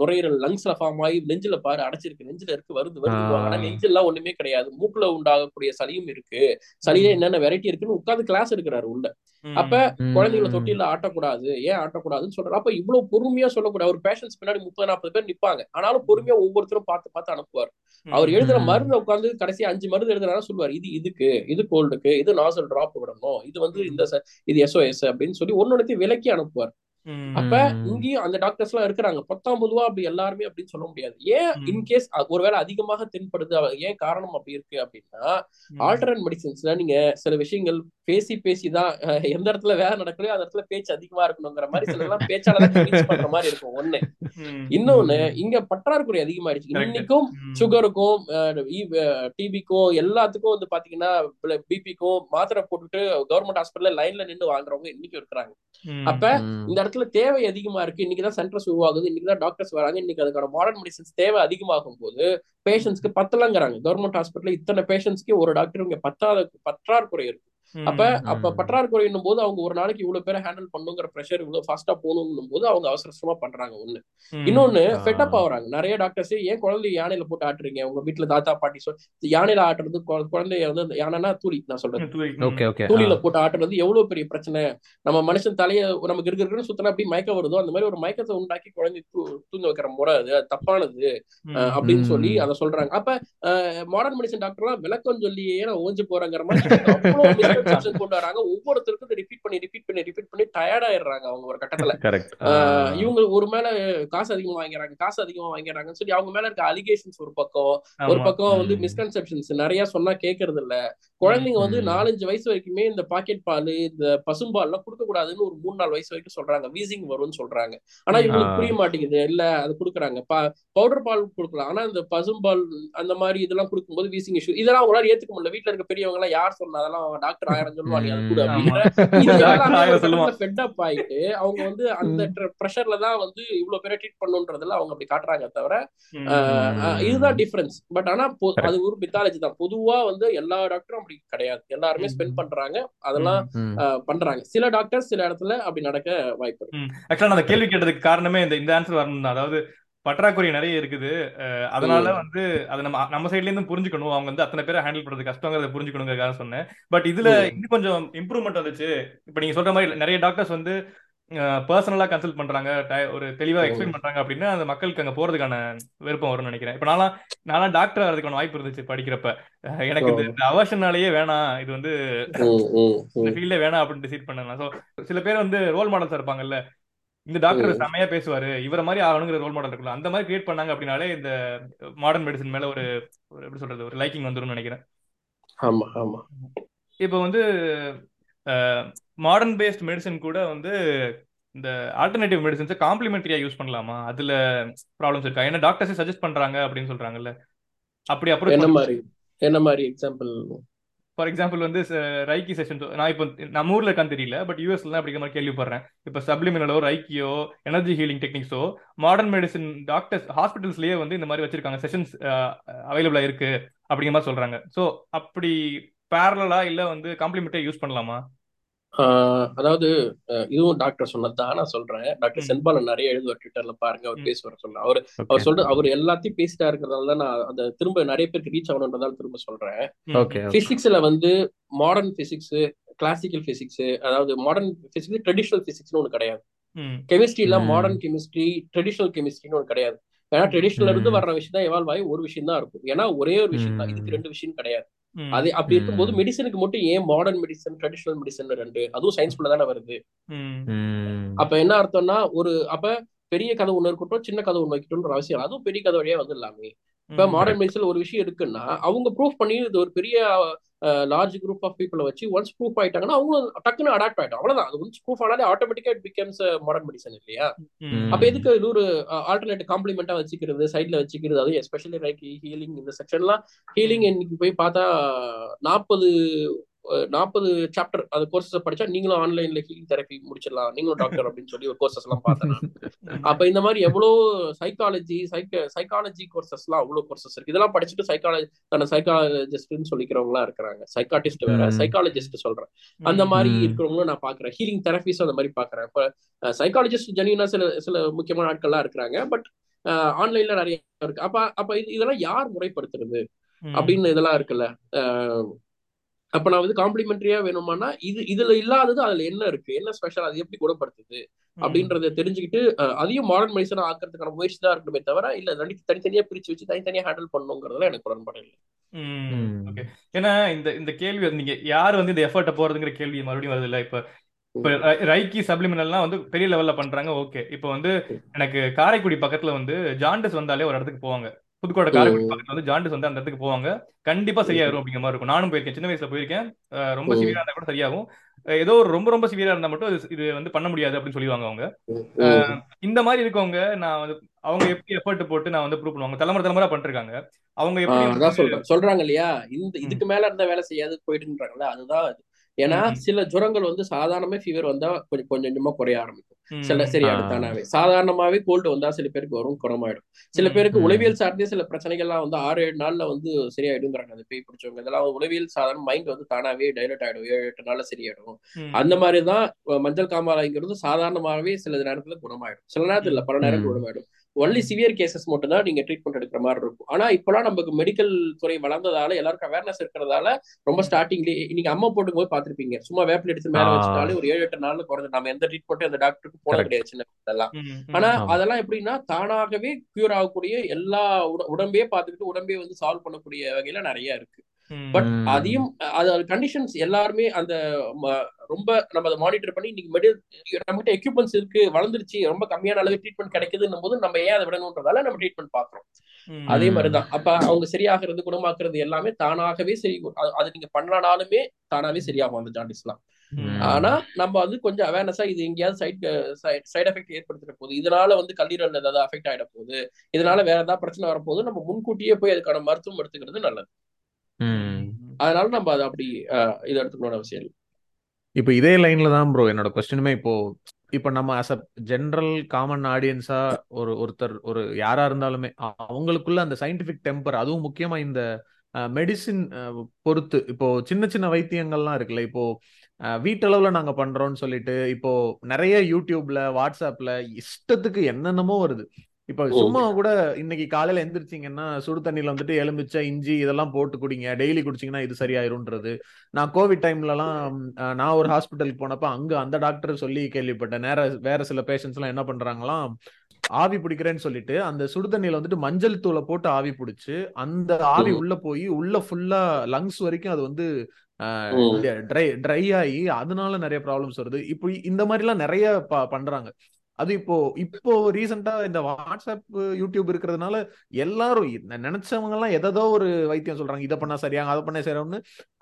நுரையீரல் லங்ஸ்ல ஃபார்ம் ஆகி நெஞ்சில பாரு அடைச்சிருக்கு நெஞ்சில இருக்கு வருது வருது ஆனா நெஞ்செல்லாம் ஒண்ணுமே கிடையாது. மூக்குல உண்டாகக்கூடிய சளியும் இருக்கு. சளியில என்னென்ன வெரைட்டி இருக்குன்னு உட்காந்து கிளாஸ் எடுக்கிறாரு உள்ள. அப்ப குழந்தைகளை தொட்டில ஆட்டக்கூடாது. ஏன் ஆட்டக்கூடாதுன்னு சொல்றாரு. அப்ப இவ்வளவு பொறுமையா சொல்லக்கூடாது. ஒரு பேஷன்ஸ் பின்னாடி முப்பது நாற்பது பேர் நிப்பாங்க. ஆனாலும் பொறுமையா ஒவ்வொருத்தரும் பார்த்து பார்த்து அனுப்புவார். அவர் எழுதுற மருந்து உட்காந்து கடைசி அஞ்சு மருந்து எழுதுறாரு சொல்லுவார் இது இதுக்கு இது கோல்டுக்கு இது நாசல் டிராப் விடணும். இது வந்து இந்த இது எஸ்ஓஎஸ் அப்படின்னு சொல்லி ஒன்னொன்னு விலக்கி அனுப்புவார். அப்ப இங்கேயும் அந்த டாக்டர்ஸ் எல்லாம் இருக்கிறாங்க. பத்தாம் பொதுவா அப்படி எல்லாருமே அப்படின்னு சொல்ல முடியாது. ஏன் இன்கேஸ் ஒருவேளை அதிகமாக தென்படுது ஏன் காரணம் அப்படி இருக்கு அப்படின்னா ஆல்டர்னேட் மெடிசின்ஸ்ல நீங்க சில விஷயங்கள் பேசி பேசிதான் எந்த இடத்துல வேலை நடக்கலையோ அந்த இடத்துல பேச்சு அதிகமா இருக்கணுங்கிற மாதிரி சில எல்லாம் பேச்சாளர் பண்ற மாதிரி இருக்கும். ஒண்ணு. இன்னொன்னு இங்க பற்றாக்குறை அதிகமாயிடுச்சு. இன்னைக்கும் சுகருக்கும் டிபிக்கும் எல்லாத்துக்கும் வந்து பாத்தீங்கன்னா பிபிக்கும் மாத்திரை போட்டுட்டு கவர்மெண்ட் ஹாஸ்பிட்டல்ல லைன்ல நின்று வாங்குறவங்க இன்னைக்கு இருக்கிறாங்க. அப்ப இந்த இடத்துல தேவை அதிகமா இருக்கு. இன்னைக்குதான் சென்டர்ஸ் உருவாகுது. இன்னைக்குதான் டாக்டர்ஸ் வராங்க. இன்னைக்கு அதுக்கான மாடர்ன் மெடிசன்ஸ் தேவை அதிகமாகும் போது பேஷண்ட்ஸ்க்கு பத்தலங்கிறாங்க. கவர்மெண்ட் ஹாஸ்பிட்டல் இத்தனை பேஷண்ட்ஸ்க்கு ஒரு டாக்டர் இங்க பத்தாத பற்றாக்குறை இருக்கு. அப்ப அப்ப பற்றாக்குறைன்னும் போது அவங்க ஒரு நாளைக்கு இவ்வளவு பேரை ஹேண்டில் பண்ணுங்கிற ப்ரெஷர் இவ்வளவு ஃபாஸ்டா போகணும் போது அவங்க அவசர அவசரமா பண்றாங்க ஒண்ணு. இன்னொன்னு ஃபெட்டப் ஆகுறாங்க. நிறைய டாக்டர்ஸ் ஏன் குழந்தை யானையில போட்டு ஆட்டுறீங்க? உங்க வீட்டுல தாத்தா பாட்டி சொல் யானையில ஆட்டுறது குழந்தைய வந்து யானைனா தூளி நான் சொல்றேன் தூளியில போட்டு ஆட்டுறது எவ்வளவு பெரிய பிரச்சனை? நம்ம மனுஷன் தலைய நமக்கு இருக்கிற சுத்தனா அப்படி மயக்கம் வருதோ அந்த மாதிரி ஒரு மயக்கத்தை உண்டாக்கி குழந்தை தூங்க வைக்கிற முறை அது. அது தப்பானது. அப்படின்னு சொல்லி அதை சொல்றாங்க. அப்ப மாடர்ன் மெடிசன் டாக்டர்லாம் விளக்கம் சொல்லியே நான் ஓஞ்சு போறேங்கிற மாதிரி கொண்டு வராங்க ஒவ்வொருத்தருக்கும் ரிப்பீட் பண்ணி ரிப்பீட் பண்ணி ரிப்பீட் பண்ணி டயர்ட் ஆயிடுறாங்க அவங்க ஒரு கட்டத்துல. இவங்க ஒரு மேல காசு அதிகமா வாங்கிறாங்க காசு அதிகமா வாங்கிறாங்கன்னு சொல்லி அவங்க மேல இருக்க அலிகேஷன்ஸ் ஒரு பக்கம் ஒரு பக்கம் வந்து மிஸ்கன்செப்ஷன்ஸ் நிறைய சொன்னா கேட்கறது இல்ல. குழந்தைங்க வந்து நாலஞ்சு வயசு வரைக்குமே இந்த பாக்கெட் பால் இந்த பசும்பால் எல்லாம் கொடுக்க கூடாதுன்னு ஒரு மூணு நாலு வயசு வரைக்கும் சொல்றாங்க. வீசிங் வரும்னு சொல்றாங்க. ஆனா இவங்களுக்கு புரிய மாட்டேங்குது. இல்ல அது கொடுக்குறாங்க. பவுடர் பால் கொடுக்கலாம். ஆனா இந்த பசும்பால் அந்த மாதிரி இதெல்லாம் கொடுக்கும்போது வீசிங் இஷ்யூ இதெல்லாம் அவங்களால ஏத்துக்க முடியல. வீட்டுல இருக்க பெரியவங்க எல்லாம் யார் சொன்னா அதெல்லாம் டாக்டர் ஆயிரம் சொல்லுவா நீ அது கூட ம். அப்படிங்கிற ஆமா. இது டாக்டர் எல்லாமே ஆயிரம் ஒரு சொல்லுவான். கட்டத்துல ஃபெட் அப் ஆயிட்டு அவங்க வந்து அந்த ப்ரெஷர்ல தான் வந்து இவ்வளவு பேரை ட்ரீட் பண்ணுன்றதுல அவங்க அப்படி காட்டுறாங்க தவிர இதுதான் டிஃபரன்ஸ் பட் ஆனா. அது ஒரு மித்தாலஜி தான். பொதுவா வந்து எல்லா டாக்டரும் அப்படி கிடையாது. எல்லாருமே ஸ்பெண்ட் பண்றாங்க. அதெல்லாம் பண்றாங்க. சில டாக்டர்ஸ் சில இடத்துல அப்படி நடக்க வாய்ப்பு இருக்கு. ஆக்சுவலா நான் அந்த கேள்வி கேட்டதுக்கு காரணமே இந்த இந்த ஆன்சர் வரணும் அதாவது பற்றாக்குறை நிறைய இருக்குது. அதனால. வந்து அதை நம்ம நம்ம சைட்ல இருந்து புரிஞ்சுக்கணும். அவங்க வந்து அத்தனை பேரை ஹேண்டில் பண்றது கஷ்டங்கிறத புரிஞ்சுக்கணுங்கிறதுக்காக சொன்னேன். பட் இதுல. இன்னும் கொஞ்சம் இம்ப்ரூவ்மெண்ட் வந்துச்சு. இப்ப நீங்க சொல்ற மாதிரி நிறைய டாக்டர்ஸ் வந்து பர்சனலா கன்சல்ட் பண்றாங்க. ஒரு தெளிவா. எக்ஸ்பிளைன் பண்றாங்க அப்படின்னா அந்த மக்களுக்கு அங்க போறதுக்கான விருப்பம் வரும்னு நினைக்கிறேன். இப்ப நான்லாம் நான்லாம் டாக்டர் ஆகிறதுக்கான வாய்ப்பு இருந்துச்சு படிக்கிறப்ப. எனக்கு இந்த இந்த அவர்ஷனாலேயே வேணாம். இது வந்து இந்த. ஃபீல்டே வேணாம் அப்படின்னு டிசைட் பண்ணலாம் ஸோ சில பேர் வந்து ரோல் மாடல்ஸ் இருப்பாங்கல்ல. இந்த டாக்டர். செமையா பேசுவாரு. இவர மாதிரி ஆகணுங்கிற ரோல் மாடல் இருக்குல்ல அந்த மாதிரி கிரியேட் பண்ணாங்க அப்படின்னாலே இந்த மாடர்ன் மெடிசன் மேல ஒரு எப்படி சொல்றது ஒரு லைக்கிங் வந்துரும்னு நினைக்கிறேன். ஆமா ஆமா. இப்போ வந்து மாடர்ன் பேஸ்ட் மெடிசன் கூட வந்து இந்த ஆல்டர்னேட்டிவ் மெடிசன்ஸை காம்ப்ளிமெண்டரியா யூஸ் பண்ணலாமா? அதுல ப்ராப்ளம்ஸ் இருக்கா? ஏன்னா டாக்டர்ஸே சஜஸ்ட் பண்றாங்க அப்படின்னு சொல்றாங்கல்ல. அப்படி அப்ரோச் என்ன மாதிரி என்ன மாதிரி எக்ஸாம்பிள் ஃபார் எக்ஸாம்பிள் வந்து ரைக்கி செஷன் நான் இப்போ நம்ம ஊர்ல இருக்கான்னு தெரியல பட் யூஎஸ்ல தான் அப்படிங்கிற மாதிரி கேள்விப்படுறேன். இப்போ சப்ளிமினலோ ரைக்கியோ எனர்ஜி ஹீலிங் டெக்னிக்ஸோ மாடர்ன் மெடிசன் டாக்டர்ஸ் ஹாஸ்பிட்டல்ஸ்லயே வந்து இந்த மாதிரி வச்சிருக்காங்க. செஷன்ஸ் அவைலபிளா இருக்கு அப்படிங்கிற மாதிரி சொல்றாங்க. ஸோ அப்படி பேரலா இல்ல வந்து காம்ப்ளிமெண்டே யூஸ் பண்ணலாமா? அதாவது இதுவும் டாக்டர் சொன்னதுதான் நான் சொல்றேன் டாக்டர். சென்பாலன் நிறைய எழுதுவார் ட்விட்டர்ல பாருங்க அவர். பேசுவார் சொல்ல அவர். அவர் சொல்ற அவர் எல்லாத்தையும் பேசிட்டா இருக்கிறதால தான் நான் அந்த திரும்ப நிறைய பேருக்கு ரீச் ஆகணுன்றதால திரும்ப சொல்றேன். பிசிக்ஸ்ல வந்து மாடர்ன் பிசிக்ஸ் கிளாசிக்கல் பிசிக்ஸ் அதாவது மாடர்ன் பிசிக்ஸ் ட்ரெடிஷனல் பிசிக்ஸ்னு ஒன்று கிடையாது கெமிஸ்ட்ரியில. மாடர்ன் கெமிஸ்ட்ரி ட்ரெடிஷனல் கெமிஸ்ட்ரின்னு ஒன்று கிடையாது ஏன்னா ட்ரெடிஷனல் இருந்து. வர்ற விஷயம் தான் எவால்வ் ஆகி ஒரு விஷயம் தான் இருக்கும் ஏன்னா ஒரே ஒரு விஷயம் தான். இதுக்கு ரெண்டு விஷயம் கிடையாது அது அப்படி இருக்கும்போது ம். மெடிசனுக்கு மட்டும் ஏன் மாடர்ன் மெடிசன் ட்ரெடிஷனல் மெடிசன் ரெண்டு அதுவும் சயின்ஸ்குள்ள தானே வருது ம், ம். அப்ப என்ன அர்த்தம்னா ஒரு அப்ப பெரிய கதை ஒண்ணு இருக்கட்டும் சின்ன கதை ஒண்ணு வைக்கட்டும்ன்ற அவசியம். அதுவும் பெரிய கதை வழியா வந்துடலாமே இப்ப மாடர்ன் மெடிசன்ல ஒரு விஷயம் இருக்குன்னா அவங்க ப்ரூஃப் பண்ணி இது ஒரு பெரிய லார்ஜ் குரூப் ஆஃப் பீப்புளை வச்சு ஒன்ஸ் ப்ரூஃப் ஆயிட்டாங்கன்னா அவங்க டக்குன்னு அடாப்ட் ஆயிட்டோம் அவ்வளவுதான். அது ஒன்ஸ் ப்ரூஃப் ஆனாலே ஆட்டோமேட்டிக்கா இட் பிகம்ஸ் மாடர்ன் மெடிசன் இல்லையா? அப்ப எதுக்கு இது ஒரு ஆல்டர்னேட் காம்ப்ளிமெண்டா வச்சுக்கிறது சைட்ல வச்சுக்கிறது அது எஸ்பெஷலி லைக் ஹீலிங் இந்த செக்ஷன்லாம் ஹீலிங் இன்னைக்கு போய் பார்த்தா நாற்பது நாற்பது சாப்டர் அந்த கோர்சஸ் படிச்சா நீங்களும் ஆன்லைன்ல ஹீலிங் தெரப்பி முடிச்சிடலாம். நீங்களும் டாக்டர் அப்படின்னு சொல்லி ஒரு கோர்சஸ் எல்லாம் பார்த்தேன் அப்ப இந்த மாதிரி எவ்வளோ சைக்காலஜி சைக்க சைக்காலஜி கோர்சஸ்லாம் அவ்வளோ கோர்சஸ் இருக்கு. இதெல்லாம் படிச்சுட்டு சைக்காலஜி தன்னை சைக்காலஜிஸ்ட்னு சொல்லிக்கிறவங்க எல்லாம் இருக்கிறாங்க. சைக்காட்டிஸ்ட் வேற. சைக்காலஜிஸ்ட் சொல்றேன். அந்த மாதிரி. இருக்கிறவங்களும் நான் பாக்குறேன் ஹீலிங் தெரபிஸ் அந்த மாதிரி பாக்குறேன் இப்ப சைக்காலஜிஸ்ட் ஜெனியூனா சில சில முக்கியமான ஆட்கள்லாம் இருக்கிறாங்க. பட் ஆன்லைன்ல நிறைய இருக்கு. அப்ப அப்ப இது இதெல்லாம் யார் முறைப்படுத்துறது? அப்படின்னு இதெல்லாம் இருக்குல்ல. அப்ப நான் வந்து காம்ப்ளிமெண்டரியா வேணுமானா இது இதுல இல்லாதது அதுல என்ன இருக்கு? என்ன ஸ்பெஷல் அது எப்படி குணப்படுத்துது. அப்படின்றத தெரிஞ்சுக்கிட்டு அதையும் மாடர்ன் மெடிசனா ஆக்கிறதுக்கான முயற்சி தான் இருக்கணுமே தவிர இல்ல ரெண்டு தனித்தனியா பிரிச்சு வச்சு தனித்தனியா ஹேண்டில் பண்ணணுங்கிறதுல எனக்கு உடன்பாடு இல்லை. ம். ம். ஓகே. ஏன்னா இந்த இந்த கேள்வி வந்து நீங்க யார் வந்து இந்த எஃபர்ட்டை போறதுங்கிற கேள்வி மறுபடியும் வருது இல்ல? இப்ப இப்ப ரை- ரைக்கி சப்ளிமினல்லாம் வந்து பெரிய லெவல்ல பண்றாங்க ஓகே. இப்போ வந்து எனக்கு காரைக்குடி பக்கத்துல வந்து ஜாண்டிஸ் வந்தாலே ஒரு இடத்துக்கு போவாங்க. புதுக்கோட்டை காரைக்குடி. பக்கத்துல வந்து ஜாண்டிஸ் வந்து அந்த இடத்துக்கு போவாங்க. கண்டிப்பா சரியாயிரும் அப்படிங்கிற மாதிரி இருக்கும். நானும் போயிருக்கேன். சின்ன வயசுல போயிருக்கேன். ரொம்ப. சிவியரா இருந்தா கூட சரியாகும். ஏதோ ஒரு ரொம்ப ரொம்ப சிவியரா இருந்தா மட்டும் இது- வந்து பண்ண முடியாது அப்படின்னு சொல்லிடுவாங்க அவங்க. இந்த மாதிரி இருக்கவங்க நான் வந்து அவங்க எப்படி எஃபர்ட் போட்டு நான் வந்து ப்ரூவ் பண்ணுவாங்க? தலைமுறை தலைமுறை பண்ணிருக்காங்க. அவங்க எப்படி சொல்றாங்க இல்லையா? இந்த இதுக்கு மேல இருந்த வேலை செய்யாது போயிட்டுன்றாங்கல்ல அதுதான் அது. ஏன்னா சில ஜுரங்கள் வந்து சாதாரணமே ஃபீவர் வந்தா கொஞ்சம் கொஞ்சம் கொஞ்சமா குறைய ஆரம்பிக்கும். சில சரி. அடுத்தானாவே. சாதாரணமாவே கோல்டு வந்தா சில பேருக்கு வரும் குணமாயிடும். சில பேருக்கு. உளவியல் சார்ந்தே சில பிரச்சனைகள்லாம் வந்து ஆறு ஏழு நாள்ல வந்து சரியாயிடுங்கிறாங்க. அது பேய் பிடிச்சவங்க. இதெல்லாம் உளவியல் சாதாரண மைண்ட் வந்து தானாவே டைலட் ஆயிடும். ஏழு எட்டு நாள்ல சரியாயிடும். அந்த மாதிரிதான் மஞ்சள் காமாலைங்கிறது சாதாரணமாவே சில நேரத்துல குணமாயிடும். சில நேரத்துல இல்ல பல நேரம். குணமாயிடும். ஒன்லி சிவியர் கேசஸ் மட்டும் தான் நீங்க ட்ரீட்மெண்ட் எடுக்கிற மாதிரி இருக்கும். ஆனா இப்பெல்லாம் நமக்கு மெடிக்கல் துறை வளர்ந்ததால எல்லாருக்கும் அவேர்னஸ் இருக்கிறதால ரொம்ப ஸ்டார்டிங்லேயே நீங்க அம்மா போட்டுக்கும் போது பாத்திருப்பீங்க சும்மா வேப்பில் எடுத்து மேல. வச்சுட்டாலே ஒரு ஏழு எட்டு நாள்ல குறைஞ்சு நம்ம எந்த ட்ரீட்மெண்ட் அந்த டாக்டருக்கு Correct. கிடையாது சின்ன ஆனா. அதெல்லாம் எப்படின்னா தானாகவே கியூர் ஆகக்கூடிய எல்லா உட- உடம்பையே பார்த்துக்கிட்டு உடம்பே வந்து சால்வ் பண்ணக்கூடிய வகையில நிறைய இருக்கு. பட். அதையும் அது கண்டிஷன்ஸ் எல்லாருமே அந்த ரொம்ப நம்ம அதை மானிட்டர் பண்ணி இன்னைக்கு மெடி நம்மகிட்ட எக்யூப்மெண்ட்ஸ் இருக்கு வளர்ந்துருச்சு ரொம்ப கம்மியான அளவு ட்ரீட்மெண்ட் கிடைக்குதுன்னும் போது நம்ம ஏன் அதை விடணுன்றதால நம்ம ட்ரீட்மெண்ட் பாக்குறோம் அதே. மாதிரிதான். அப்ப அவங்க சரியாகிறது குணமாக்குறது எல்லாமே தானாகவே சரி அது- நீங்க பண்ணனாலுமே தானாவே சரியாகும் அந்த ஜாண்டிஸ்லாம் ம், ஆனா நம்ம வந்து கொஞ்சம் அவேர்னஸா இது எங்கேயாவது சைட் சைட் எஃபெக்ட் ஏற்படுத்திட போகுது. இதனால வந்து கல்லீரல் ஏதாவது அஃபெக்ட் ஆயிட போகுது. இதனால வேற ஏதாவது பிரச்சனை வரப்போகுது. நம்ம முன்கூட்டியே போய் அதுக்கான மருத்துவம் எடுத்துக்கிறது நல்லது. அதனால நம்ம அதை அப்படி இதை எடுத்துக்கணும்னு அவசியம் இல்லை. இப்போ இதே லைன்ல தான் ப்ரோ என்னோட கொஸ்டினுமே இப்போ இப்போ நம்ம அஸ் அ ஜென்ரல் காமன் ஆடியன்ஸா ஒரு ஒருத்தர் ஒரு யாரா இருந்தாலுமே அவங்களுக்குள்ள அந்த சயின்டிபிக் டெம்பர் அதுவும் முக்கியமா இந்த மெடிசின் பொறுத்து. இப்போ சின்ன சின்ன வைத்தியங்கள்லாம் இருக்குல்ல இப்போ வீட்டளவுல நாங்க பண்றோம்னு சொல்லிட்டு இப்போ நிறைய யூடியூப்ல வாட்ஸ்அப்ல இஷ்டத்துக்கு என்னென்னமோ வருது. இப்போ. சும்மா கூட இன்னைக்கு காலையில எந்திரிச்சிங்கன்னா சுடு தண்ணியில வந்துட்டு எலுமிச்சை இஞ்சி இதெல்லாம் போட்டு குடிங்க டெய்லி குடிச்சீங்கன்னா இது சரியாயிரும்ன்றது நான் கோவிட் டைம்லலாம் அஹ், நான் ஒரு ஹாஸ்பிட்டலுக்கு போனப்ப அங்க அந்த டாக்டர் சொல்லி கேள்விப்பட்டேன் நேர வேற சில பேஷண்ட்ஸ் எல்லாம் என்ன பண்றாங்களாம் ஆவி பிடிக்கிறேன்னு சொல்லிட்டு அந்த சுடு தண்ணியில வந்துட்டு மஞ்சள் தூளை போட்டு ஆவி பிடிச்சு அந்த ஆவி. உள்ள போய் உள்ள ஃபுல்லா லங்ஸ் வரைக்கும் அது வந்து. ட்ரை ட்ரை ஆகி அதனால நிறைய ப்ராப்ளம்ஸ் வருது இப்போ இந்த மாதிரிலாம் நிறைய ப- பண்றாங்க அது இப்போ இப்போ ரீசெண்டா இந்த வாட்ஸ்அப் யூடியூப் இருக்கிறதுனால எல்லாரும் நினைச்சவங்க எல்லாம் எதோ ஒரு வைத்தியம் சொல்றாங்க. இதை பண்ணா சரியாகும் அதை பண்ணா சரியாகும்னு.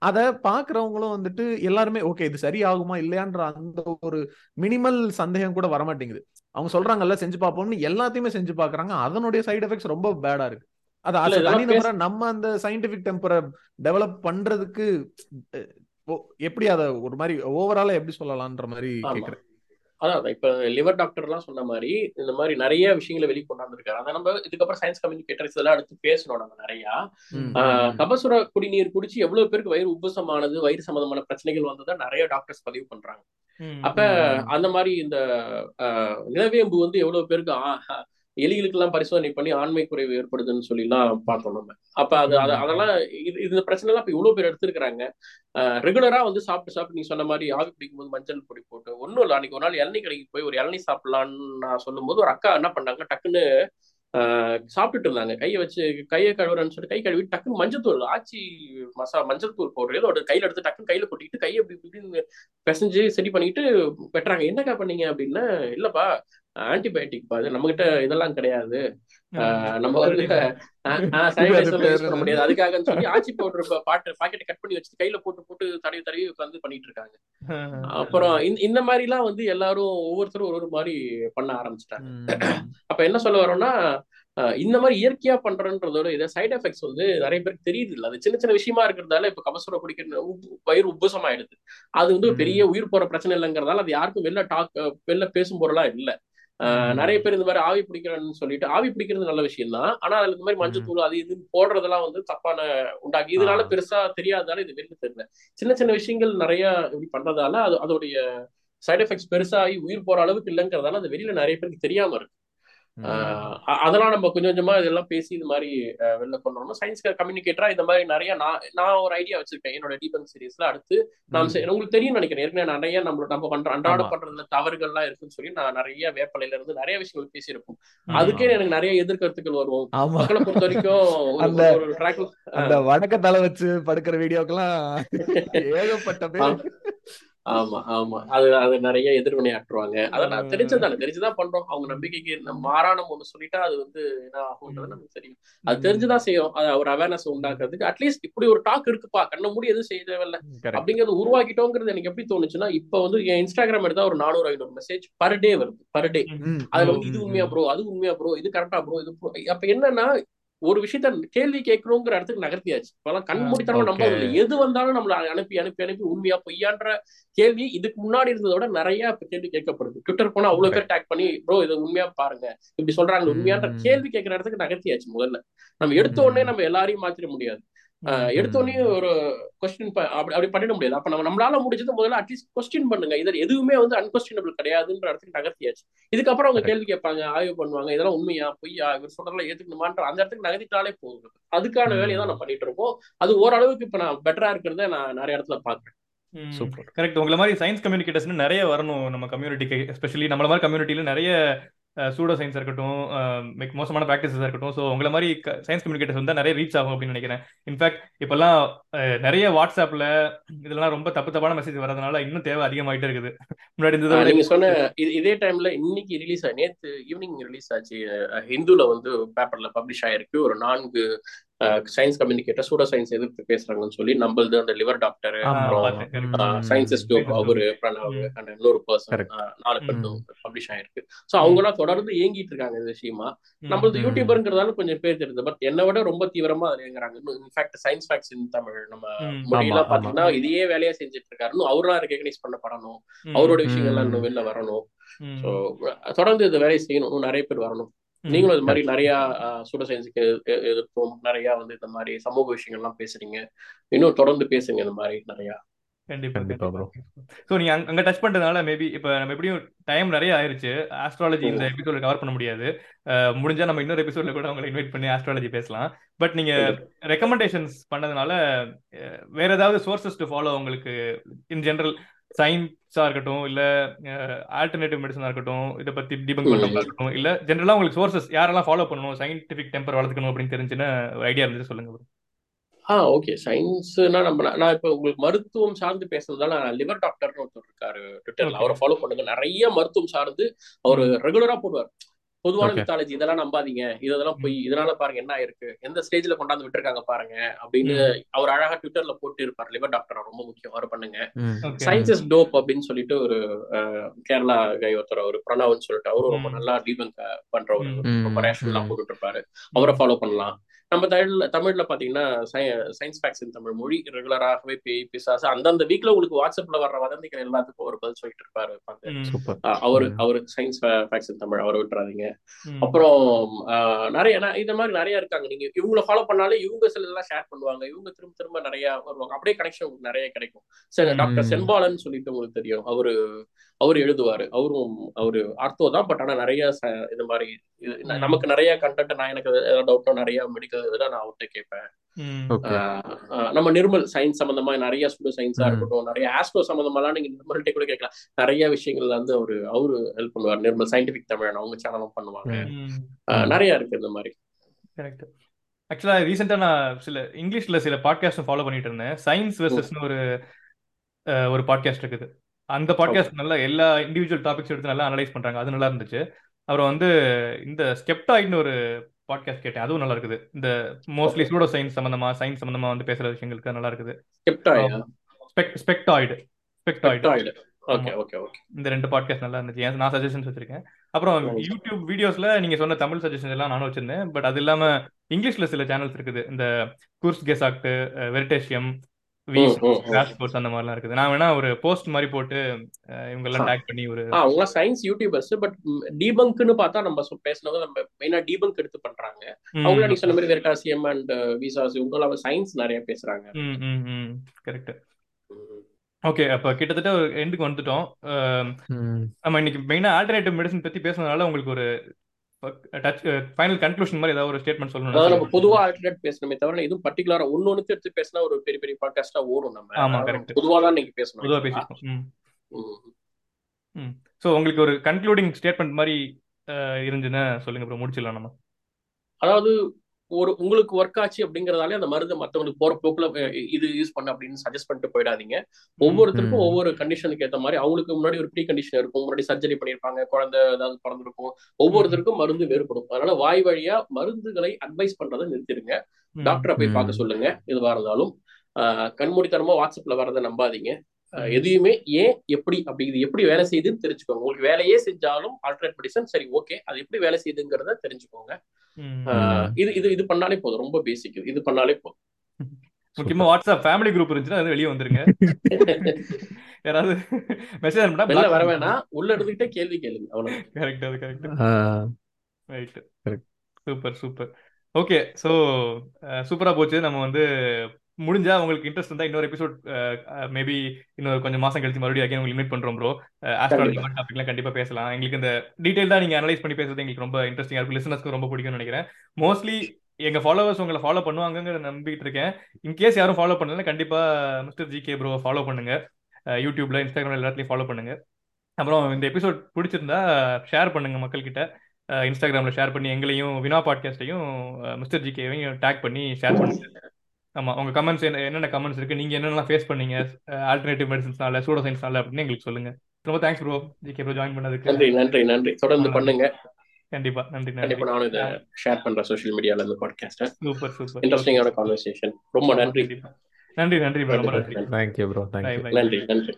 அதை பாக்குறவங்களும் வந்துட்டு எல்லாருமே ஓகே இது சரியாகுமா இல்லையான்ற அந்த ஒரு மினிமல் சந்தேகம் கூட வரமாட்டேங்குது. அவங்க சொல்றாங்கல்ல செஞ்சு பார்ப்போம்னு எல்லாத்தையுமே செஞ்சு பாக்குறாங்க அதனுடைய சைடு எஃபெக்ட்ஸ் ரொம்ப பேடா இருக்கு. அது தனிநபரா நம்ம அந்த சயின்டிபிக் டெம்பரை டெவலப் பண்றதுக்கு எப்படி அத ஒரு மாதிரி ஓவராலா எப்படி சொல்லலாம்ன்ற மாதிரி கேக்குறேன். அதான் இப்ப லிவர் டாக்டர் எல்லாம் சொன்ன மாதிரி இந்த மாதிரி நிறைய விஷயங்களை வெளி கொண்டாந்துருக்காரு அதை நம்ம இதுக்கப்புறம் சயின்ஸ் கம்யூனிகேட்டர்ஸ் இதெல்லாம் அடுத்து பேசணும் நம்ம நிறைய. கபசுர குடிநீர் குடிச்சு எவ்வளவு பேருக்கு வயிறு உபசமானது வயிறு சம்பந்தமான பிரச்சனைகள் வந்ததை நிறைய டாக்டர்ஸ் பதிவு பண்றாங்க. அப்ப. அந்த மாதிரி இந்த ஆஹ், நிலவேம்பு வந்து எவ்வளவு பேருக்கு எலிகளுக்கெல்லாம் பரிசோதனை பண்ணி ஆண்மை குறைவு ஏற்படுதுன்னு சொல்லி எல்லாம் பார்த்தோம் நம்ம. அப்ப அது. அதெல்லாம் இது இந்த பிரச்சனை எல்லாம் இப்ப இவ்வளவு பேர் எடுத்திருக்கிறாங்க. ரெகுலரா வந்து சாப்பிட்டு சாப்பிட்டு நீ சொன்ன மாதிரி ஆவி பிடிக்கும் போது மஞ்சள் பொடி போட்டு ஒன்றும் இல்லை அன்னைக்கு ஒரு நாள் இளநீ கடைக்கு போய் ஒரு இளநீ சாப்பிடலான்னு நான் சொல்லும்போது ஒரு அக்கா என்ன பண்ணாங்க டக்குன்னு சாப்பிட்டுட்டு இருந்தாங்க. கையை வச்சு கையை கழுவுறேன்னு சொல்லிட்டு கை கழுவி டக்குன்னு மஞ்சள் தூள் ஆச்சி மசா மஞ்சள் தூள் பவுடர் ஏதோ ஒரு கையில எடுத்து டக்குன்னு கையில கொட்டிட்டு கையை இப்படி இப்படின்னு பிசைஞ்சு சரி பண்ணிட்டு வெட்டுறாங்க. என்னக்கா பண்ணீங்க அப்படின்னா இல்லப்பா ஆன்டிபயோட்டிக் பா இது நம்ம கிட்ட இதெல்லாம் கிடையாது. ஆஹ் நம்ம வந்து சானிடைசர் முடியாது. அதுக்காகன்னு சொல்லி ஆச்சி பவுடர் பாட்டு பாக்கெட் கட் பண்ணி வச்சு கையில போட்டு போட்டு தடவி தடவி உட்காந்து பண்ணிட்டு இருக்காங்க. அப்புறம் இந்த மாதிரி எல்லாம் வந்து எல்லாரும் ஒவ்வொருத்தரும் ஒரு ஒரு மாதிரி பண்ண ஆரம்பிச்சிட்டாங்க. அப்ப என்ன சொல்ல வரோம்னா இந்த மாதிரி இயற்கையா பண்றன்றதோட இதை சைடு எஃபெக்ட்ஸ் வந்து நிறைய பேருக்கு தெரியுது இல்ல. அது சின்ன சின்ன விஷயமா இருக்கிறதால இப்ப கபசுரம் குடிக்கிற வயிறு உப்புசம் ஆயிடுது அது வந்து பெரிய உயிர் போற பிரச்சனை இல்லைங்கிறதால அது யாருக்கும் வெளில டாக் வெளில பேசும் பொருளா இல்ல. நிறைய பேர் இந்த மாதிரி ஆவி பிடிக்கிறேன்னு சொல்லிட்டு ஆவி பிடிக்கிறது நல்ல விஷயம் தான் ஆனா அதுல இந்த மாதிரி மஞ்சள் தூள் அது இது போடுறதெல்லாம் வந்து தப்பான உண்டாக்கி இதனால. பெருசா தெரியாததால இது வெளில தெரியல. சின்ன சின்ன விஷயங்கள் நிறைய இப்படி பண்றதால அது அதோடைய சைடு எஃபெக்ட்ஸ் பெருசாகி உயிர் போற அளவுக்கு இல்லைங்கிறதால அது வெளியில நிறைய பேருக்கு தெரியாம இருக்கு. அதெல்லாம் நம்ம கொஞ்சம் கொஞ்சமா இதெல்லாம் பேசி இது மாதிரி வெளில கொண்டு சயின்ஸ் கம்யூனிகேட்டரா இந்த மாதிரி நிறைய நான் நான் ஒரு ஐடியா வச்சிருக்கேன். என்னோட டீபன் சீரீஸ்ல அடுத்து. செ- உங்களுக்கு தெரியும் நினைக்கிறேன். ஏற்கனவே நிறைய நம்ம நம்ம பண்ற அன்றாட. பண்றதுல தவறுகள்லாம் இருக்குன்னு சொல்லி நான் நிறைய வேப்பலையில இருந்து நிறைய விஷயங்கள் பேசியிருப்போம். அதுக்கே எனக்கு நிறைய எதிர்கருத்துக்கள் வரும் ஆமா. மக்களை பொறுத்த வரைக்கும் அந்த ஒரு- ஒரு ட்ராக் அந்த வடக்க தலை வச்சு படுக்கிற வீடியோக்கெல்லாம் ஏகப்பட்ட பேர். ஆமா ஆமா. அது அது நிறைய எதிர்வினையாற்றுவாங்க அதெல்லாம் தெரிஞ்சதானே தெரிஞ்சுதான் பண்றோம். அவங்க நம்பிக்கைக்கு நம்ம மாறானம் ஒண்ணு சொல்லிட்டா அது வந்து என்ன ஆகும்ன்றது நமக்கு தெரியும். அது தெரிஞ்சுதான் செய்யும். அது ஒரு அவேர்னஸ் உண்டாக்குறதுக்கு அட்லீஸ்ட் இப்படி ஒரு டாக் இருக்குப்பா. கண்ண மூடி எதுவும் செய்ய தேவையில்ல. அப்படிங்கறது உருவாக்கிட்டோங்கிறது எனக்கு எப்படி தோணுச்சுன்னா இப்ப வந்து என் இன்ஸ்டாகிராம் எடுத்தா ஒரு நானூறு ஐநூறு மெசேஜ் பர் டே வருது. பர் டே அதுல வந்து இது உண்மையா ப்ரோ அது உண்மையா ப்ரோ இது கரெக்டா ப்ரோ இது அப்ப என்னன்னா ஒரு விஷயத்த கேள்வி கேட்கணுங்கிற இடத்துக்கு நகர்த்தியாச்சு. இப்பெல்லாம் கண் மூடித்தனமா Okay. நம்புறது இல்லை. எது வந்தாலும் நம்மள அனுப்பி அனுப்பி அனுப்பி உண்மையா பொய்யான்ற கேள்வி இதுக்கு முன்னாடி இருந்ததை விட நிறைய இப்ப கேள்வி கேட்கப்படுது. ட்விட்டர் போனா அவ்வளவு பேர் டேக் பண்ணி ப்ரோ இது உண்மையா பாருங்க. இப்படி சொல்றாங்க. உண்மையான்ற. கேள்வி கேட்கிற இடத்துக்கு நகர்த்தியாச்சு முதல்ல. நம்ம எடுத்த உடனே நம்ம எல்லாரையும் மாத்திர முடியாது. ஆஹ் எடுத்த உடனே ஒரு கொஸ்டின் அப்படி அப்படி பண்ணிட முடியாது. அப்ப நம்ம நம்மளால முடிஞ்சது முதல்ல அட்லீஸ்ட் கொஸ்டின் பண்ணுங்க. இது எதுவுமே வந்து அன்கொஸ்டினபிள் கிடையாதுன்ற இடத்துக்கு நகர்த்தியாச்சு. இதுக்கப்புறம் அவங்க. கேள்வி கேட்பாங்க ஆய்வு பண்ணுவாங்க இதெல்லாம் உண்மையா பொய்யா இவர் சொல்றதெல்லாம் ஏத்துக்கணுமான்ற அந்த இடத்துக்கு நகர்த்திட்டாலே போதும். அதுக்கான. வேலையை தான் நான் பண்ணிட்டு இருக்கோம். அது ஓரளவுக்கு இப்ப நான் பெட்டரா இருக்கிறத நான் நிறைய இடத்துல பாக்குறேன் சூப்பர் கரெக்ட் உங்களை மாதிரி சயின்ஸ் கம்யூனிகேட்டர்ஸ் நிறைய வரணும் நம்ம கம்யூனிட்டிக்கு எஸ்பெஷலி நம்மள மாதிரி கம்யூனிட்டியில நிறைய சூடோ சயின்ஸ் இருக்கட்டும் மோசமான ப்ராக்டிசஸ் இருக்கட்டும். ஸோ உங்களை மாதிரி சயின்ஸ் கம்யூனிகேட்டர்ஸ் வந்து நிறைய ரீச் ஆகும் அப்படின்னு நினைக்கிறேன். இன்ஃபேக்ட் இப்பெல்லாம் நிறைய வாட்ஸ்அப்ல இதெல்லாம் ரொம்ப தப்பு தப்பான மெசேஜ் வரதுனால இன்னும் தேவை அதிகமாயிட்டே இருக்குது. முன்னாடி இருந்ததை நீங்க சொன்ன இது- டைம்ல இன்னைக்கு ரிலீஸ் ஆகி நேத்து ஈவினிங் ரிலீஸ் ஆச்சு. ஹிந்துல வந்து பேப்பர்ல பப்ளிஷ் ஆயிருக்கு ஒரு நான்கு சயின்ஸ் கம்யூனிகேட்டர் சூடோ சயின்ஸ் எதிர்த்து பேசுறாங்கன்னு சொல்லி நம்மளது அந்த லிவர் டாக்டர். அப்புறம். சயின்சஸ் டோப் அவரு பிரணவ். அண்ட் இன்னொரு பர்சன். நாலு. பேர் பப்ளிஷ் ஆயிருக்கு சோ அவங்க எல்லாம் தொடர்ந்து ஏங்கிட்டு இருக்காங்க இந்த விஷயமா. நம்மளது. யூடியூபர்ங்கிறதால கொஞ்சம் பேர் தெரியுது பட் என்னை விட ரொம்ப தீவிரமா அதுல இயங்குறாங்க in fact science facts in Tamil நம்ம. மொழியெல்லாம் பாத்தீங்கன்னா இதையே வேலையா செஞ்சுட்டு இருக்காரு இன்னும் அவரெல்லாம் ரெகனைஸ் பண்ணப்படணும். அவரோட விஷயங்கள்லாம். இன்னும் வெளில வரணும் தொடர்ந்து இந்த வேலையை செய்யணும் நிறைய பேர் வரணும். நீங்களும் இது மாதிரி நிறைய சூட சயின்ஸுக்கு எதிர்ப்பும் நிறைய வந்து இந்த மாதிரி சமூக விஷயங்கள்லாம் பேசுறீங்க. இன்னும் தொடர்ந்து பேசுங்க இந்த மாதிரி நிறைய. கண்டிப்பா. ஸோ நீங்க அங்க- அங்க டச் பண்றதுனால மேபி இப்ப நம்ம எப்படியும் டைம் நிறைய ஆயிருச்சு. ஆஸ்ட்ராலஜி இந்த எபிசோட கவர் பண்ண முடியாது. முடிஞ்சா நம்ம இன்னொரு எபிசோட்ல கூட உங்களை இன்வைட் பண்ணி ஆஸ்ட்ராலஜி பேசலாம். பட் நீங்க ரெக்கமெண்டேஷன்ஸ் பண்ணதுனால வேற ஏதாவது சோர்சஸ் டு ஃபாலோ உங்களுக்கு இன் ஜெனரல் சயின்ஸா இருக்கட்டும் இல்ல ஆல்டர்னேட்டிவ் மெடிசனா இருக்கட்டும் இதை பத்தி டிபங்க் பண்றதா இருக்கட்டும் இல்ல ஜென்ரலா உங்களுக்கு சோர்சஸ் யாரெல்லாம் ஃபாலோ பண்ணணும் சயின்டிபிக் டெம்பர் வளர்த்துக்கணும் அப்படின்னு தெரிஞ்சுன்னு ஐடியா இருந்துச்சு சொல்லுங்க bro. ஆ ஓகே சயின்ஸ்னா நம்ம நான் இப்போ உங்களுக்கு மருத்துவம் சார்ந்து பேசுறதால லிவர் டாக்டர்னு ஒருத்தர் இருக்காரு ட்விட்டர்ல. அவரை ஃபாலோ பண்ணுங்க. நிறைய மருத்துவம் சார்ந்து அவர் ரெகுலரா போடுவார். பொதுவான. மித்தாலஜி இதெல்லாம் நம்பாதீங்க. இதெல்லாம் போய் இதனால பாருங்க என்ன ஆயிருக்கு? எந்த ஸ்டேஜ்ல கொண்டாந்து விட்டுருக்காங்க பாருங்க அப்படின்னு அவர் அழகா ட்விட்டர்ல போட்டு இருப்பார் லிவர் டாக்டர் ரொம்ப முக்கியம். அவர் பண்ணுங்க. சயின்சஸ் டோப் அப்படின்னு சொல்லிட்டு ஒரு கேரளா கை ஒருத்தர் ஒரு பிரணவ்னு சொல்லிட்டு அவரும் ரொம்ப. நல்லா டீபங்க் பண்ற ஒரு. ரொம்ப ரேஷனலா ம். போட்டுட்டு இருப்பாரு. அவரை ஃபாலோ பண்ணலாம். நம்ம தமிழ்ல தமிழ்ல பாத்தீங்கன்னா சயின்ஸ் ஃபேக்ஸ் இன் தமிழ் மொழி ரெகுலராகவே பேய் பிசாசு அந்தந்த வீக்ல உங்களுக்கு வாட்ஸ்அப்ல வர்ற வதந்திகள் எல்லாத்துக்கும் ஒரு பதில் சொல்லிட்டு இருப்பாரு அவரு. அவரு சயின்ஸ் ஃபேக்ஸ் இன் தமிழ் அவரை விட்டுறாதீங்க. அப்புறம் ஆஹ், நிறைய இந்த மாதிரி நிறைய இருக்காங்க. நீங்க இவங்கள ஃபாலோ பண்ணாலே இவங்க சில இதெல்லாம் ஷேர் பண்ணுவாங்க. இவங்க திரும்ப திரும்ப நிறைய வருவாங்க. அப்படியே கனெக்ஷன் உங்களுக்கு நிறைய கிடைக்கும். சரி டாக்டர் ம். செம்பாலன் சொல்லிட்டு உங்களுக்கு தெரியும். அவரு அவரு எழுதுவாரு. அவரும் அவரு ஆர்த்தோ தான். பட் ஆனா நிறைய இது மாதிரி. நமக்கு நிறைய கண்டென்ட் நான் எனக்கு ஏதாவது டவுட்டோ நிறைய மெடிக்கல் இதெல்லாம் நான் அவர்கிட்ட கேட்பேன். நம்ம நிர்மல் சயின்ஸ் சம்பந்தமா நிறைய ஸ்டூடெண்ட் சயின்ஸா. இருக்கட்டும் நிறைய ஆஸ்ட்ரோ சம்பந்தமாலாம் நீங்க நிர்மல்கிட்ட கூட கேட்கலாம். நிறைய விஷயங்கள்ல வந்து அவரு அவரு ஹெல்ப் பண்ணுவார். நிர்மல் சயின்டிபிக் தமிழ் அவங்க சேனலும் பண்ணுவாங்க. நிறைய இருக்கு இந்த மாதிரி. கரெக்ட் ஆக்சுவலா ரீசெண்டா நான் சில இங்கிலீஷ்ல சில பாட்காஸ்ட் ஃபாலோ பண்ணிட்டு இருந்தேன். சயின்ஸ் வெர்சஸ்னு ஒரு ஒரு பாட்காஸ்ட் இருக்குது. அந்த பாட்காஸ்ட் நல்லா எல்லா இண்டிவிஜுவல் டாபிக்ஸ் எடுத்து நல்லா அனலைஸ் பண்றாங்க. அது நல்லா இருந்துச்சு. அப்புறம் வந்து இந்த ஸ்கெப்டாய்ட்னு ஒரு பாட்காஸ்ட் கேட்டேன். அதுவும் நல்லா இருக்குது. இந்த மோஸ்ட்லி சூடோ சயின்ஸ் சம்பந்தமா சயின்ஸ் சம்பந்தமா வந்து பேசுற விஷயங்களுக்கு நல்லா இருக்குது. ஸ்பெக்டாய்டு ஸ்பெக்டாய்டு ஸ்பெக்டாய்டு ஓகே ஓகே ஓகே இந்த ரெண்டு பாட்காஸ்ட் நல்லா இருந்துச்சு. நான் சஜஷன்ஸ் வச்சிருக்கேன். அப்புறம். யூடியூப் வீடியோஸ்ல நீங்க சொன்ன தமிழ் சஜஷன் எல்லாம் நானும் வச்சிருந்தேன். பட் அது இல்லாம இங்கிலீஷ்ல சில சேனல்ஸ் இருக்குது. இந்த குர்ஸ் கெசாக்ட் வெரிடேஷியம் அந்த மாதிரிலாம் இருக்குது. நான் வேணா ஒரு போஸ்ட் மாதிரி போட்டு இவங்க எல்லாம் டேக் பண்ணி ஒரு ஆ அவங்க சயின்ஸ் யூடியூபர்ஸ் பட் டீபங்க்னு பார்த்தா நம்ம பேசுனது நம்ம மெயினா டீபங்க் எடுத்து பண்றாங்க. ம், அவங்கள நீங்க சொன்ன மாதிரி வெரிட்டாசியம் அண்ட் விசாஸ் இவங்க சயின்ஸ் நிறைய பேசுறாங்க. ம் ம் ம். கரெக்ட் ஓகே அப்ப கிட்டத்தட்ட ஒரு எண்டுக்கு வந்துட்டோம். நம்ம இன்னைக்கு மெயினா ஆல்டர்னேட்டிவ் மெடிசன் பத்தி பேசுனதுனால உங்களுக்கு ஒரு டச் ஃபைனல் கன்க்ளூஷன் மாதிரி ஏதாவது ஒரு ஸ்டேட்மெண்ட் அதாவது நம்ம சொல்லணும் பொதுவா ஆல்டர்னேட் பேசணுமே தவிர எதுவும் பர்டிகுலரா ஒன்னு எடுத்து பேசினா ஒரு பெரிய பெரிய பாட்காஸ்டா ஓடும் நம்ம. ஆமா, correct. பொதுவா தான் நீங்க பேசணும். பொதுவாக actually. பேசியிருக்கோம் ம். ம். ஸோ உங்களுக்கு ஒரு கன்க்ளூடிங் ஸ்டேட்மெண்ட் மாதிரி இருந்துச்சுன்னா சொல்லுங்க ப்ரோ முடிச்சிடலாம் நம்ம. அதாவது ஒரு உங்களுக்கு ஒர்க் ஆச்சு அப்படிங்கறதாலே அந்த மருந்து மத்தவங்களுக்கு போற போக்குல இது யூஸ் பண்ண அப்படின்னு சஜஸ்ட் பண்ணிட்டு போயிடாதீங்க. ஒவ்வொருத்தருக்கும். ஒவ்வொரு கண்டிஷனுக்கு ஏத்த மாதிரி அவங்களுக்கு முன்னாடி ஒரு ப்ரீ கண்டிஷன் இருக்கும். முன்னாடி சர்ஜரி பண்ணிருப்பாங்க குழந்தை ஏதாவது பிறந்திருக்கும். ஒவ்வொருத்தருக்கும் மருந்து வேறுபடும். அதனால வாய் வழியா மருந்துகளை அட்வைஸ் பண்றதை நிறுத்திடுங்க. டாக்டரை போய். பார்க்க சொல்லுங்க எதுவா இருந்தாலும். ஆஹ் கண்மூடித்தனமா வாட்ஸ்அப்ல வரதை நம்பாதீங்க. எதையுமே ஏன் எப்படி அப்படி இது எப்படி வேலை செய்யுதுன்னு தெரிஞ்சுக்கோங்க. உங்களுக்கு வேலையே செஞ்சாலும் ஆல்டர்னேட் மெடிசன் சரி ஓகே அது எப்படி வேலை செய்யுதுங்கிறத தெரிஞ்சுக்கோங்க. இது இது இது பண்ணாலே போதும். ரொம்ப பேசிக் இது. பண்ணாலே போதும். முக்கியமா வாட்ஸ்அப் ஃபேமிலி குரூப் இருந்துச்சுன்னா அது வெளியே வந்துருங்க. யாராவது மெசேஜ் அனுப்பினா வெளில வர வேணாம். உள்ள இருந்துகிட்டே கேள்வி கேளுங்க. அவ்வளவு கரெக்ட் அது correct right. Super super. Okay so சூப்பரா போச்சு. நம்ம வந்து முடிஞ்சா உங்களுக்கு இன்ட்ரெஸ்ட் இருந்தா இன்னொரு எபிசோட் மேபி இன்னொரு கொஞ்சம் மாசம் கழிச்சு மறுபடியும் again உங்களுக்கு இன்வைட் பண்றோம் ப்ரோ ஆஸ்ட்ராலஜி. டாபிக்லாம் கண்டிப்பா. பேசலாம். எங்களுக்கு இந்த டீடைல் தான் நீங்க அனலைஸ் பண்ணி பேசுறது எங்களுக்கு ரொம்ப இன்ட்ரெஸ்டிங்கா இருக்கும். லிசனர்ஸ்க்கு ரொம்ப பிடிக்கும்னு நினைக்கிறேன். மோஸ்ட்லி எங்க ஃபாலோவர்ஸ் உங்களை ஃபாலோ பண்ணுவாங்கங்கிறத நம்பிட்டு இருக்கேன். இன்கேஸ் யாரும் ஃபாலோ பண்ணல கண்டிப்பா mister G K bro follow பண்ணுங்க. யூடியூப்ல இன்ஸ்டாகிராம்ல எல்லாத்துலயும் ஃபாலோ பண்ணுங்க. அப்புறம் இந்த எபிசோட் பிடிச்சிருந்தா ஷேர் பண்ணுங்க மக்கள்கிட்ட. இன்ஸ்டாகிராம்ல ஷேர் பண்ணி எங்களையும் வினா பாட்காஸ்டையும் மிஸ்டர் ஜி கேவையும் டேக் பண்ணி ஷேர் பண்ணுங்க. ஆமா உங்க கமெண்ட்ஸ் என்ன என்னென்ன கமெண்ட்ஸ் இருக்கு? நீங்க என்னென்னலாம் ஃபேஸ் பண்ணீங்க? ஆல்டர்னேட்டிவ் மெடிசன்ஸ்னால சூடோ சயின்ஸ்னால அப்படின்னு எங்களுக்கு சொல்லுங்க. ரொம்ப thanks bro G K bro join பண்ணதுக்கு. நன்றி நன்றி நன்றி. தொடர்ந்து. பண்ணுங்க. கண்டிப்பா நன்றி நன்றி. கண்டிப்பா நானும் இதை ஷேர் பண்றேன் சோஷியல் மீடியால இந்த பாட்காஸ்ட் சூப்பர் சூப்பர் இன்ட்ரெஸ்டிங்கான கான்வர்சேஷன் ரொம்ப நன்றி. நன்றி நன்றி bro. ரொம்ப நன்றி. Thank you bro thank you Bye, bye. நன்றி நன்றி.